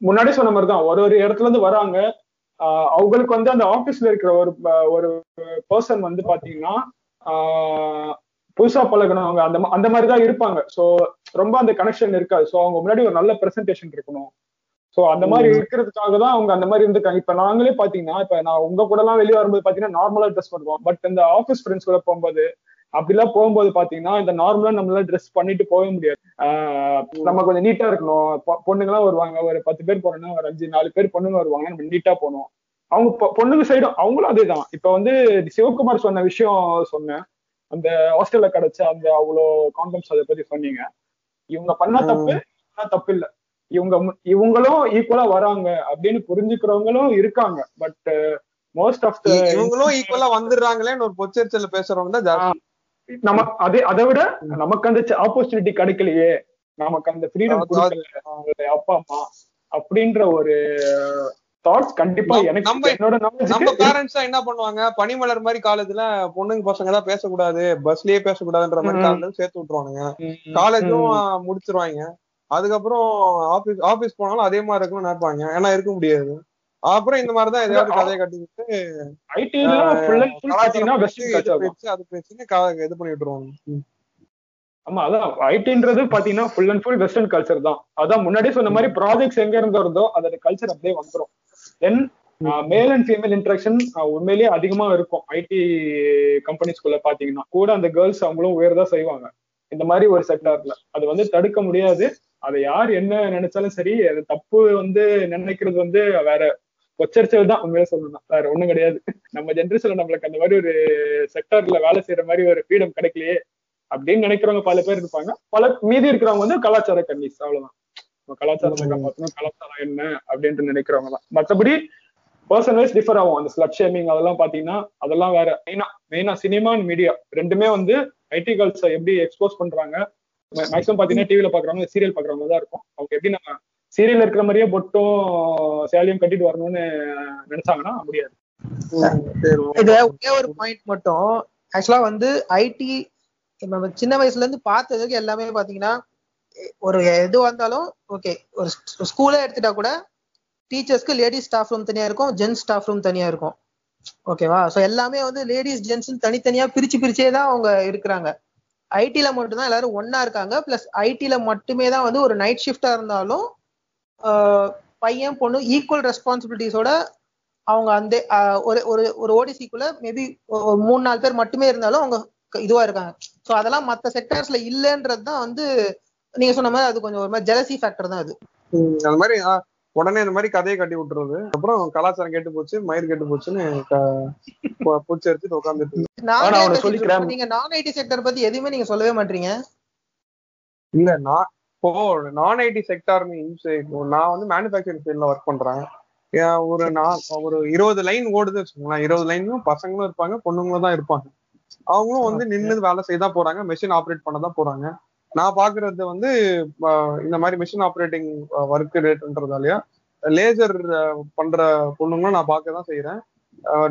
முன்னாடி சொன்ன மாதிரிதான் ஒரு ஒரு இடத்துல இருந்து வராங்க. அவங்களுக்கு வந்து அந்த ஆபீஸ்ல இருக்கிற ஒரு ஒரு பர்சன் வந்து பாத்தீங்கன்னா புதுசா பழகினவங்க அந்த அந்த மாதிரி தான் இருப்பாங்க. ஸோ ரொம்ப அந்த கனெக்ஷன் இருக்காது. ஸோ அவங்க முன்னாடி ஒரு நல்ல பிரசன்டேஷன் இருக்கணும். சோ அந்த மாதிரி இருக்கிறதுக்காக தான் அவங்க அந்த மாதிரி இருந்திருக்காங்க. இப்ப நாங்களே பாத்தீங்கன்னா இப்ப நான் உங்க கூட எல்லாம் வெளியே வரும்போது பாத்தீங்கன்னா நார்மலா ட்ரெஸ் பண்ணுவோம் பட் இந்த ஆஃபீஸ் ஃப்ரெண்ட்ஸ் கூட போகும்போது அப்படிலாம் போகும்போது பாத்தீங்கன்னா இந்த நார்மலா நம்மளால ட்ரெஸ் பண்ணிட்டு போக முடியாது. நம்ம கொஞ்சம் நீட்டா இருக்கணும். பொ- பொண்ணுங்கலாம் வருவாங்க. ஒரு பத்து பேர் போறோம்னா ஒரு அஞ்சு நாலு பேர் பொண்ணுங்க வருவாங்க நம்ம நீட்டா போகணும். அவங்க பொண்ணுங்க சைடும் அவங்களும் அதேதான். இப்ப வந்து சிவகுமார் சொன்ன விஷயம் சொன்னேன். அந்த ஹாஸ்டல்ல கிடைச்ச அந்த அவ்வளோ கான்டெம்ஸ் அதை பத்தி சொன்னீங்க. இவங்க பண்ண தப்பு தப்பு இல்ல இவங்க இவங்களும் ஈக்குவலா வராங்க அப்படின்னு புரிஞ்சுக்கிறவங்களும் இருக்காங்க. பட் மோஸ்ட் ஆஃப் இவங்களும் ஈக்குவலா <laughs> வந்துடுறாங்களேன்னு ஒரு பொச்சரிச்சல பேசுறவங்க தான் நம்ம அதே அதை விட நமக்கு அந்த ஆப்பர்ச்சுனிட்டி கிடைக்கலையே. நமக்கு அந்த ஃப்ரீடம் கொடுக்கல. அப்பா அம்மா அப்படின்ற ஒரு தாட்ஸ் கண்டிப்பா எனக்கு நம்ம- என்னோட நம்ம பேரண்ட்ஸ் என்ன பண்ணுவாங்க? பனிமலர் மாதிரி காலேஜ்ல பொண்ணுங்க பசங்க தான் பேசக்கூடாது. பஸ்லயே பேசக்கூடாதுன்ற மாதிரி. காலேஜ் சேர்த்து விட்டுருவானுங்க. காலேஜும். முடிச்சிருவாங்க. அதுக்கப்புறம் ஆபீஸ் ஆபீஸ் போனாலும் அதே மாதிரி இருக்கணும்னு நினைப்பாங்க. ஏன்னா இருக்க முடியாது. அப்புறம் இந்த மாதிரிதான் இல்ல, கதையை கட்டிக்கிட்டு அது இது பண்ணி விட்டுருவாங்க ம். ஆமா அதான் ஐடின்றது பாத்தீங்கன்னா full and full western culture தான். அதான் முன்னாடியே சொன்ன மாதிரி ப்ராஜெக்ட்ஸ் எங்க இருந்து வருதோ அதோட கல்ச்சர் அப்படியே வந்துரும். தென் மேல் அண்ட் ஃபீமேல் இன்ட்ராக்ஷன் உண்மையிலேயே அதிகமா இருக்கும். ஐடி கம்பெனிஸ்குள்ள பாத்தீங்கன்னா. கூட அந்த கேர்ள்ஸ் அவங்களும் உயர்தான் செய்வாங்க. இந்த மாதிரி ஒரு செக்டார்ல அது வந்து தடுக்க முடியாது. அதை யார் என்ன நினைச்சாலும் சரி அது தப்பு வந்து நினைக்கிறது வந்து வேற. கொச்சரிச்சல் தான் உண்மையில சொல்லணும் வேற ஒண்ணும் கிடையாது. நம்ம ஜென்ரேஷன்ல நம்மளுக்கு அந்த மாதிரி ஒரு செக்டார்ல வேலை செய்யற மாதிரி ஒரு ஃப்ரீடம் கிடைக்கலையே அப்படின்னு நினைக்கிறவங்க பல பேர் இருப்பாங்க. பல மீதி இருக்கிறவங்க வந்து கலாச்சார கன்னிஸ் அவ்வளவுதான். நம்ம கலாச்சாரத்தை காப்பாற்றணும் கலாச்சாரம் என்ன அப்படின்ட்டு நினைக்கிறவங்க தான். மற்றபடி பர்சன் வைஸ் டிஃபர் ஆகும். அந்த ஸ்லட் ஷேமிங் அதெல்லாம் பாத்தீங்கன்னா அதெல்லாம் வேற. மெயினா மெயினா சினிமா அண்ட் மீடியா ரெண்டுமே வந்து ஐடி கேர்ள்ஸை எப்படி எக்ஸ்போஸ் பண்றாங்க மேக்ஸிமம் பாத்தீங்கன்னா டிவில பாக்குறவங்க சீரியல் பாக்குறவங்க தான் இருக்கும். அவங்க எப்படி நம்ம சீரியல் இருக்கிற மாதிரியே பொட்டும் சேலையும் கட்டிட்டு வரணும்னு நினைச்சாங்கன்னா முடியாது. இது ஒரே ஒரு பாயிண்ட் மட்டும். ஆக்சுவலா வந்து ஐடி நம்ம சின்ன வயசுல இருந்து பார்த்ததுக்கு எல்லாமே பாத்தீங்கன்னா ஒரு எது வந்தாலும் ஓகே ஒரு ஸ்கூலே எடுத்துட்டா கூட டீச்சர்ஸ்க்கு லேடிஸ் ஸ்டாஃப் ரூம் தனியா இருக்கும் ஜென்ஸ் ஸ்டாஃப் ரூம் தனியா இருக்கும். ஓகேவா ஸோ எல்லாமே வந்து லேடிஸ் ஜென்ஸ் தனித்தனியா பிரிச்சு பிரிச்சே தான் அவங்க இருக்கிறாங்க. ஐடில மட்டும்தான் எல்லாரும் ஒண்ணா இருக்காங்க. பிளஸ் ஐடில மட்டுமே தான் வந்து ஒரு நைட் ஷிஃப்டா இருந்தாலும் பையன் பொண்ணு ஈக்குவல் ரெஸ்பான்சிபிலிட்டிஸோட அவங்க அந்த ஒரு ஒரு ஒரு ஓடிசிக்குள்ள மேபி ஒரு மூணு நாலு பேர் மட்டுமே இருந்தாலும் அவங்க இதுவா இருக்காங்க. ஸோ அதெல்லாம் மற்ற செக்டர்ஸ்ல இல்லைன்றது தான் வந்து நீங்க சொன்ன மாதிரி அது கொஞ்சம் ஒரு மாதிரி ஜெலசி ஃபேக்டர் தான் அது. அந்த மாதிரி உடனே இந்த மாதிரி கதையை கட்டி விட்டுறது. அப்புறம் கலாச்சாரம் கெட்டு போச்சு மயிர் கெட்டு போச்சுன்னு பூச்சி எடுத்துட்டு உட்காந்துட்டு. நீங்க நான் ஐடி செக்டர் பத்தி எதுவுமே நீங்க சொல்லவே மாட்டீங்க. இல்ல நான் இப்போ நான் ஐடி செக்டார் மீன்ஸ் இப்போ நான் வந்து மேனுஃபேக்சரிங் ஃபீல்ட்ல ஒர்க் பண்றேன். ஒரு நான் ஒரு இருபது லைன் ஓடுது வச்சுக்கோங்களேன். இருபது லைனும் பசங்களும் இருப்பாங்க பொண்ணுங்களும் தான் இருப்பாங்க. அவங்களும் வந்து நின்று வேலை செய்ய தான் போறாங்க மெஷின் ஆப்ரேட் பண்ண தான் போறாங்க. நான் பாக்குறது வந்து இந்த மாதிரி மிஷின் ஆப்ரேட்டிங் ஒர்க் ரேட்ன்றதாலயா லேசர் பண்ற பொண்ணுங்களும் நான் பார்க்க தான் செய்யறேன்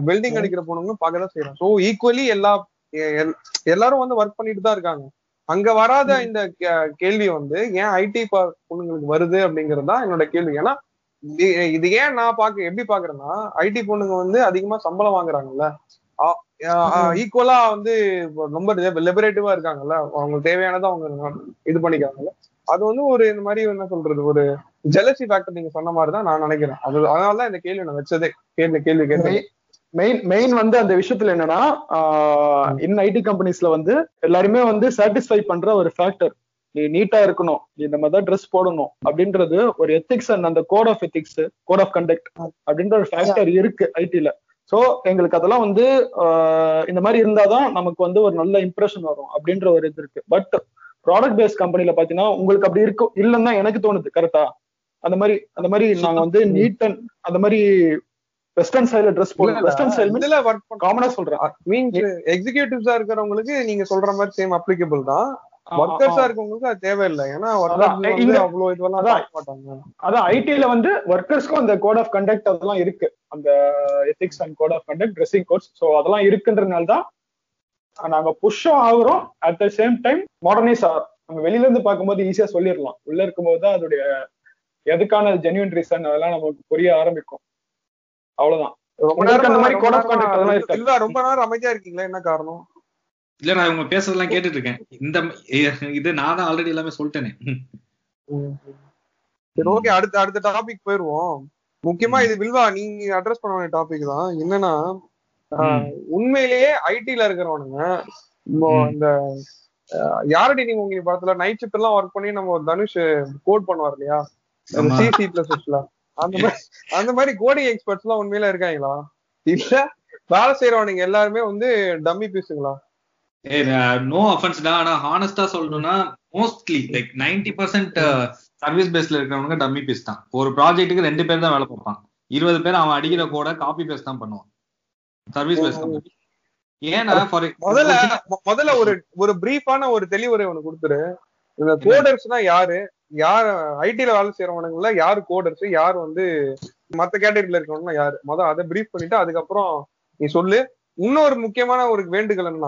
வெல்டிங் அடிக்கிற பொண்ணுங்களும் பார்க்க தான் செய்யறேன் ஸோ ஈக்குவலி எல்லா எல்லாரும் வந்து ஒர்க் பண்ணிட்டு தான் இருக்காங்க. அங்க வராத இந்த கேள்வி வந்து ஏன் ஐடி பொண்ணுங்களுக்கு வருது அப்படிங்கிறது தான் என்னோட கேள்வி. ஏன்னா இது- ஏன் நான் பாக்க எப்படி பாக்குறேன்னா ஐடி பொண்ணுங்க வந்து அதிகமா சம்பளம் வாங்குறாங்கல்ல. ஈக்குவலா வந்து ரொம்ப லிபரேட்டிவா இருக்காங்கல்ல. அவங்களுக்கு தேவையானதை அவங்க இது பண்ணிக்கிறாங்கல்ல. அது வந்து ஒரு இந்த மாதிரி என்ன சொல்றது ஒரு ஜெலசி ஃபேக்டர் நீங்க சொன்ன மாதிரி தான் நான் நினைக்கிறேன். அது அதனால தான் இந்த கேள்வி நான் வச்சதே. கேள்வி கேள்வி கேட்டேன். மெயின் மெயின் வந்து அந்த விஷயத்துல என்னன்னா இன் ஐடி கம்பெனிஸ்ல வந்து எல்லாருமே வந்து சாட்டிஸ்ஃபை பண்ற ஒரு ஃபேக்டர் நீ நீட்டா இருக்கணும். நீ இந்த மாதிரி தான் ட்ரெஸ் போடணும். அப்படின்றது ஒரு எத்திக்ஸ் அண்ட் அந்த code of ethics code of conduct அப்படின்ற ஒரு ஃபேக்டர் இருக்கு ஐடில சோ எங்களுக்கு அதெல்லாம் வந்து இந்த மாதிரி இருந்தாதான் நமக்கு வந்து ஒரு நல்ல இம்ப்ரெஷன் வரும் அப்படின்ற ஒரு இது இருக்கு. பட் ப்ராடக்ட் பேஸ்ட் கம்பெனில பாத்தீங்கன்னா உங்களுக்கு அப்படி இருக்கும் இல்லைன்னு தான் எனக்கு தோணுது கரெக்டா அந்த மாதிரி அந்த மாதிரி நாங்க வந்து நீட் அண்ட் அந்த மாதிரி வெஸ்டர்ன் ஸ்டைல ட்ரெஸ் போடணும். வெஸ்டர்ன் ஸ்டைல் இதுல காமனா சொல்றேன். மீன்ஸ் எக்ஸிகியூட்டிவ்ஸா இருக்கிறவங்களுக்கு நீங்க சொல்ற மாதிரி சேம் அப்ளிகபிள் தான். ஒர்க்கர்ஸா இருக்கவங்களுக்கு அது தேவையில்லை. ஏன்னா அவ்வளவு அதான். பார்க்க மாட்டாங்க. அதான் ஐடில வந்து ஒர்க்கர்ஸ்க்கும் அந்த கோட் ஆஃப் கண்டக்ட் அதெல்லாம் இருக்கு. அந்த ethics and code of conduct dressing codes so அதெல்லாம் இருக்குன்றதுனால தான் நாங்க புஷ்ஷும் ஆகுறோம். At the same time modernise ஆகிறோம். நம்ம வெளியில இருந்து பார்க்கும்போது ஈஸியா சொல்லிடலாம். உள்ள இருக்கும்போது தான் அதோடைய எதுக்கான ஜென்யூன் ரீசன் அதெல்லாம் நமக்கு புரிய ஆரம்பிக்கும். அவ்வளவுதான். ரொம்ப உங்களுக்கு அந்த நேரமா மாதிரி அதெல்லாம் நேரமா இருக்கா? இல்ல ரொம்ப நேரம் அமைதியா இருக்கீங்களா? என்ன காரணம்? இல்ல நான் இவங்க பேசுறதெல்லாம் கேட்டுட்டு இருக்கேன் இந்த இது நான் தான் ஆல்ரெடி எல்லாமே சொல்லிட்டேனே. சரி ஓகே அடுத்த அடுத்த டாபிக் போயிருவோம். முக்கியமா இது வில்வா நீங்க அட்ரஸ் பண்ண வேண்டிய டாபிக் தான். என்னன்னா உண்மையிலேயே ஐடில இருக்கிறவனுங்க இப்போ. இந்த யாரடி நீங்க உங்க படத்துல? நைட் ஷிஃப்ட் எல்லாம் ஒர்க் பண்ணி நம்ம தனுஷ் கோட் பண்ணுவார் இல்லையா. சி சி பிளஸ் அந்த மாதிரி அந்த மாதிரி கோடிங் எக்ஸ்பர்ட்ஸ் எல்லாம் உண்மையில இருக்காங்களா? இல்ல. வேலை செய்யறவனுங்க எல்லாருமே வந்து டம்மி பீஸுங்களா நோ அஃபென்ஸ்டா ஆனா ஹானஸ்டா சொல்லணும்னா mostly like ninety percent service பேஸ்ல இருக்கிறவங்க டம்மி பீஸ் தான். ஒரு ப்ராஜெக்ட்டுக்கு ரெண்டு பேர் தான் வேலை பார்ப்பான் இருபது பேர் அவன் அடிக்கிற கோட காப்பி பேஸ்ட் தான் பண்ணுவான். சர்வீஸ் பேஸ் கம்பெனி ஏன்னா முதல்ல முதல்ல ஒரு ஒரு பிரீஃபான ஒரு தெளிவுரை ஒண்ணு கொடுத்துரு. இந்த கோடர்ஸ்னா யாரு? யார் ஐடில வேலை செய்யறவனுங்கள யாரு கோடர்ஸ் யார் வந்து மத்த கேட்டகரியில இருக்கவங்க யாரு? முதல்ல அதை பிரீஃப் பண்ணிட்டு அதுக்கப்புறம் நீ சொல்லு. இன்னொரு முக்கியமான ஒரு வேண்டுகோள் என்ன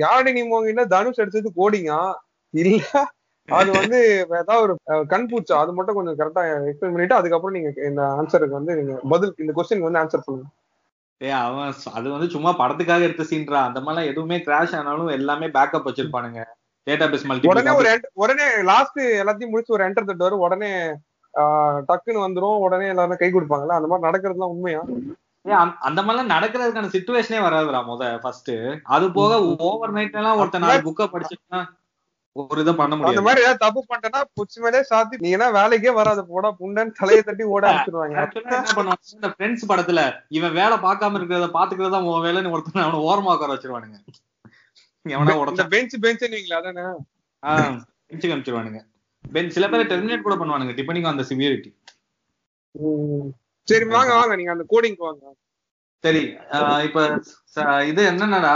யாரடி நீ மோகினா தனுஷ் அடிச்சது கோடிங்கா இல்ல அது வந்து ஏதாவது ஒரு அஹ், கண் பூச்சா? அது மட்டும் கொஞ்சம் கரெக்டா எக்ஸ்பிளைன் பண்ணிட்டு அதுக்கப்புறம் நீங்க இந்த ஆன்சருக்கு வந்து நீங்க பதில் இந்த கொஸ்டின் வந்து ஆன்சர் பண்ணுங்க. ஏ அவன் அது வந்து சும்மா படத்துக்காக எடுத்த சீன்றா அந்த மாதிரிலாம் எதுவுமே கிராஷ் ஆனாலும் எல்லாமே பேக்கப் வச்சிருப்பானுங்க. டேட்டா பேஸ் உடனே ஒரு மல்டி உடனே லாஸ்ட் எல்லாத்தையும் முடிச்சு ஒரு என்டர் தட்டு வரும் உடனே டக்குன்னு வந்துரும். உடனே எல்லாரும் கை கொடுப்பாங்கல்ல? அந்த மாதிரி நடக்கிறதுலாம் உண்மையா? அந்த மாதிரிலாம் நடக்கிறதுக்கான சுச்சுவேஷனே வராதுடா முத ஃபர்ஸ்ட் அது போக ஓவர் நைட் எல்லாம் ஒருத்தன் நாலு புக்க படிச்சுட்டா ஒரு இதை பண்ண அந்த முடியாது மாதிரி ஏதாவது தப்பு பண்ணிட்டேன்னா புடிச்சு மேலே சாத்தி நீ என்ன வேலைக்கே வராத போடா புண்டன் தலையை தட்டி ஓட பண்ணுவாங்க இந்த ஃப்ரெண்ட்ஸ் படத்துல இவன் வேலை பார்க்காம இருக்கிறத பாத்துக்கிறதா உன் வேலைன்னு ஒருத்தன் அவனை ஓரமா உட்கார வச்சிருவானுங்க. எவனா உடச்சா பெஞ்ச் பெஞ்ச் நீங்களா அதானே? பெஞ்சுக்கு அனுப்பிச்சிருவானுங்க பென் சில பேர் டெர்மினேட் கூட பண்ணுவானுங்க டிபெண்டிங் ஆன் த சிவியரிட்டி ம். சரி வாங்க வாங்க. நீங்க அந்த கோடிங் வாங்க. சரி இப்ப இது என்னன்னா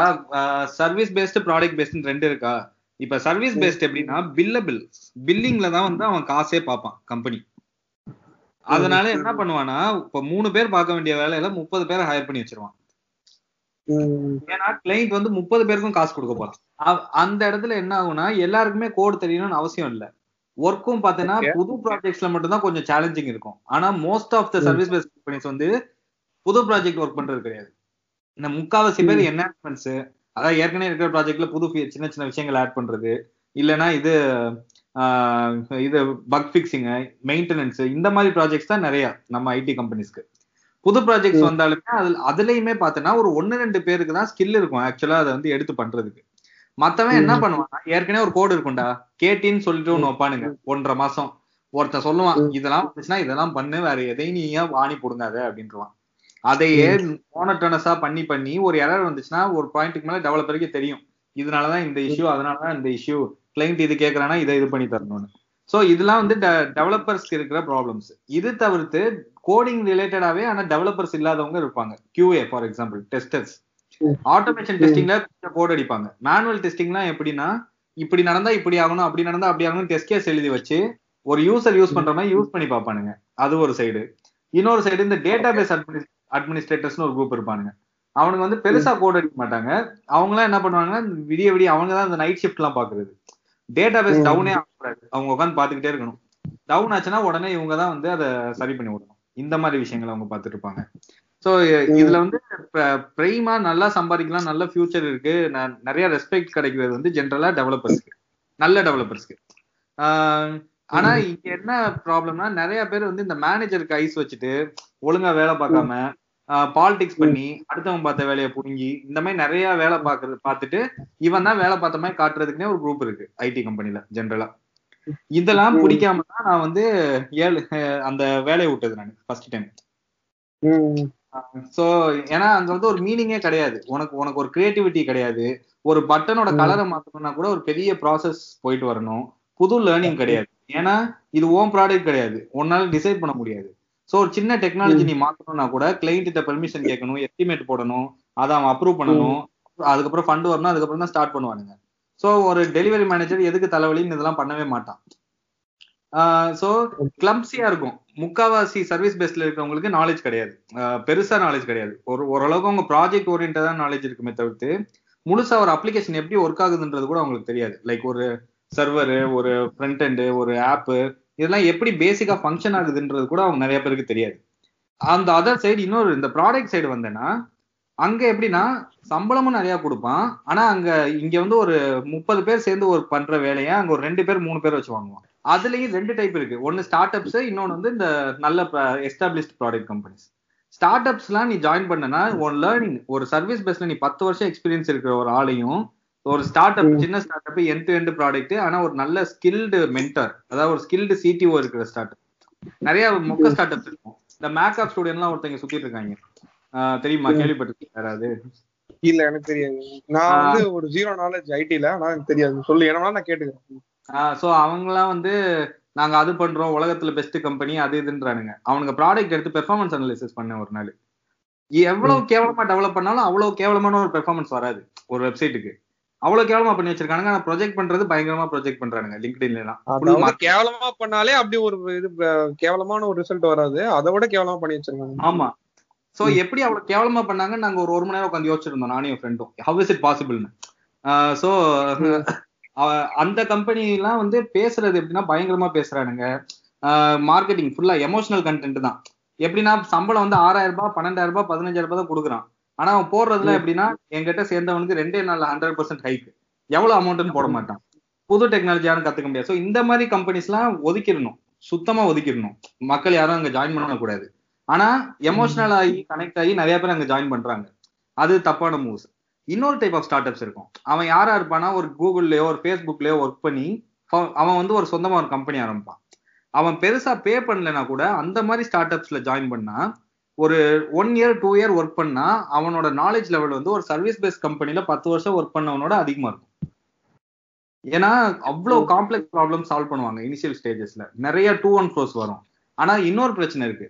சர்வீஸ் பேஸ்டு ப்ராடக்ட் பேஸ்டு ரெண்டு இருக்கா? இப்ப சர்வீஸ் பேஸ்ட் எப்படின்னா பில்லபிள் பில்லிங்ல தான் வந்து அவன் காசே பார்ப்பான் கம்பெனி அதனால என்ன பண்ணுவானா இப்ப மூணு பேர் பார்க்க வேண்டிய வேலையில முப்பது பேரை ஹையர் பண்ணி வச்சிருவான். ஏன்னா கிளைண்ட் வந்து முப்பது பேருக்கும் காசு கொடுக்க போறான். அந்த இடத்துல என்ன ஆகும்னா எல்லாருக்குமே கோட் தெரியணும்னு அவசியம் இல்ல. ஒர்க்கும் பாத்தீங்கன்னா. புது ப்ராஜெக்ட்ஸ்ல மட்டும் தான் கொஞ்சம் சேலஞ்சிங் இருக்கும். ஆனா most of the service based companies வந்து புது ப்ராஜெக்ட் ஒர்க் பண்றது கிடையாது. இந்த முக்காவாசி பேர் என்ஹான்ஸ்மெண்ட்ஸ் அதாவது ஏற்கனவே இருக்கிற ப்ராஜெக்ட்ல புது சின்ன சின்ன விஷயங்கள் ஆட் பண்றது. இல்லைன்னா இது ஆஹ், இது பக் ஃபிக்ஸிங் மெயின்டெனன்ஸ் இந்த மாதிரி ப்ராஜெக்ட்ஸ் தான் நிறைய நம்ம ஐடி கம்பெனிஸ்க்கு புது ப்ராஜெக்ட்ஸ் வந்தாலுமே அதுல அதுலயுமே பார்த்தோன்னா ஒரு ஒன்னு ரெண்டு பேருக்கு தான் ஸ்கில் இருக்கும் ஆக்சுவலா அதை வந்து எடுத்து பண்றதுக்கு. மத்தவன் என்ன பண்ணுவான் ஏற்கனவே ஒரு கோடு இருக்கும்டா. கேட்டின்னு சொல்லிட்டு ஒண்ணு வைப்பானுங்க. ஒன்றரை மாசம். ஒருத்தன் சொல்லுவான் இதெல்லாம் வந்துச்சுன்னா இதெல்லாம் பண்ணு. வேற எதையும் நீ ஏன் வாணி போடுங்காத? அப்படின்றான் அதையே மோனட்டனஸா பண்ணி பண்ணி ஒரு எரர் வந்துச்சுன்னா ஒரு பாயிண்ட்டுக்கு மேல டெவலப்பருக்கு தெரியும். இதனாலதான் இந்த இஷ்யூ அதனாலதான் இந்த இஷ்யூ கிளைண்ட் இது கேக்குறானா இதை இது பண்ணி தரணும்னு. சோ இதெல்லாம் வந்து டெவலப்பர்ஸ்க்கு இருக்கிற ப்ராப்ளம்ஸ் இது தவிர்த்து கோடிங் ரிலேட்டடாவே ஆனா டெவலப்பர்ஸ் இல்லாதவங்க இருப்பாங்க. QA for example testers automation டெஸ்டிங்ல code அடிப்பாங்க. மேனுவல் டெஸ்டிங்லாம் எப்படின்னா இப்படி நடந்தா இப்படி ஆகணும் அப்படி நடந்தா அப்படி ஆகணும் டெஸ்ட் கேஸ் எழுதி வச்சு ஒரு யூசர் யூஸ் பண்ற மாதிரி யூஸ் பண்ணி பார்ப்பானுங்க. அது ஒரு சைடு இன்னொரு சைடு இந்த டேட்டா பேஸ் அட்மினிஸ்ட்ரேட்டர்ஸ்னு ஒரு குரூப் இருப்பானுங்க. அவனுக்கு வந்து பெருசா கோட் அடிக்க மாட்டாங்க. அவங்களாம் என்ன பண்ணுவாங்கன்னா விடிய விடிய அவங்க தான் இந்த நைட் ஷிஃப்ட் எல்லாம் பாக்குறது. டேட்டா பேஸ் டவுனே ஆகக்கூடாது. அவங்க உட்காந்து பாத்துக்கிட்டே இருக்கணும். டவுன் ஆச்சுன்னா உடனே இவங்க தான் வந்து அதை சரி பண்ணி விடணும். இந்த மாதிரி விஷயங்களை அவங்க பார்த்துட்டு இருப்பாங்க ஸோ இதுல வந்து பிரைமா நல்லா சம்பாதிக்கலாம் நல்ல ஃபியூச்சர் இருக்கு. நிறைய ரெஸ்பெக்ட் கிடைக்கிறது வந்து ஜென்ரலா டெவலப்பர்ஸ்க்கு நல்ல டெவலப்பர்ஸ்க்கு ஆனா இங்க என்ன ப்ராப்ளம்னா நிறைய பேர் வந்து இந்த மேனேஜருக்கு ஐஸ் வச்சுட்டு ஒழுங்கா வேலை பார்க்காம பாலிடிக்ஸ் பண்ணி அடுத்தவன் பார்த்த வேலையை புடுங்கி இந்த மாதிரி நிறைய வேலை பார்க்கறது பார்த்துட்டு இவன் தான் வேலை பார்த்த மாதிரி காட்டுறதுக்குனே ஒரு குரூப் இருக்கு ஐடி கம்பெனில ஜென்ரலா இதெல்லாம் பிடிக்காம தான் நான் வந்து ஏழு அந்த வேலையை விட்டது நான் ஃபர்ஸ்ட் டைம். சோ ஏன்னா அங்க வந்து ஒரு மீனிங்கே கிடையாது. உனக்கு உனக்கு ஒரு கிரியேட்டிவிட்டி கிடையாது. ஒரு பட்டனோட கலரை மாத்தணும்னா கூட ஒரு பெரிய ப்ராசஸ் போயிட்டு வரணும். புது லேர்னிங் கிடையாது. ஏன்னா இது ஓன் ப்ராடக்ட் கிடையாது. உன்னால டிசைட் பண்ண முடியாது. சோ ஒரு சின்ன டெக்னாலஜி நீ மாத்தணும்னா கூட கிளைண்ட் கிட்ட பெர்மிஷன் கேட்கணும் எஸ்டிமேட் போடணும் அதை அவன் அப்ரூவ் பண்ணணும். அதுக்கப்புறம் ஃபண்ட் வரணும் அதுக்கப்புறம் தான் ஸ்டார்ட் பண்ணுவானுங்க. ஸோ ஒரு டெலிவரி மேனேஜர் எதுக்கு தலைவலின்னு இதெல்லாம் பண்ணவே மாட்டான். சோ கிளம்சியா இருக்கும். முக்காவாசி சர்வீஸ் பேஸ்ல இருக்கிறவங்களுக்கு நாலேஜ் கிடையாது. பெருசா நாலேஜ் கிடையாது. ஒரு ஓரளவுக்கு அவங்க ப்ராஜெக்ட் ஓரியன்டா நாலேஜ் இருக்குமே தவிர்த்து முழுசா ஒரு அப்ளிகேஷன் எப்படி ஒர்க் ஆகுதுன்றது கூட அவங்களுக்கு தெரியாது. லைக் ஒரு சர்வரு ஒரு ஃப்ரண்ட் எண்டு ஒரு ஆப்பு இதெல்லாம் எப்படி பேசிக்கா ஃபங்க்ஷன் ஆகுதுன்றது கூட அவங்க நிறைய பேருக்கு தெரியாது. அந்த அதர் சைடு இன்னொரு இந்த ப்ராடக்ட் சைடு வந்தேன்னா அங்க எப்படின்னா சம்பளமும் நிறைய கொடுப்பான். ஆனா அங்க இங்க வந்து ஒரு முப்பது பேர் சேர்ந்து ஒரு பண்ற வேலையை அங்க ஒரு ரெண்டு பேர் மூணு பேர் வச்சு வாங்குவான். அதுலயும் ரெண்டு டைப் இருக்கு. ஒன்னு ஸ்டார்ட் அப்ஸ் இன்னொன்னு வந்து இந்த நல்ல எஸ்டாப்ளிஷ்ட் ப்ராடக்ட் கம்பெனிஸ் ஸ்டார்ட் அப்ஸ்லாம் நீ ஜாயின் பண்ணனா உன் லேர்னிங் ஒரு சர்வீஸ் பேஸ்ல நீ பத்து வருஷம் எக்ஸ்பீரியன்ஸ் இருக்கிற ஒரு ஆளையும் ஒரு ஸ்டார்ட் அப் சின்ன startup end to end product ஆனா ஒரு நல்ல ஸ்கில்டு மென்டர் அதாவது ஒரு ஸ்கில்டு சிடிஓ இருக்கிற ஸ்டார்ட் அப் நிறைய மொக்க ஸ்டார்ட் அப்ஸ் இருக்கும். இந்த மேக்கப் ஸ்டூடெண்ட்லாம் ஒருத்தங்க சுத்திட்டு இருக்காங்க. ஆஹ் தெரியுமா? கேள்விப்பட்டிருக்கீங்க யாராவது? இல்ல எனக்கு தெரியாது. நான் வந்து ஒரு ஜீரோ நாலேஜ் ஐடில ஆனா எனக்கு தெரியாது. சொல்லு என்ன நான் கேட்டுக்கிறேன். சோ அவங்கலாம் வந்து நாங்க அது பண்றோம் உலகத்துல பெஸ்ட் கம்பெனி அது இதுன்றானுங்க. அவனுங்க ப்ராடக்ட் எடுத்து பெர்ஃபார்மன்ஸ் அனாலிசிஸ் பண்ண ஒரு நாள். எவ்வளவு கேவலமா டெவலப் பண்ணாலும் அவ்வளவு கேவலமான ஒரு பெர்ஃபார்மன்ஸ் வராது ஒரு வெப்சைட்டுக்கு அவ்வளவு கேவலமா பண்ணி வச்சிருக்கானுங்க ஆனா ப்ரொஜெக்ட் பண்றது பயங்கரமா ப்ரொஜெக்ட் பண்றானுங்க லிங்க்டின்ல எல்லாம். அதாவது கேவலமா பண்ணாலே அப்படி ஒரு இது கேவலமான ஒரு ரிசல்ட் வராது. அதை விட கேவலமா பண்ணி வச்சிருக்காங்க. ஆமா. சோ எப்படி அவ்வளவு கேவலமா பண்ணாங்க? நாங்க ஒரு ஒரு மணி நேரம் உட்காந்து யோசிச்சிருந்தோம் நானும் என் ஃப்ரெண்டும் ஹவ் இஸ் இட் பாசிபிள்னு சோ அந்த கம்பெனி எல்லாம் வந்து பேசுறது எப்படின்னா பயங்கரமா பேசுறானுங்க. மார்க்கெட்டிங் ஃபுல்லா எமோஷனல் கண்டென்ட் தான். எப்படின்னா சம்பளம் வந்து ஆறாயிரம் ரூபாய் பன்னெண்டாயிரம் ரூபாய் பதினஞ்சாயிரம் ரூபாய் தான் கொடுக்குறான். ஆனா அவன் போடுறதுல எப்படின்னா என்கிட்ட சேர்ந்தவனுக்கு ரெண்டே நாள்ல ஹண்ட்ரட் பர்சன்ட் ஹைக் எவ்வளவு அமௌண்ட்னு போட மாட்டான். புது டெக்னாலஜி யாரும் கத்துக்க முடியாது. சோ இந்த மாதிரி கம்பெனிஸ் எல்லாம் ஒதுக்கிடணும். சுத்தமா ஒதுக்கிடணும். மக்கள் யாரும் அங்க ஜாயின் பண்ணக்கூடாது. ஆனா எமோஷனல் ஆகி கனெக்ட் ஆகி நிறைய பேர் அங்க ஜாயின் பண்றாங்க. அது தப்பான மூவ்ஸ் இன்னொரு டைப் ஆஃப் ஸ்டார்ட் அப்ஸ் இருக்கும். அவன் யாரா இருப்பானா ஒரு கூகுள்லயோ ஒரு ஃபேஸ்புக்லயோ ஒர்க் பண்ணி அவன் வந்து ஒரு சொந்தமா ஒரு கம்பெனி ஆரம்பிப்பான். அவன் பெருசா பே பண்ணலைன்னா கூட அந்த மாதிரி ஸ்டார்ட் அப்ஸ்ல ஜாயின் பண்ணா ஒரு one year two year work பண்ணா அவனோட நாலேஜ் லெவல் வந்து ஒரு சர்வீஸ் பேஸ்ட் கம்பெனில பத்து வருஷம் ஒர்க் பண்ணவனோட அதிகமா இருக்கும். ஏன்னா அவ்வளவு காம்ப்ளெக்ஸ் ப்ராப்ளம் சால்வ் பண்ணுவாங்க இனிஷியல் ஸ்டேஜஸ்ல நிறைய டூ ஒன் ஃபோர்ஸ் வரும். ஆனா இன்னொரு பிரச்சனை இருக்கு.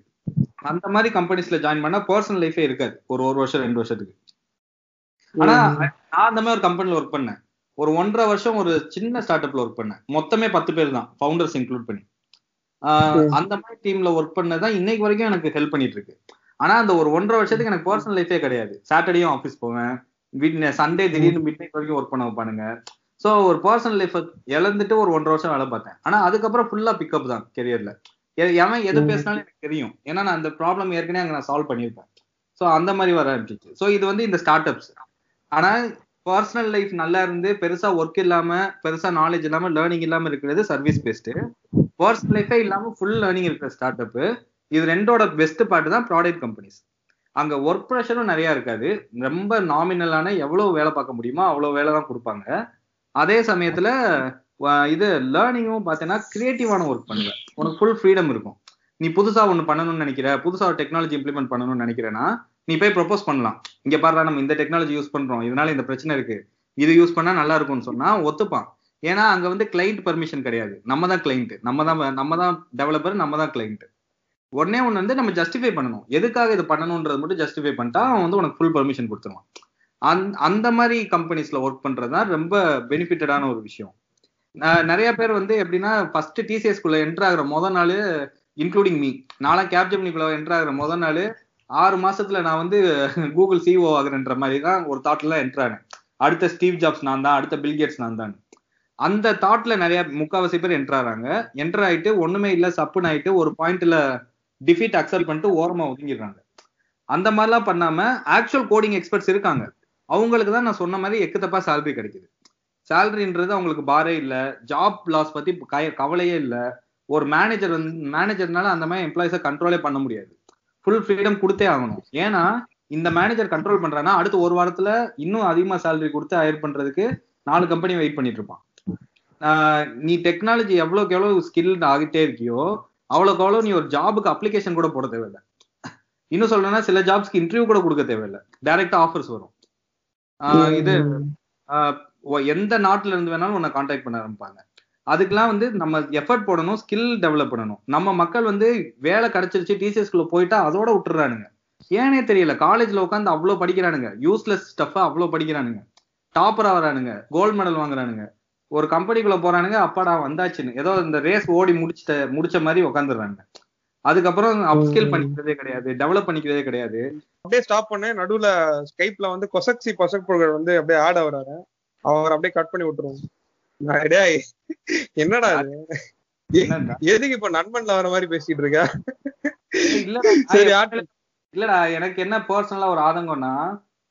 அந்த மாதிரி கம்பெனிஸ்ல ஜாயின் பண்ணா பர்சனல் லைஃபே இருக்காது. ஒரு ஒரு வருஷம் ரெண்டு வருஷத்துக்கு. ஆனா நான் அந்த மாதிரி ஒரு கம்பெனில ஒர்க் பண்ணேன். ஒரு ஒன்றரை வருஷம் ஒரு சின்ன ஸ்டார்ட் அப்ல ஒர்க் பண்ணேன். மொத்தமே பத்து பேர் தான். ஃபவுண்டர்ஸ் இன்க்ளூட் பண்ணி. அந்த மாதிரி டீம்ல ஒர்க் பண்ணதான் இன்னைக்கு வரைக்கும் எனக்கு ஹெல்ப் பண்ணிட்டு இருக்கு. ஆனா அந்த ஒரு ஒன்றரை வருஷத்துக்கு எனக்கு பர்சனல் லைஃபே கிடையாது. சாட்டர்டேயும் ஆஃபீஸ் போவேன். சண்டே திடீர்னு மிட் நைட் வரைக்கும் ஒர்க் பண்ண வைப்பானுங்க. சோ ஒரு பர்சனல் லைஃப் இழந்துட்டு ஒரு ஒன்றரை வருஷம் வேலை பார்த்தேன். ஆனா அதுக்கப்புறம் ஃபுல்லா பிக்கப் தான் கெரியர்ல எவன் எது. பேசினாலும் எனக்கு தெரியும். ஏன்னா நான் அந்த ப்ராப்ளம் ஏற்கனவே அங்க நான் சால்வ் பண்ணியிருப்பேன் சோ அந்த மாதிரி வர ஆரம்பிச்சிச்சு சோ இது வந்து இந்த ஸ்டார்ட் அப்ஸ் ஆனா பர்சனல் லைஃப் நல்லா இருந்து பெருசா ஒர்க் இல்லாம பெருசா நாலேஜ் இல்லாம லேர்னிங் இல்லாம இருக்கிறது சர்வீஸ் பெஸ்ட் பர்சனல் லைஃபே இல்லாம ஃபுல் லேர்னிங் இருக்கிற ஸ்டார்ட் அப் இது ரெண்டோட பெஸ்ட் பார்ட் தான் ப்ராடக்ட் கம்பெனிஸ் அங்க ஒர்க் ப்ரெஷரும் நிறைய இருக்காது. ரொம்ப நாமினலான எவ்வளவு வேலை பார்க்க முடியுமோ அவ்வளவு வேலை தான் கொடுப்பாங்க. அதே சமயத்துல இது லேர்னிங்கும் பார்த்தீங்கன்னா கிரியேட்டிவான ஒர்க் பண்ணுவேன் உனக்கு ஃபுல் ஃப்ரீடம் இருக்கும். நீ புதுசா ஒன்று பண்ணணும்னு நினைக்கிற புதுசா ஒரு டெக்னாலஜி இம்ப்ளிமெண்ட் பண்ணணும்னு நினைக்கிறேன்னா நீ போய் ப்ரொபோஸ் பண்ணலாம். இங்க பாருடா நம்ம இந்த டெக்னாலஜி யூஸ் பண்றோம். இதனால இந்த பிரச்சனை இருக்கு. இது யூஸ் பண்ணா நல்லா இருக்கும்னு சொன்னா ஒத்துப்பான். ஏன்னா அங்க வந்து கிளைண்ட் பர்மிஷன் கிடையாது. நம்ம தான் கிளைண்ட் நம்ம தான் நம்ம தான் டெவலப்பர் நம்ம தான் கிளைண்ட் உடனே ஒன்று வந்து நம்ம ஜஸ்டிஃபை பண்ணணும். எதுக்காக இது பண்ணணும்ன்றது மட்டும் ஜஸ்டிஃபை பண்ணிட்டா அவன் வந்து உனக்கு ஃபுல் பர்மிஷன் கொடுத்துருவான். அந் அந்த மாதிரி கம்பெனிஸ்ல ஒர்க் பண்றது தான் ரொம்ப பெனிஃபிட்டடான ஒரு விஷயம். நிறைய பேர் வந்து எப்படின்னா ஃபர்ஸ்ட் டிசிஎஸ் குள்ள என்டர் ஆகிற முத நாள் இன்க்ளூடிங் மீ நான்லாம் கேப்ஜெமினிக்குள்ள என்டர் ஆகிற முத நாள் ஆறு மாசத்துல நான் வந்து கூகுள் சிஓ ஆகுறேன்ற மாதிரி தான் ஒரு தாட்ல என்டர் ஆனேன். அடுத்த ஸ்டீவ் ஜாப்ஸ் நான் தான் அடுத்த பில்கேட்ஸ் நான் தான். அந்த தாட்ல நிறைய முக்காவாசி பேர் என்டர் ஆறாங்க. என்டர் ஆயிட்டு ஒண்ணுமே இல்ல சப்புன்னு ஆயிட்டு ஒரு பாயிண்ட்ல டிஃபீட் அக்செப்ட் பண்ணிட்டு ஓரமா ஒதுங்கிடுறாங்க. அந்த மாதிரிலாம் பண்ணாம ஆக்சுவல் கோடிங் எக்ஸ்பர்ட்ஸ் இருக்காங்க. அவங்களுக்கு தான் நான் சொன்ன மாதிரி எக்கத்தப்பா சேலரி கிடைக்குது. சேலரின்றது அவங்களுக்கு பாரே இல்ல. ஜாப் லாஸ் பத்தி கவலையே இல்ல. ஒரு மேனேஜர் வந்து மேனேஜர்னால அந்த மாதிரி எம்ப்ளாயிஸை கண்ட்ரோலே பண்ண முடியாது. ஃபுல் ஃப்ரீடம் கொடுத்தே ஆகணும். ஏன்னா இந்த மேனேஜர் கண்ட்ரோல் பண்றான்னா அடுத்த ஒரு வாரத்துல இன்னும் அதிகமா சேலரி கொடுத்து ஹையர் பண்றதுக்கு நாலு கம்பெனி வெயிட் பண்ணிட்டு இருப்பான். நீ டெக்னாலஜி எவ்வளவுக்கு எவ்வளவு ஸ்கில் ஆகிட்டே இருக்கியோ அவ்வளவுக்கு அவ்வளவு நீ ஒரு ஜாபுக்கு அப்ளிகேஷன் கூட போட தேவையில்லை. இன்னும் சொல்லணும்னா சில ஜாப்ஸ்க்கு இன்டர்வியூ கூட கொடுக்க தேவையில்லை. டைரக்டா ஆஃபர்ஸ் வரும். இது எந்த நாட்டுல இருந்து வேணாலும் உன்னை காண்டாக்ட் பண்ண ஆரம்பிப்பாங்க. அதுக்கெல்லாம் வந்து நம்ம எஃபர்ட் போடணும் ஸ்கில் டெவலப் பண்ணணும். நம்ம மக்கள் வந்து வேலை கிடைச்சிருச்சு டிசிஎஸ்குள்ள போயிட்டா அதோட விட்டுறானுங்க. ஏனே தெரியல காலேஜ்ல உட்காந்து அவ்வளவு படிக்கிறானுங்க. யூஸ்லெஸ் ஸ்டஃபா அவ்வளவு படிக்கிறானுங்க. டாப்பரா வரானுங்க. கோல்டு மெடல் வாங்குறானுங்க. ஒரு கம்பெனிக்குள்ள போறானுங்க அப்பாடா வந்தாச்சுன்னு. ஏதோ இந்த ரேஸ் ஓடி முடிச்சிட்ட முடிச்ச மாதிரி உட்காந்துடுறாங்க அதுக்கப்புறம் அப்ஸ்கில் பண்ணிக்கிறதே கிடையாது டெவலப் பண்ணிக்கிறதே கிடையாது. அப்படியே ஸ்டாப் பண்ணேன் நடுவுல ஸ்கைப்ல வந்து கொசக்சி பசக் வந்து அப்படியே ஆட் ஆகுறாரு. அவர் அப்படியே கட் பண்ணி விட்டுருவோம். டேய், என்னடா என்னடா? எதுக்கு இப்ப நண்பன்ல வர மாதிரி பேசிட்டு இருக்க? நான் இல்லடா எனக்கு என்ன பர்சனலா ஒரு ஆதங்கம்னா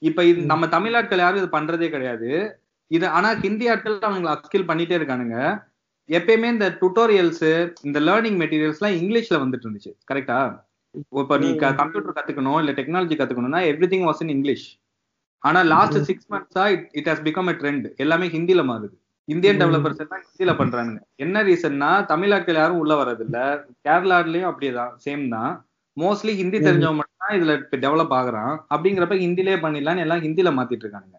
இப்ப இது நம்ம தமிழ் ஆட்கள் யாரும் இது பண்றதே கிடையாது. இது ஆனா ஹிந்தி ஆட்கள் அவங்க அப்ஸ்கில் பண்ணிட்டே இருக்கானுங்க. எப்பயுமே இந்த டுட்டோரியல்ஸ் இந்த லேர்னிங் மெட்டீரியல்ஸ்லாம் இங்கிலீஷ்ல வந்துட்டு இருந்துச்சு. கரெக்டா இப்போ நீ கம்ப்யூட்டர் கத்துக்கணும் இல்ல டெக்னாலஜி கத்துக்கணும்னா everything was in English ஆனா last six மந்த்ஸா it it has become a trend எல்லாமே ஹிந்தில மாறுது. இந்தியன் டெவலப்பர்ஸ் எல்லாம் ஹிந்தில பண்றானுங்க. என்ன ரீசன்னா தமிழ்நாட்டில் யாரும் உள்ள வர்றதில்ல கேரளாலயும் அப்படியேதான் சேம் தான். மோஸ்ட்லி ஹிந்தி தெரிஞ்சவங்க மட்டும் தான் இதுல இப்ப டெவலப் ஆகுறான். அப்படிங்கிறப்ப ஹிந்திலே பண்ணிடலாம்னு எல்லாம் ஹிந்தில மாத்திட்டு இருக்கானுங்க.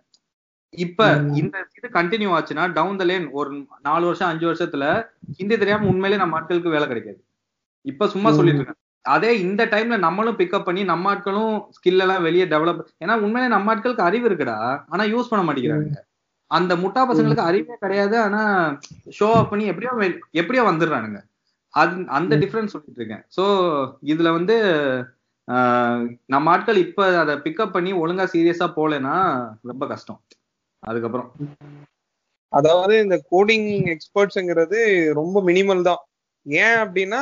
இப்ப இந்த இது கண்டினியூ ஆச்சுன்னா டவுன் த லேன் ஒரு நாலு வருஷம் அஞ்சு வருஷத்துல ஹிந்தி தெரியாம உண்மையிலே நம்ம ஆட்களுக்கு வேலை கிடைக்காது. இப்ப சும்மா சொல்லிட்டு இருக்காங்க. அதே இந்த டைம்ல நம்மளும் பிக்கப் பண்ணி நம்ம ஆட்களும் ஸ்கில் எல்லாம் வெளியே டெவலப் ஏன்னா உண்மையிலே நம்ம ஆட்களுக்கு அறிவு இருக்குடா. ஆனா யூஸ் பண்ண மாட்டேங்கிறாங்க. அந்த முட்டா பசங்களுக்கு அறிவே கிடையாது. ஆனா ஷோ ஆஃப் பண்ணி எப்படியோ எப்படியோ வந்துடுறானுங்க. அது அந்த டிஃபரன்ஸ் சொல்லிட்டு இருக்கேன். சோ இதுல வந்து ஆஹ், நம்ம ஆட்கள் இப்ப அதை பிக்கப் பண்ணி ஒழுங்கா சீரியஸா போலனா ரொம்ப கஷ்டம். அதுக்கப்புறம். அதாவது இந்த கோடிங் எக்ஸ்பர்ட்ஸ்ங்கிறது ரொம்ப மினிமல் தான். ஏன் அப்படின்னா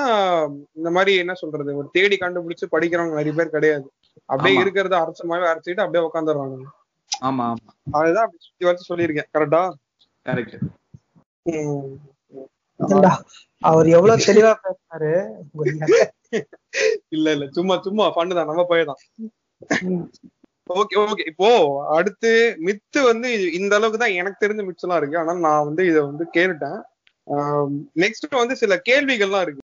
இந்த மாதிரி என்ன சொல்றது ஒரு தேடி கண்டுபிடிச்சு படிக்கிறவங்க நிறைய பேர் கிடையாது. அப்படியே. இருக்கிறத அரைச்சமாவே அரைச்சிட்டு அப்படியே உட்காந்துடுறாங்க ஆமா ஆமா. அதுதான் அப்படி சுத்தி வச்சு சொல்லியிருக்கேன். கரெக்டா கரெக்ட் அவர் எவ்வளவு தெளிவா பேசினாரு? இல்ல இல்ல. சும்மா சும்மா ஃபண்டு தான். நம்ம தான். ஓகே ஓகே இப்போ அடுத்து மித்து வந்து இந்த அளவுக்கு தான் எனக்கு தெரிஞ்ச மிட்ஸ் எல்லாம் இருக்கு. ஆனா நான் வந்து இதை வந்து கேட்டுட்டேன். நெக்ஸ்ட் வந்து சில கேள்விகள்லாம் இருக்கு.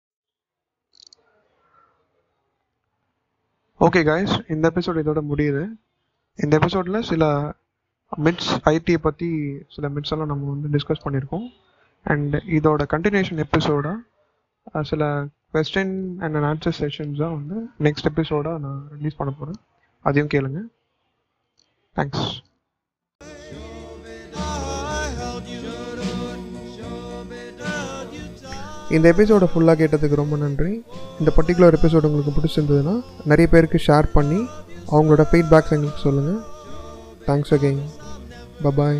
ஓகே காய்ஸ் இந்த எபிசோட் இதோட முடியுது. இந்த எபிசோடில் சில மிட்ஸ் ஐடியை பற்றி சில மிட்ஸ் எல்லாம் நம்ம வந்து டிஸ்கஸ் பண்ணியிருக்கோம். அண்ட் இதோட கண்டினியூஷன் எபிசோடாக சில கொஸ்டின் அண்ட் ஆன்சர் செஷன்ஸாக வந்து நெக்ஸ்ட் எபிசோடாக நான் ரிலீஸ் பண்ண போகிறேன் அதையும் கேளுங்க. தேங்க்ஸ் இந்த எபிசோடை ஃபுல்லாக கேட்டதுக்கு ரொம்ப நன்றி. இந்த பர்டிகுலர் எபிசோடு உங்களுக்கு பிடிச்சிருந்ததுன்னா நிறைய பேருக்கு ஷேர் பண்ணி அவங்களோட ஃபீட்பேக்ஸ் எங்களுக்கு சொல்லுங்கள் தேங்க்ஸ் அகெயின் பபாய்